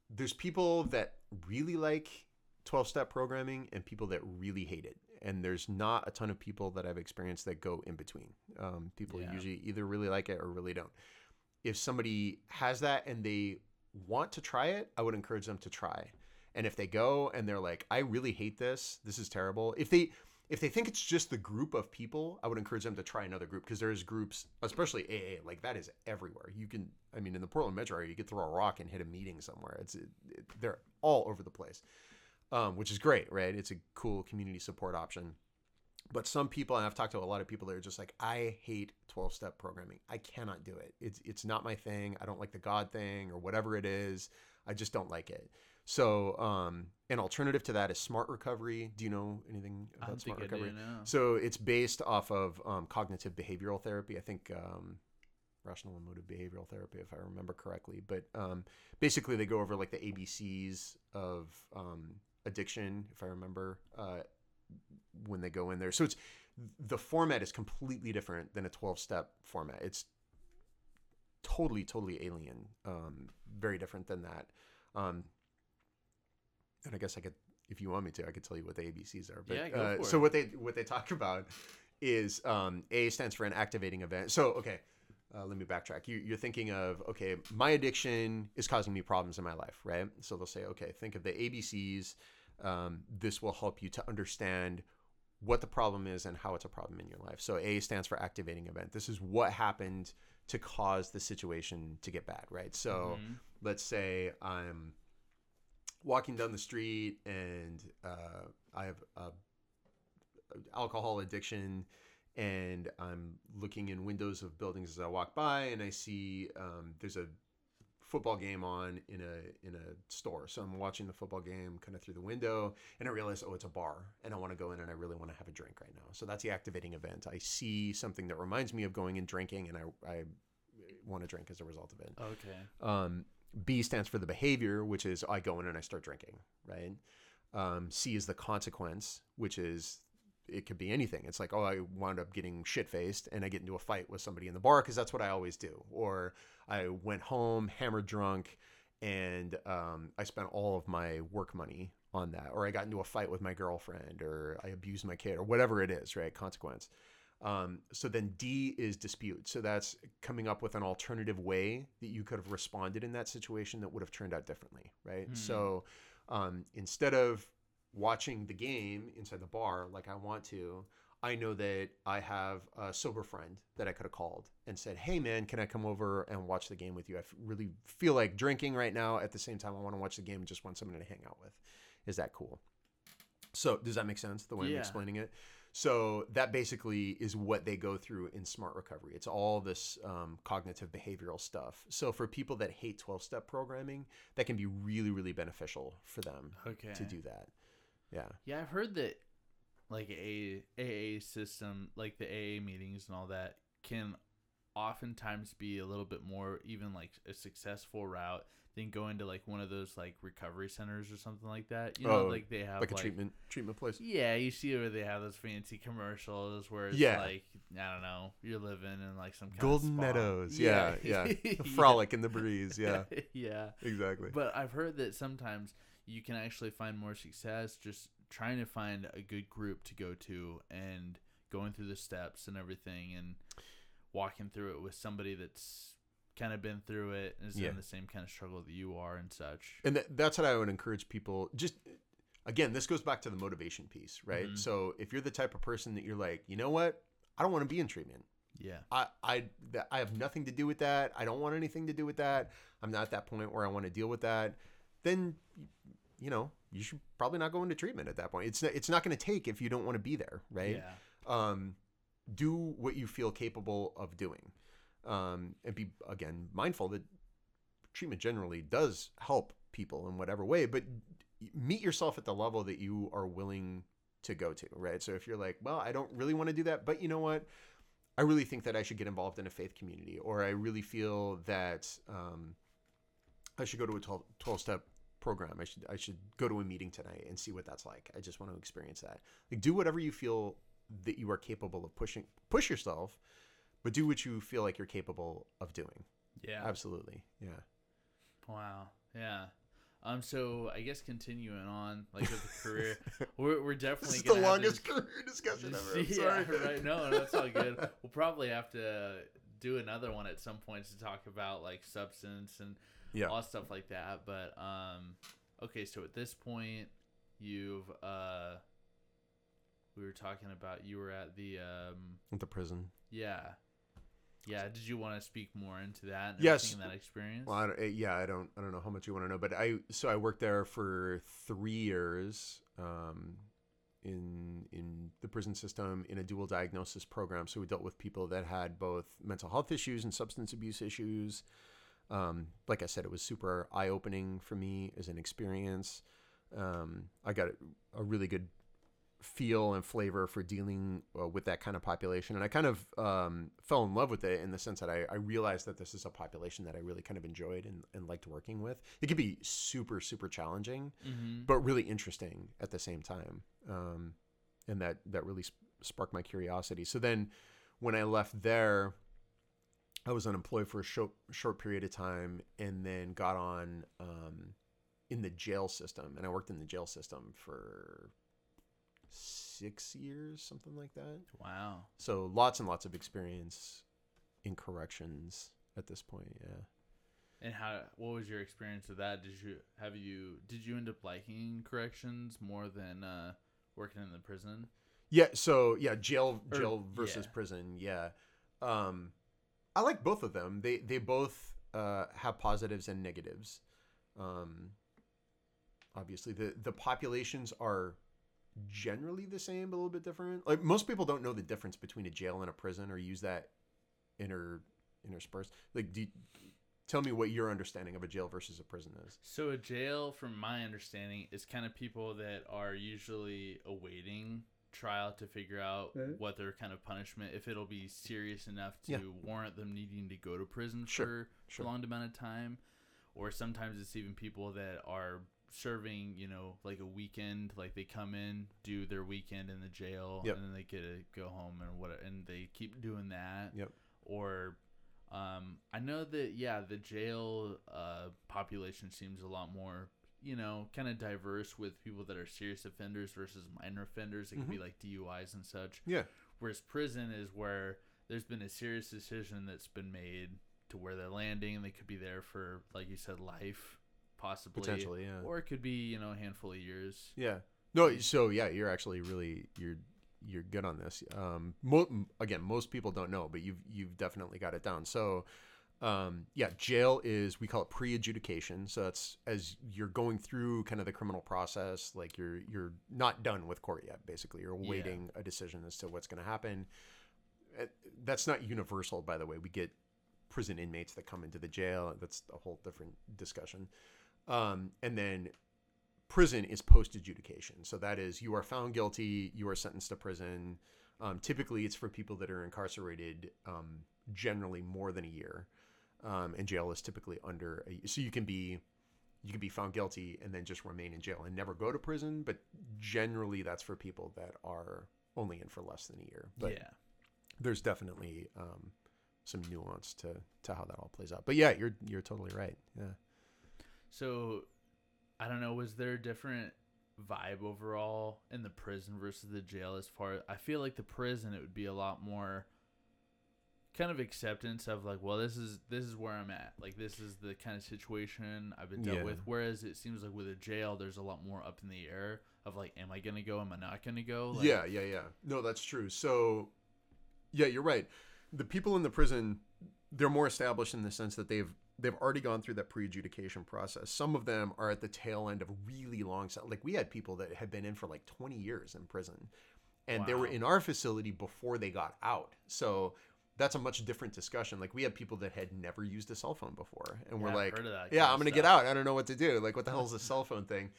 S2: there's people that really like 12 step programming and people that really hate it. And there's not a ton of people that I've experienced that go in between. Um, people
S1: Yeah.
S2: usually either really like it or really don't. If somebody has that and they want to try it, I would encourage them to try. And if they go and they're like, I really hate this, this is terrible. If they if they think it's just the group of people, I would encourage them to try another group because there's groups, especially AA, like that is everywhere. You can, I mean, in the Portland metro area, you could throw a rock and hit a meeting somewhere. It's it, it, they're all over the place, um, which is great, right? It's a cool community support option. But some people, and I've talked to a lot of people that are just like, I hate 12 step programming. I cannot do it. It's it's not my thing. I don't like the God thing or whatever it is. I just don't like it. So, um, an alternative to that is smart recovery. Do you know anything about smart recovery?
S1: do.
S2: So it's based off of um, cognitive behavioral therapy. I think um, rational emotive behavioral therapy, if I remember correctly. But um, basically, they go over like the ABCs of um, addiction, if I remember, uh, when they go in there. So it's the format is completely different than a twelve step format. It's totally, totally alien. Um, very different than that. Um, and I guess I could, if you want me to, I could tell you what the ABCs are. But
S1: Yeah, go
S2: uh,
S1: for
S2: so
S1: it.
S2: what they what they talk about is um, A stands for an activating event. So okay, uh, let me backtrack. You, you're thinking of okay, my addiction is causing me problems in my life, right? So they'll say, okay, think of the ABCs. Um, this will help you to understand what the problem is and how it's a problem in your life. So A stands for activating event. This is what happened to cause the situation to get bad, right? So
S1: Mhm.
S2: let's say I'm walking down the street and uh, I have a, alcohol addiction and I'm looking in windows of buildings as I walk by and I see um, there's a football game on in a in a store. So I'm watching the football game kind of through the window and I realize oh it's a bar and I want to go in and I really want to have a drink right now. So that's the activating event. I see something that reminds me of going and drinking and I I want to drink as a result of it.
S1: Okay.
S2: Um, B stands for the behavior, which is I go in and I start drinking, right? Um, C is the consequence, which is it could be anything. It's like, oh, I wound up getting shit faced and I get into a fight with somebody in the bar because that's what I always do. Or I went home hammered drunk and um, I spent all of my work money on that. Or I got into a fight with my girlfriend or I abused my kid or whatever it is, right? Consequence. Um, so then D is dispute. So that's coming up with an alternative way that you could have responded in that situation that would have turned out differently, right?
S1: Hmm.
S2: So um, instead of watching the game inside the bar like I want to, I know that I have a sober friend that I could have called and said, "Hey, man, can I come over and watch the game with you? I f- really feel like drinking right now. At the same time, I want to watch the game and just want someone to hang out with. Is that cool?" So, does that make sense the way I'm explaining it? So that basically is what they go through in smart recovery. It's all this um, cognitive behavioral stuff. So for people that hate 12 step programming, that can be really, really beneficial for them
S1: Okay.
S2: to do that. Yeah.
S1: Yeah, I've heard that like a AA system, like the AA meetings and all that, can oftentimes be a little bit more even like a successful route than going to like one of those like recovery centers or something like that. You know,
S2: Oh,
S1: like they have
S2: Like a treatment treatment place.
S1: Yeah, you see where they have those fancy commercials where it's
S2: Yeah.
S1: like I don't know, you're living in like some kind
S2: Golden. Meadows. Yeah. Yeah.
S1: Yeah.
S2: Frolic in the breeze. Yeah.
S1: yeah.
S2: Exactly.
S1: But I've heard that sometimes you can actually find more success just trying to find a good group to go to and going through the steps and everything and walking through it with somebody that's kind of been through it and is
S2: Yeah.
S1: in the same kind of struggle that you are and such.
S2: and th- that's what I would encourage people. Just again, this goes back to the motivation piece, right?
S1: Mhm.
S2: So if you're the type of person that you're like, you know what, I don't want to be in treatment.
S1: Yeah.
S2: I I th- I have nothing to do with that. I don't want anything to do with that. I'm not at that point where I want to deal with that. Then you know you should probably not go into treatment at that point. It's not, it's not going to take if you don't want to be there, right?
S1: Yeah.
S2: um, do what you feel capable of doing um, and be again mindful that treatment generally does help people in whatever way but meet yourself at the level that you are willing to go to right? So if you're like well i don't really want to do that but you know what? I really think that i should get involved in a faith community or i really feel that um, i should go to a 12, 12 step program. I should i should go to a meeting tonight and see what that's like. I just want to experience that. Like do whatever you feel that you are capable of pushing push yourself but do what you feel like you're capable of doing
S1: Yeah.
S2: absolutely yeah
S1: Wow. Yeah. Um. So I guess continuing on, like with the career, we're, we're definitely
S2: this is the longest
S1: this-
S2: career discussion ever I'm
S1: yeah,
S2: sorry
S1: right. No, no, that's all good. We'll probably have to do another one at some point to talk about like substance and
S2: yeah
S1: all stuff like that. But um, okay. So at this point, you've uh, we were talking about you were at the um,
S2: at the prison
S1: yeah, yeah. Did you want to speak more into that? And
S2: Yes.
S1: that experience.
S2: well I don't, eh, yeah i don't i don't know how much you want to know but i so i worked there for three years um in in the prison system in a dual diagnosis program so we dealt with people that had both mental health issues and substance abuse issues um, like I said, it was super eye opening for me as an experience. Um, I got a, a really good feel and flavor for dealing uh, with that kind of population. And I kind of um, fell in love with it in the sense that I, I realized that this is a population that I really kind of enjoyed and, and liked working with. It could be super, super challenging,
S1: mm-hmm.
S2: but really interesting at the same time. Um, and that, that really sp- sparked my curiosity. So then when I left there, I was unemployed for a short, short period of time and then got on um, in the jail system. And I worked in the jail system for six years, something like that.
S1: Wow.
S2: So lots and lots of experience in corrections at this point. Yeah.
S1: And how? What was your experience with that? Did you have you did you end up liking corrections more than uh, working in the prison?
S2: Yeah, so yeah, jail
S1: Or-
S2: jail versus
S1: yeah.
S2: prison. Yeah. Um I like both of them. They they both uh have positives and negatives. Um obviously the the populations are generally the same but a little bit different. Like most people don't know the difference between a jail and a prison or use that inter interspersed. Like do you- tell me what your understanding of a jail versus a prison is.
S1: So a jail, from my understanding, is kind of people that are usually awaiting trial to figure out
S2: Mhm.
S1: what their kind of punishment, if it'll be serious enough to
S2: Yeah.
S1: warrant them needing to go to prison
S2: Sure,
S1: for
S2: sure.
S1: a prolonged amount of time, or sometimes it's even people that are serving, you know, like a weekend, like they come in, do their weekend in the jail,
S2: Yep.
S1: and then they get to go home and what, and they keep doing that.
S2: Yep.
S1: Or, um, I know that yeah, the jail uh, population seems a lot more, you know, kind of diverse with people that are serious offenders versus minor offenders. It could be like DUIs and such.
S2: Yeah.
S1: Whereas prison is where there's been a serious decision that's been made to where they're landing and they could be there for, like you said, life, possibly.
S2: Potentially, yeah.
S1: Or it could be, you know, a handful of years.
S2: Yeah. No, so yeah, you're actually really you're you're good on this. Um, mo- again, most people don't know, but you've you've definitely got it down. So, um, yeah, jail is we call it pre-adjudication. So that's as you're going through kind of the criminal process, like you're you're not done with court yet. Basically, you're
S1: Yeah.
S2: a decision as to what's going to happen. Uh, That's not universal, by the way. We get prison inmates that come into the jail. That's a whole different discussion. Um, and then prison is post adjudication. So that is you are found guilty, you are sentenced to prison. Um, typically, it's for people that are incarcerated um, generally more than a year, um, and jail is typically under. A, so you can be you can be found guilty and then just remain in jail and never go to prison. But generally, that's for people that are only in for less than a year. But
S1: yeah.
S2: there's definitely um, some nuance to to how that all plays out. But yeah, you're you're totally right. Yeah.
S1: So, I don't know. Was there a different vibe overall in the prison versus the jail? As far I feel like the prison, it would be a lot more kind of acceptance of like, well, this is this is where I'm at. Like, this is the kind of situation I've been dealt
S2: Yeah.
S1: with. Whereas it seems like with a jail, there's a lot more up in the air of like, am I gonna go? Am I not gonna go? Like,
S2: yeah, yeah, yeah. No, that's true. So, yeah, you're right. The people in the prison, they're more established in the sense that they've they've already gone through that pre-adjudication process. Some of them are at the tail end of really long. Like we had people that had been in for like 20 years in prison, and they were in our facility before they got out. So. That's a much different discussion. Like we had people that had never used a cell phone before, and
S1: Yeah,
S2: we're like,
S1: heard of that
S2: "Yeah, I'm gonna get out. I don't know what to do. Like, what the hell is a cell phone thing?"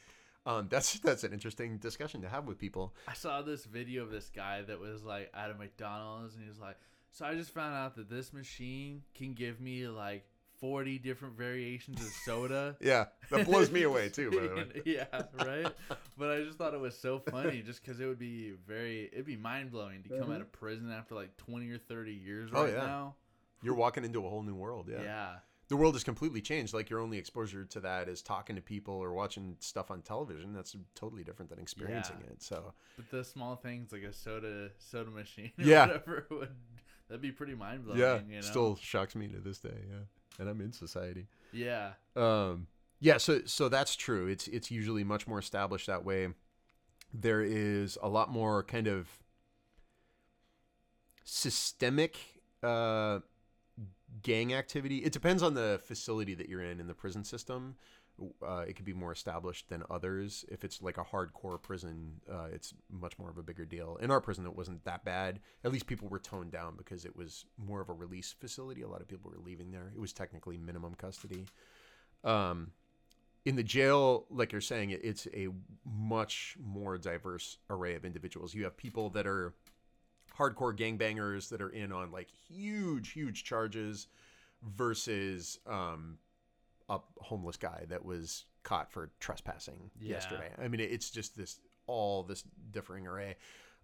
S2: Um, that's that's an interesting discussion to have with people.
S1: I saw this video of this guy that was like at a McDonald's and he was like, So I just found out that this machine can give me like 40 different variations of soda.
S2: Yeah, that blows me away too. By the way.
S1: yeah, right. But I just thought it was so funny, just because it would be very, it'd be mind blowing to come mm-hmm. out of prison after like twenty or thirty years
S2: Oh,
S1: right
S2: yeah.
S1: now.
S2: You're walking into a whole new world. Yeah.
S1: Yeah.
S2: the world has completely changed. Like your only exposure to that is talking to people or watching stuff on television. That's totally different than experiencing
S1: Yeah.
S2: it. So
S1: but the small things like a soda soda machine, or
S2: Yeah.
S1: whatever would that'd be pretty mind blowing.
S2: yeah,
S1: you know?
S2: still shocks me to this day. Yeah, and I'm in society.
S1: yeah,
S2: Um, yeah, so so that's true. It's it's usually much more established that way. There is a lot more kind of systemic uh, gang activity. It depends on the facility that you're in in the prison system. Uh, it could be more established than others. If it's like a hardcore prison, uh, it's much more of a bigger deal. In our prison, it wasn't that bad. At least people were toned down because it was more of a release facility. A lot of people were leaving there. It was technically minimum custody. Um, in the jail, like you're saying, it's a much more diverse array of individuals. You have people that are hardcore gangbangers that are in on like huge, huge charges versus um, a homeless guy that was caught for trespassing
S1: Yeah.
S2: yesterday. I mean, it's just this all this differing array.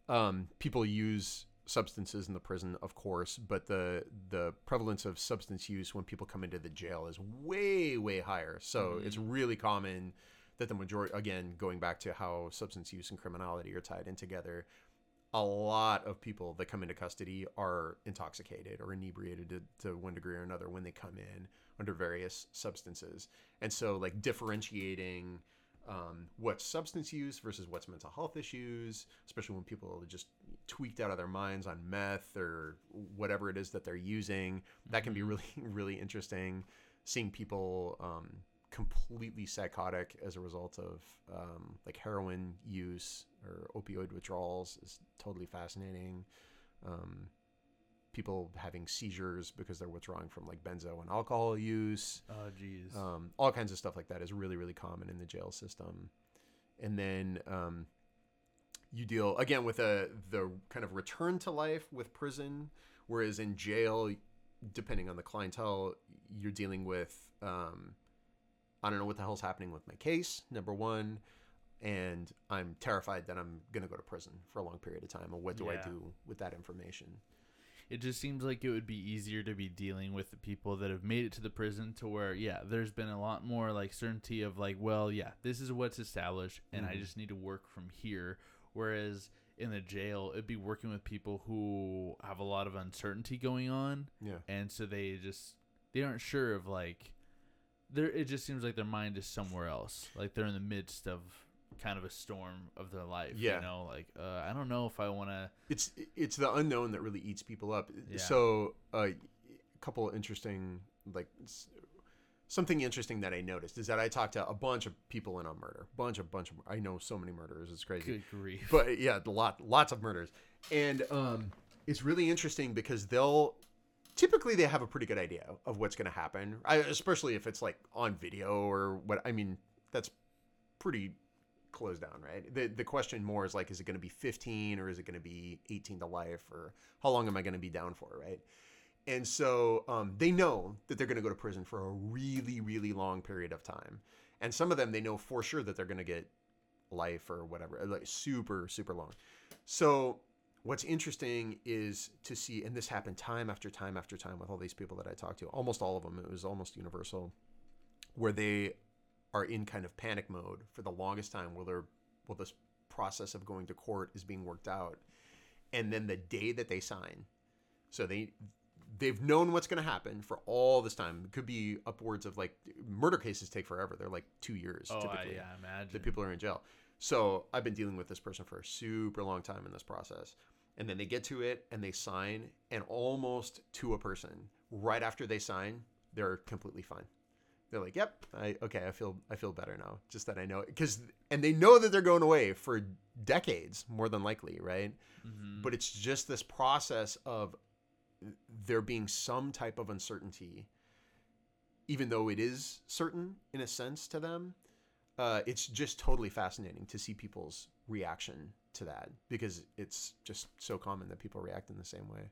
S2: Um, people use substances in the prison, of course, but the the prevalence of substance use when people come into the jail is way way higher. So it's really common that the majority, again, going back to how substance use and criminality are tied in together, a lot of people that come into custody are intoxicated or inebriated to, to one degree or another when they come in under various substances. And so, like, differentiating um, what's substance use versus what's mental health issues, especially when people are just tweaked out of their minds on meth or whatever it is that they're using, that can be really, really interesting. Seeing people um, completely psychotic as a result of um, like heroin use or opioid withdrawals is totally fascinating. Um, people having seizures because they're withdrawing from like benzo and alcohol use.
S1: Oh, geez.
S2: Um, all kinds of stuff like that is really, really common in the jail system. And then um, you deal again with a the kind of return to life with prison, whereas in jail, depending on the clientele, you're dealing with um, I don't know what the hell's happening with my case. Number one, and I'm terrified that I'm gonna go to prison for a long period of time. And what do I do with that information?
S1: it just seems like it would be easier to be dealing with the people that have made it to the prison to where yeah there's been a lot more like certainty of like well yeah this is what's established and i
S2: Mhm.
S1: just need to work from here whereas in the jail it'd be working with people who have a lot of uncertainty going on
S2: Yeah.
S1: and so they just they aren't sure of like there it just seems like their mind is somewhere else like they're in the midst of kind of a storm of their life
S2: Yeah.
S1: you know like uh, i don't know if i want to
S2: It's it's the unknown that really eats people up.
S1: Yeah.
S2: So uh, a couple interesting like something interesting that I noticed is that I talked to a bunch of people in on murder, bunch of bunch of I know so many murderers. It's crazy.
S1: good grief
S2: but yeah, a lot lots of murders, and um, it's really interesting because they'll typically they have a pretty good idea of what's going to happen, I, especially if it's like on video or what. I mean, that's pretty closed down, right? The the question more is like, is it going to be 15 or is it going to be 18 to life or how long am I going to be down for, right? And so um, they know that they're going to go to prison for a really, really long period of time. And some of them, they know for sure that they're going to get life or whatever, like super, super long. So what's interesting is to see, and this happened time after time after time with all these people that I talked to, almost all of them, it was almost universal, where they are in kind of panic mode for the longest time while they're, while this process of going to court is being worked out. And then the day that they sign, so they, they've known what's going to happen for all this time. It could be upwards of like murder cases take forever. They're like two years
S1: oh I,
S2: typically
S1: yeah imagine
S2: that people are in jail. So I've been dealing with this person for a super long time in this process. And then they get to it and they sign, and almost to a person, right after they sign, they're completely fine. They're like, "Yep, I okay, I feel I feel better now." Just that I know because, and they know that they're going away for decades, more than likely, right?
S1: Mhm.
S2: But it's just this process of there being some type of uncertainty, even though it is certain in a sense to them. Uh, it's just totally fascinating to see people's reaction to that because it's just so common that people react in the same way.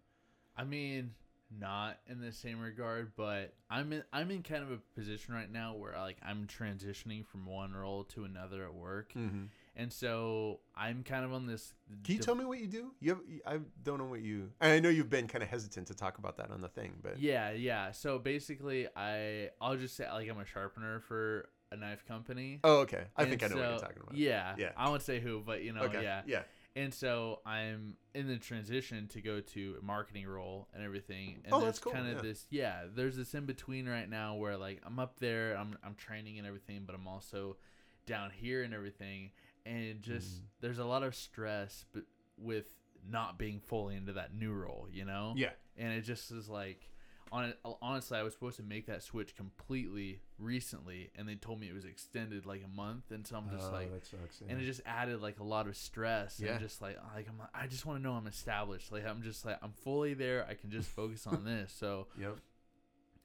S1: I mean, not in the same regard, but I'm in I'm in kind of a position right now where like I'm transitioning from one role to another at work,
S2: Mm-hmm.
S1: and so I'm kind of on this.
S2: Can you tell me what you do? You have, I don't know what you. I know you've been kind of hesitant to talk about that on the thing, but
S1: Yeah, yeah. So basically, I I'll just say like I'm a sharpener for a knife company.
S2: oh, okay. I
S1: And
S2: think I know what you're talking about.
S1: Yeah,
S2: Yeah.
S1: I won't say who, but you know,
S2: okay.
S1: yeah.
S2: Yeah.
S1: And so I'm in the transition to go to a marketing role and everything. And
S2: Oh,
S1: there's
S2: that's cool,
S1: kind of
S2: yeah.
S1: this yeah, there's this in between right now where like I'm up there, I'm I'm training and everything, but I'm also down here and everything. And it just
S2: Mhm.
S1: there's a lot of stress but with not being fully into that new role, you know?
S2: Yeah.
S1: And it just is like on honestly, I was supposed to make that switch completely recently, and they told me it was extended like a month, and so I'm just
S2: Oh,
S1: like,
S2: that sucks.
S1: and it just added like a lot of stress
S2: Yeah.
S1: and just like like I'm I just want to know I'm established like I'm just like I'm fully there I can just focus on this so
S2: Yep.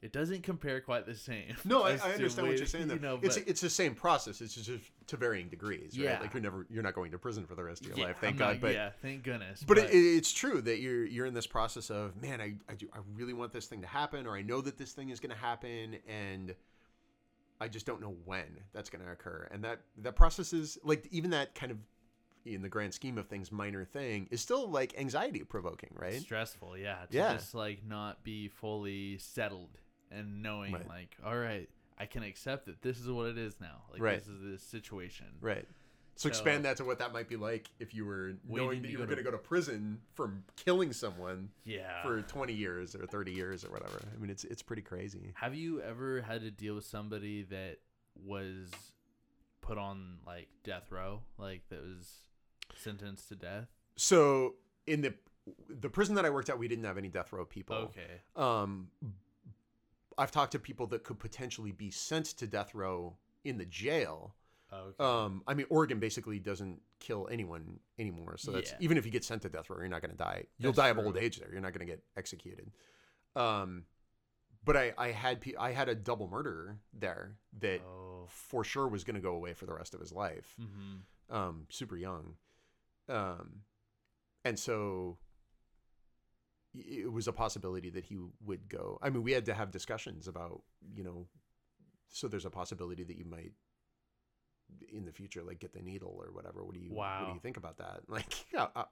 S1: It doesn't compare quite the same
S2: No, I, I understand what you're saying. Though.
S1: you know
S2: it's
S1: but
S2: it's the same process. It's just to varying degrees, right?
S1: Yeah.
S2: Like you're never you're not going to prison for the rest of your
S1: yeah,
S2: life, thank
S1: I'm
S2: God.
S1: not-
S2: but
S1: yeah thank goodness
S2: but it, it's true that you're you're in this process of man, I I, do, I really want this thing to happen, or I know that this thing is going to happen, and I just don't know when that's going to occur. And that that process is like even that kind of in the grand scheme of things minor thing is still like anxiety provoking, right?
S1: stressful yeah to
S2: Yeah.
S1: just like not be fully settled and knowing
S2: Right.
S1: like all right I can accept that this is what it is now like
S2: Right.
S1: this is the situation
S2: Right. So,
S1: So-
S2: expand that to what that might be like if you were knowing that you were going to go to prison for killing someone
S1: yeah
S2: for 20 years or 30 years or whatever. I mean, it's it's pretty crazy.
S1: Have you ever had to deal with somebody that was put on like death row, like that was sentenced to death?
S2: So in the the prison that I worked at, we didn't have any death row people.
S1: Okay.
S2: Um, I've talked to people that could potentially be sent to death row in the jail.
S1: Okay.
S2: Um, I mean, Oregon basically doesn't kill anyone anymore. So that's
S1: Yeah.
S2: even if you get sent to death row, you're not going to die. You'll
S1: That's
S2: die of old age there. You're not going to get executed. Um, but I, I had I had a double murderer there that
S1: oh.
S2: for sure was going to go away for the rest of his life.
S1: Mm-hmm.
S2: Um, super young. Um, and so it was a possibility that he would go. I mean, we had to have discussions about, you know, so there's a possibility that you might in the future like get the needle or whatever. What do you
S1: wow.
S2: what do you think about that? Like, yeah, uh,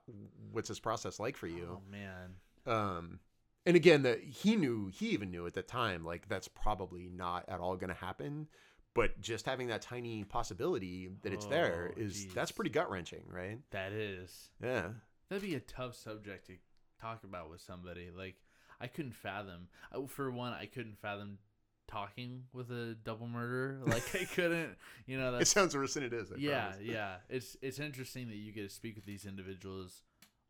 S2: what's this process like for you?
S1: Oh man.
S2: um and again that he knew he even knew at the time like that's probably not at all going to happen but just having that tiny possibility that it's there
S1: Oh,
S2: is that's pretty gut wrenching right
S1: That is.
S2: yeah
S1: That'd be a tough subject to talk about with somebody. Like I couldn't fathom. I- For one, I couldn't fathom talking with a double murderer. Like I couldn't. You know.
S2: it sounds worse than it is I
S1: yeah,
S2: promise.
S1: yeah. It's it's interesting that you get to speak with these individuals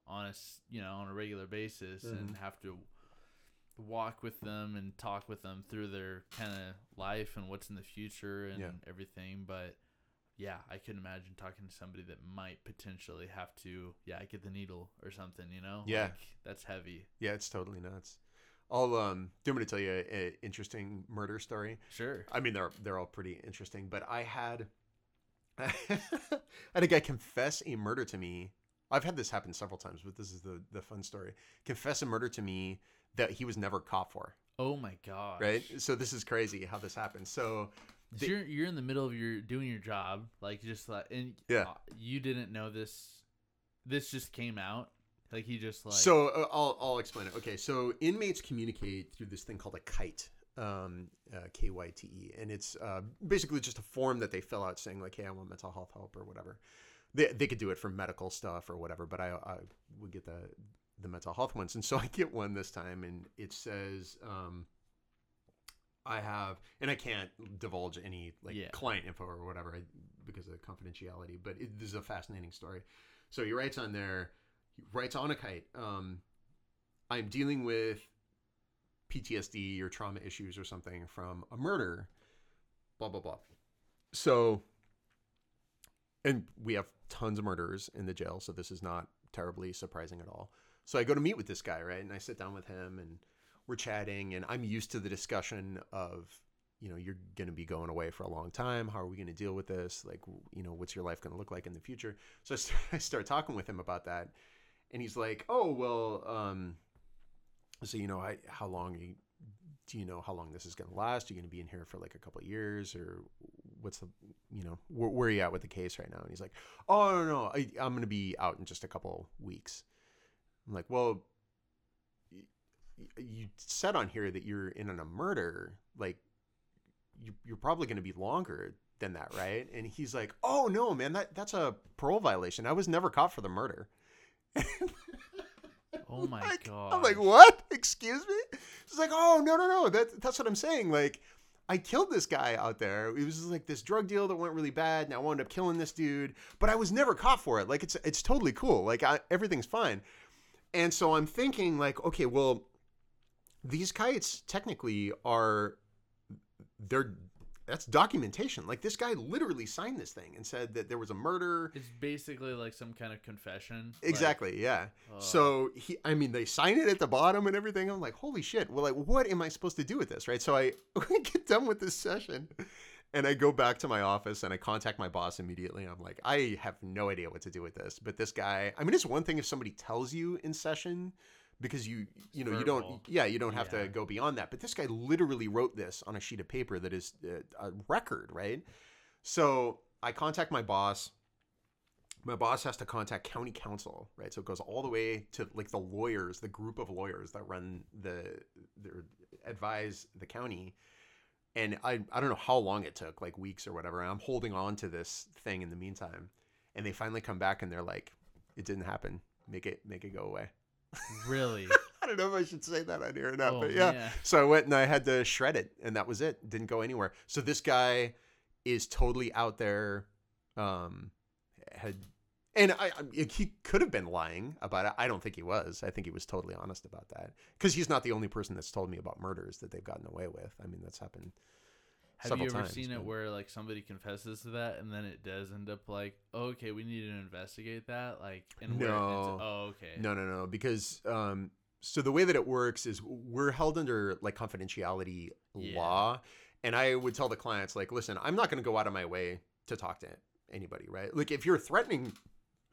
S1: on a you know on a regular basis and
S2: Mhm.
S1: have to walk with them and talk with them through their kind of life and what's in the future and
S2: Yeah.
S1: everything. But yeah, I can imagine talking to somebody that might potentially have to yeah get the needle or something. You know.
S2: Yeah.
S1: Like, that's heavy.
S2: yeah it's totally nuts i'll um do you want me to tell you an interesting murder story
S1: Sure.
S2: i mean they're they're all pretty interesting but i had I had a guy confess a murder to me. I've had this happen several times, but this is the the fun story. Confess a murder to me that he was never caught for.
S1: Oh my god!
S2: Right. So this is crazy how this happened. So
S1: You're you're in the middle of your doing your job, like just like and
S2: Yeah.
S1: uh, you didn't know this. This just came out. Like he just like
S2: so uh, I'll I'll explain it. Okay. So inmates communicate through this thing called a kite. Um, uh, K Y T E, and it's uh, basically just a form that they fill out saying like, "Hey, I want mental health help" or whatever. They, they could do it for medical stuff or whatever, but I I would get the the mental health ones, and so I get one this time, and it says, um, I have, and I can't divulge any like
S1: Yeah.
S2: client info or whatever I, because of confidentiality, but it, this is a fascinating story. So he writes on there, he writes on a kite, um, I'm dealing with PTSD or trauma issues or something from a murder, blah blah blah. So, and we have tons of murderers in the jail, so this is not terribly surprising at all. So I go to meet with this guy, right? And I sit down with him and we're chatting, and I'm used to the discussion of, you know, you're going to be going away for a long time. How are we going to deal with this? Like, you know, what's your life going to look like in the future? So I start, I start talking with him about that, and he's like, "Oh, well, um, so you know, I how long you, do you know how long this is going to last? Are you going to be in here for like a couple of years, or what's the, you know, where, where are you at with the case right now?" And he's like, "Oh no, no, I, I'm going to be out in just a couple weeks." I'm like, "Well." You said on here that you're in on a murder, like you, you're probably going to be longer than that, right? And he's like, "Oh no, man, that that's a parole violation. I was never caught for the murder."
S1: Oh my
S2: Like,
S1: god.
S2: I'm like, what? Excuse me? She's like, oh no, no, no. That that's what I'm saying. Like, I killed this guy out there. It was like this drug deal that went really bad, and I wound up killing this dude. But I was never caught for it. Like, it's it's totally cool. Like, I, everything's fine. And so I'm thinking, like, okay, well, these kites technically are they're that's documentation. Like this guy literally signed this thing and said that there was a murder.
S1: It's basically like some kind of confession. like,
S2: Exactly, yeah.
S1: uh,
S2: So he, I mean, they sign it at the bottom and everything. I'm like, holy shit. Well, like, what am I supposed to do with this, right? So I get done with this session, and I go back to my office and I contact my boss immediately. I'm like, I have no idea what to do with this. But this guy, I mean, it's one thing if somebody tells you in session because you, you know, you don't, yeah, you don't have
S1: Yeah.
S2: to go beyond that. But this guy literally wrote this on a sheet of paper that is uh, a record, right? So I contact my boss my boss has to contact county counsel, right? So it goes all the way to like the lawyers, the group of lawyers that run the, their advise the county. And I, I don't know how long it took, like weeks or whatever. And I'm holding on to this thing in the meantime. And they finally come back and they're like, it didn't happen. Make it, make it go away.
S1: Really.
S2: I don't know if I should say that on here or not,
S1: oh,
S2: but yeah.
S1: man.
S2: So I went and I had to shred it, and that was it. Didn't go anywhere. So this guy is totally out there. Um, had and I, I he could have been lying about it. I don't think he was. I think he was totally honest about that because he's not the only person that's told me about murders that they've gotten away with. I mean, that's happened.
S1: Have
S2: several
S1: you ever
S2: times,
S1: seen it
S2: but-
S1: where like somebody confesses to that and then it does end up like, oh, okay, we need to investigate that, like, and where it ends-
S2: No.
S1: oh, okay,
S2: No, no, no. Because um, so the way that it works is we're held under like confidentiality
S1: Yeah.
S2: law, and I would tell the clients like, listen, I'm not going to go out of my way to talk to anybody, right? Like if you're threatening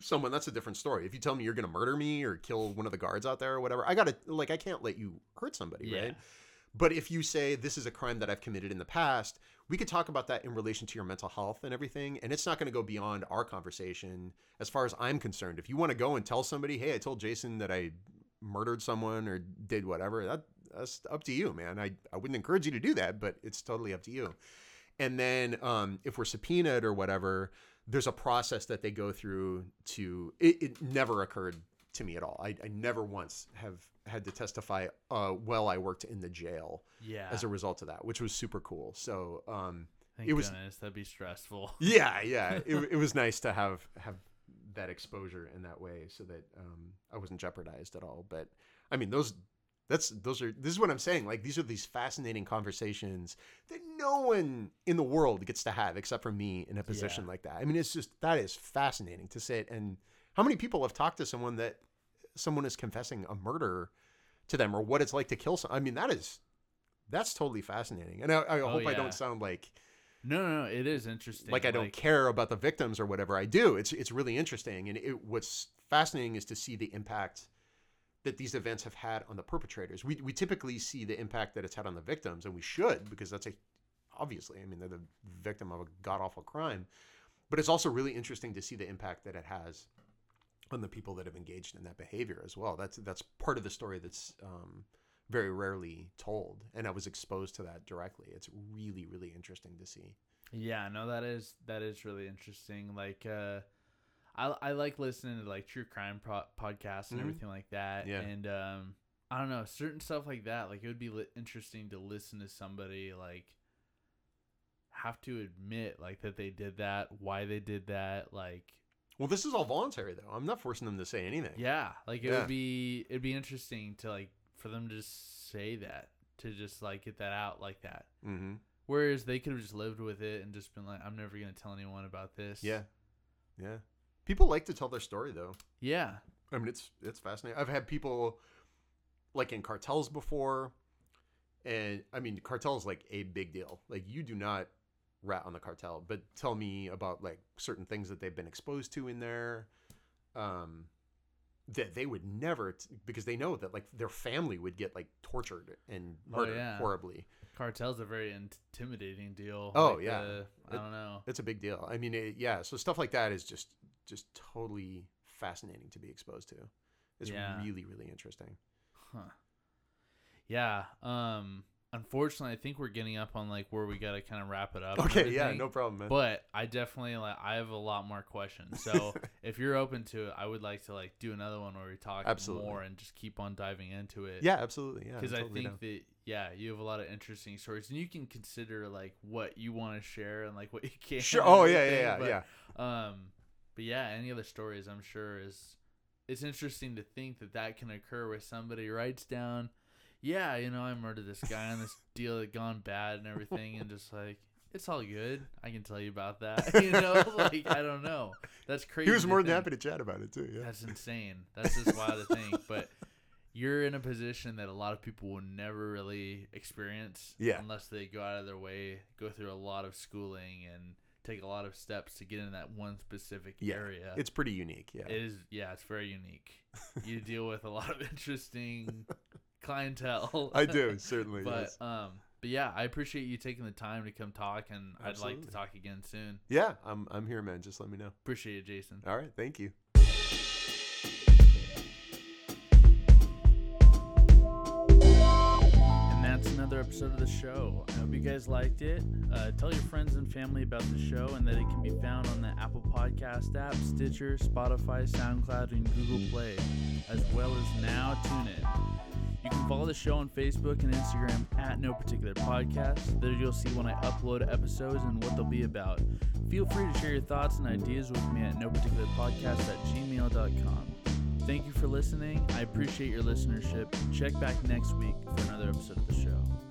S2: someone, that's a different story. If you tell me you're going to murder me or kill one of the guards out there or whatever, I gotta like I can't let you hurt somebody,
S1: Yeah.
S2: right? But if you say this is a crime that I've committed in the past, we could talk about that in relation to your mental health and everything. And it's not going to go beyond our conversation as far as I'm concerned. If you want to go and tell somebody, hey, I told Jason that I murdered someone or did whatever, that, that's up to you, man. I, I wouldn't encourage you to do that, but it's totally up to you. And then um, if we're subpoenaed or whatever, there's a process that they go through to. It, it never occurred to me at all. I, I never once have had to testify uh, while I worked in the jail
S1: Yeah.
S2: as a result of that, which was super cool. So um,
S1: Thank
S2: it was-
S1: goodness. That'd be stressful.
S2: yeah, yeah, it, it was nice to have have that exposure in that way, so that um, I wasn't jeopardized at all. But I mean, those that's those are this is what I'm saying. Like these are these fascinating conversations that no one in the world gets to have except for me in a position
S1: Yeah.
S2: like that. I mean, it's just that is fascinating to sit and how many people have talked to someone that someone is confessing a murder to them or what it's like to kill someone. I mean, that is that's totally fascinating. And I, I oh, hope I
S1: yeah.
S2: don't sound like
S1: No, no, no. It is interesting.
S2: like I don't care about the victims or whatever. I do. It's it's really interesting, and it, what's fascinating is to see the impact that these events have had on the perpetrators. We we typically see the impact that it's had on the victims, and we should because that's a obviously. I mean, they're the victim of a god awful crime, but it's also really interesting to see the impact that it has on the people that have engaged in that behavior as well. That's that's part of the story that's. Um, very rarely told and i was exposed to that directly it's really really interesting to see
S1: Yeah, no, that is that is really interesting. Like, uh, I I like listening to like true crime pro- podcasts and
S2: Mhm.
S1: everything like that.
S2: Yeah.
S1: And um, I don't know certain stuff like that. Like, it would be li- interesting to listen to somebody like have to admit like that they did that, why they did that. Like,
S2: Well, this is all voluntary though. I'm not forcing them to say anything.
S1: yeah, like it
S2: Yeah.
S1: would be it'd be interesting to like for them to just say that to just like get that out like that.
S2: Mm-hmm.
S1: Whereas they could have just lived with it and just been like, I'm never gonna tell anyone about this.
S2: Yeah. Yeah. People like to tell their story though.
S1: Yeah.
S2: I mean, it's it's fascinating. I've had people like in cartels before, and I mean, cartels like a big deal. Like you do not rat on the cartel, but tell me about like certain things that they've been exposed to in there. Um, that they would never t- because they know that like their family would get like tortured and
S1: Oh,
S2: murdered
S1: yeah.
S2: horribly.
S1: Cartel's a very intimidating deal.
S2: Oh,
S1: Like,
S2: yeah.
S1: uh, I
S2: It-
S1: don't know.
S2: It's a big deal. I mean, it, yeah. So stuff like that is just just totally fascinating to be exposed to. It's
S1: Yeah.
S2: really really interesting.
S1: Huh. Yeah. Um. Unfortunately, I think we're getting up on like where we gotta kind of wrap it up.
S2: Okay, yeah, no problem, man.
S1: But I definitely like I have a lot more questions. So if you're open to it, I would like to like do another one where we talk
S2: Absolutely.
S1: more and just keep on diving into it.
S2: yeah, absolutely. Yeah,
S1: Because I think
S2: down.
S1: that yeah, you have a lot of interesting stories, and you can consider like what you want to share and like what you can't.
S2: sure. Oh yeah, yeah, yeah,
S1: but,
S2: yeah.
S1: Um, but yeah, any other stories I'm sure is it's interesting to think that that can occur where somebody writes down, yeah, you know, I murdered this guy on this deal that gone bad and everything, and just like it's all good. I can tell you about that. you know, like I don't know. That's crazy.
S2: He was more than happy to chat about it too. Yeah.
S1: That's insane. That's just wild to think. But you're in a position that a lot of people will never really experience
S2: Yeah.
S1: unless they go out of their way, go through a lot of schooling and take a lot of steps to get in that one specific
S2: Yeah,
S1: area.
S2: It's pretty unique. Yeah.
S1: It is yeah, it's very unique. you deal with a lot of interesting clientele.
S2: I do certainly.
S1: but
S2: yes.
S1: um but yeah, I appreciate you taking the time to come talk and I'd like to talk again soon.
S2: Yeah, I'm I'm here, man. Just let me know.
S1: Appreciate it, Jason.
S2: All right. Thank you.
S1: Episode of the show. I hope you guys liked it. Uh, tell your friends and family about the show and that it can be found on the Apple Podcast app, Stitcher, Spotify, SoundCloud, and Google Play, as well as now TuneIn. You can follow the show on Facebook and Instagram at No Particular Podcast. There you'll see when I upload episodes and what they'll be about. Feel free to share your thoughts and ideas with me at No Particular Podcast at gmail.com. Thank you for listening. I appreciate your listenership. Check back next week for another episode of the show.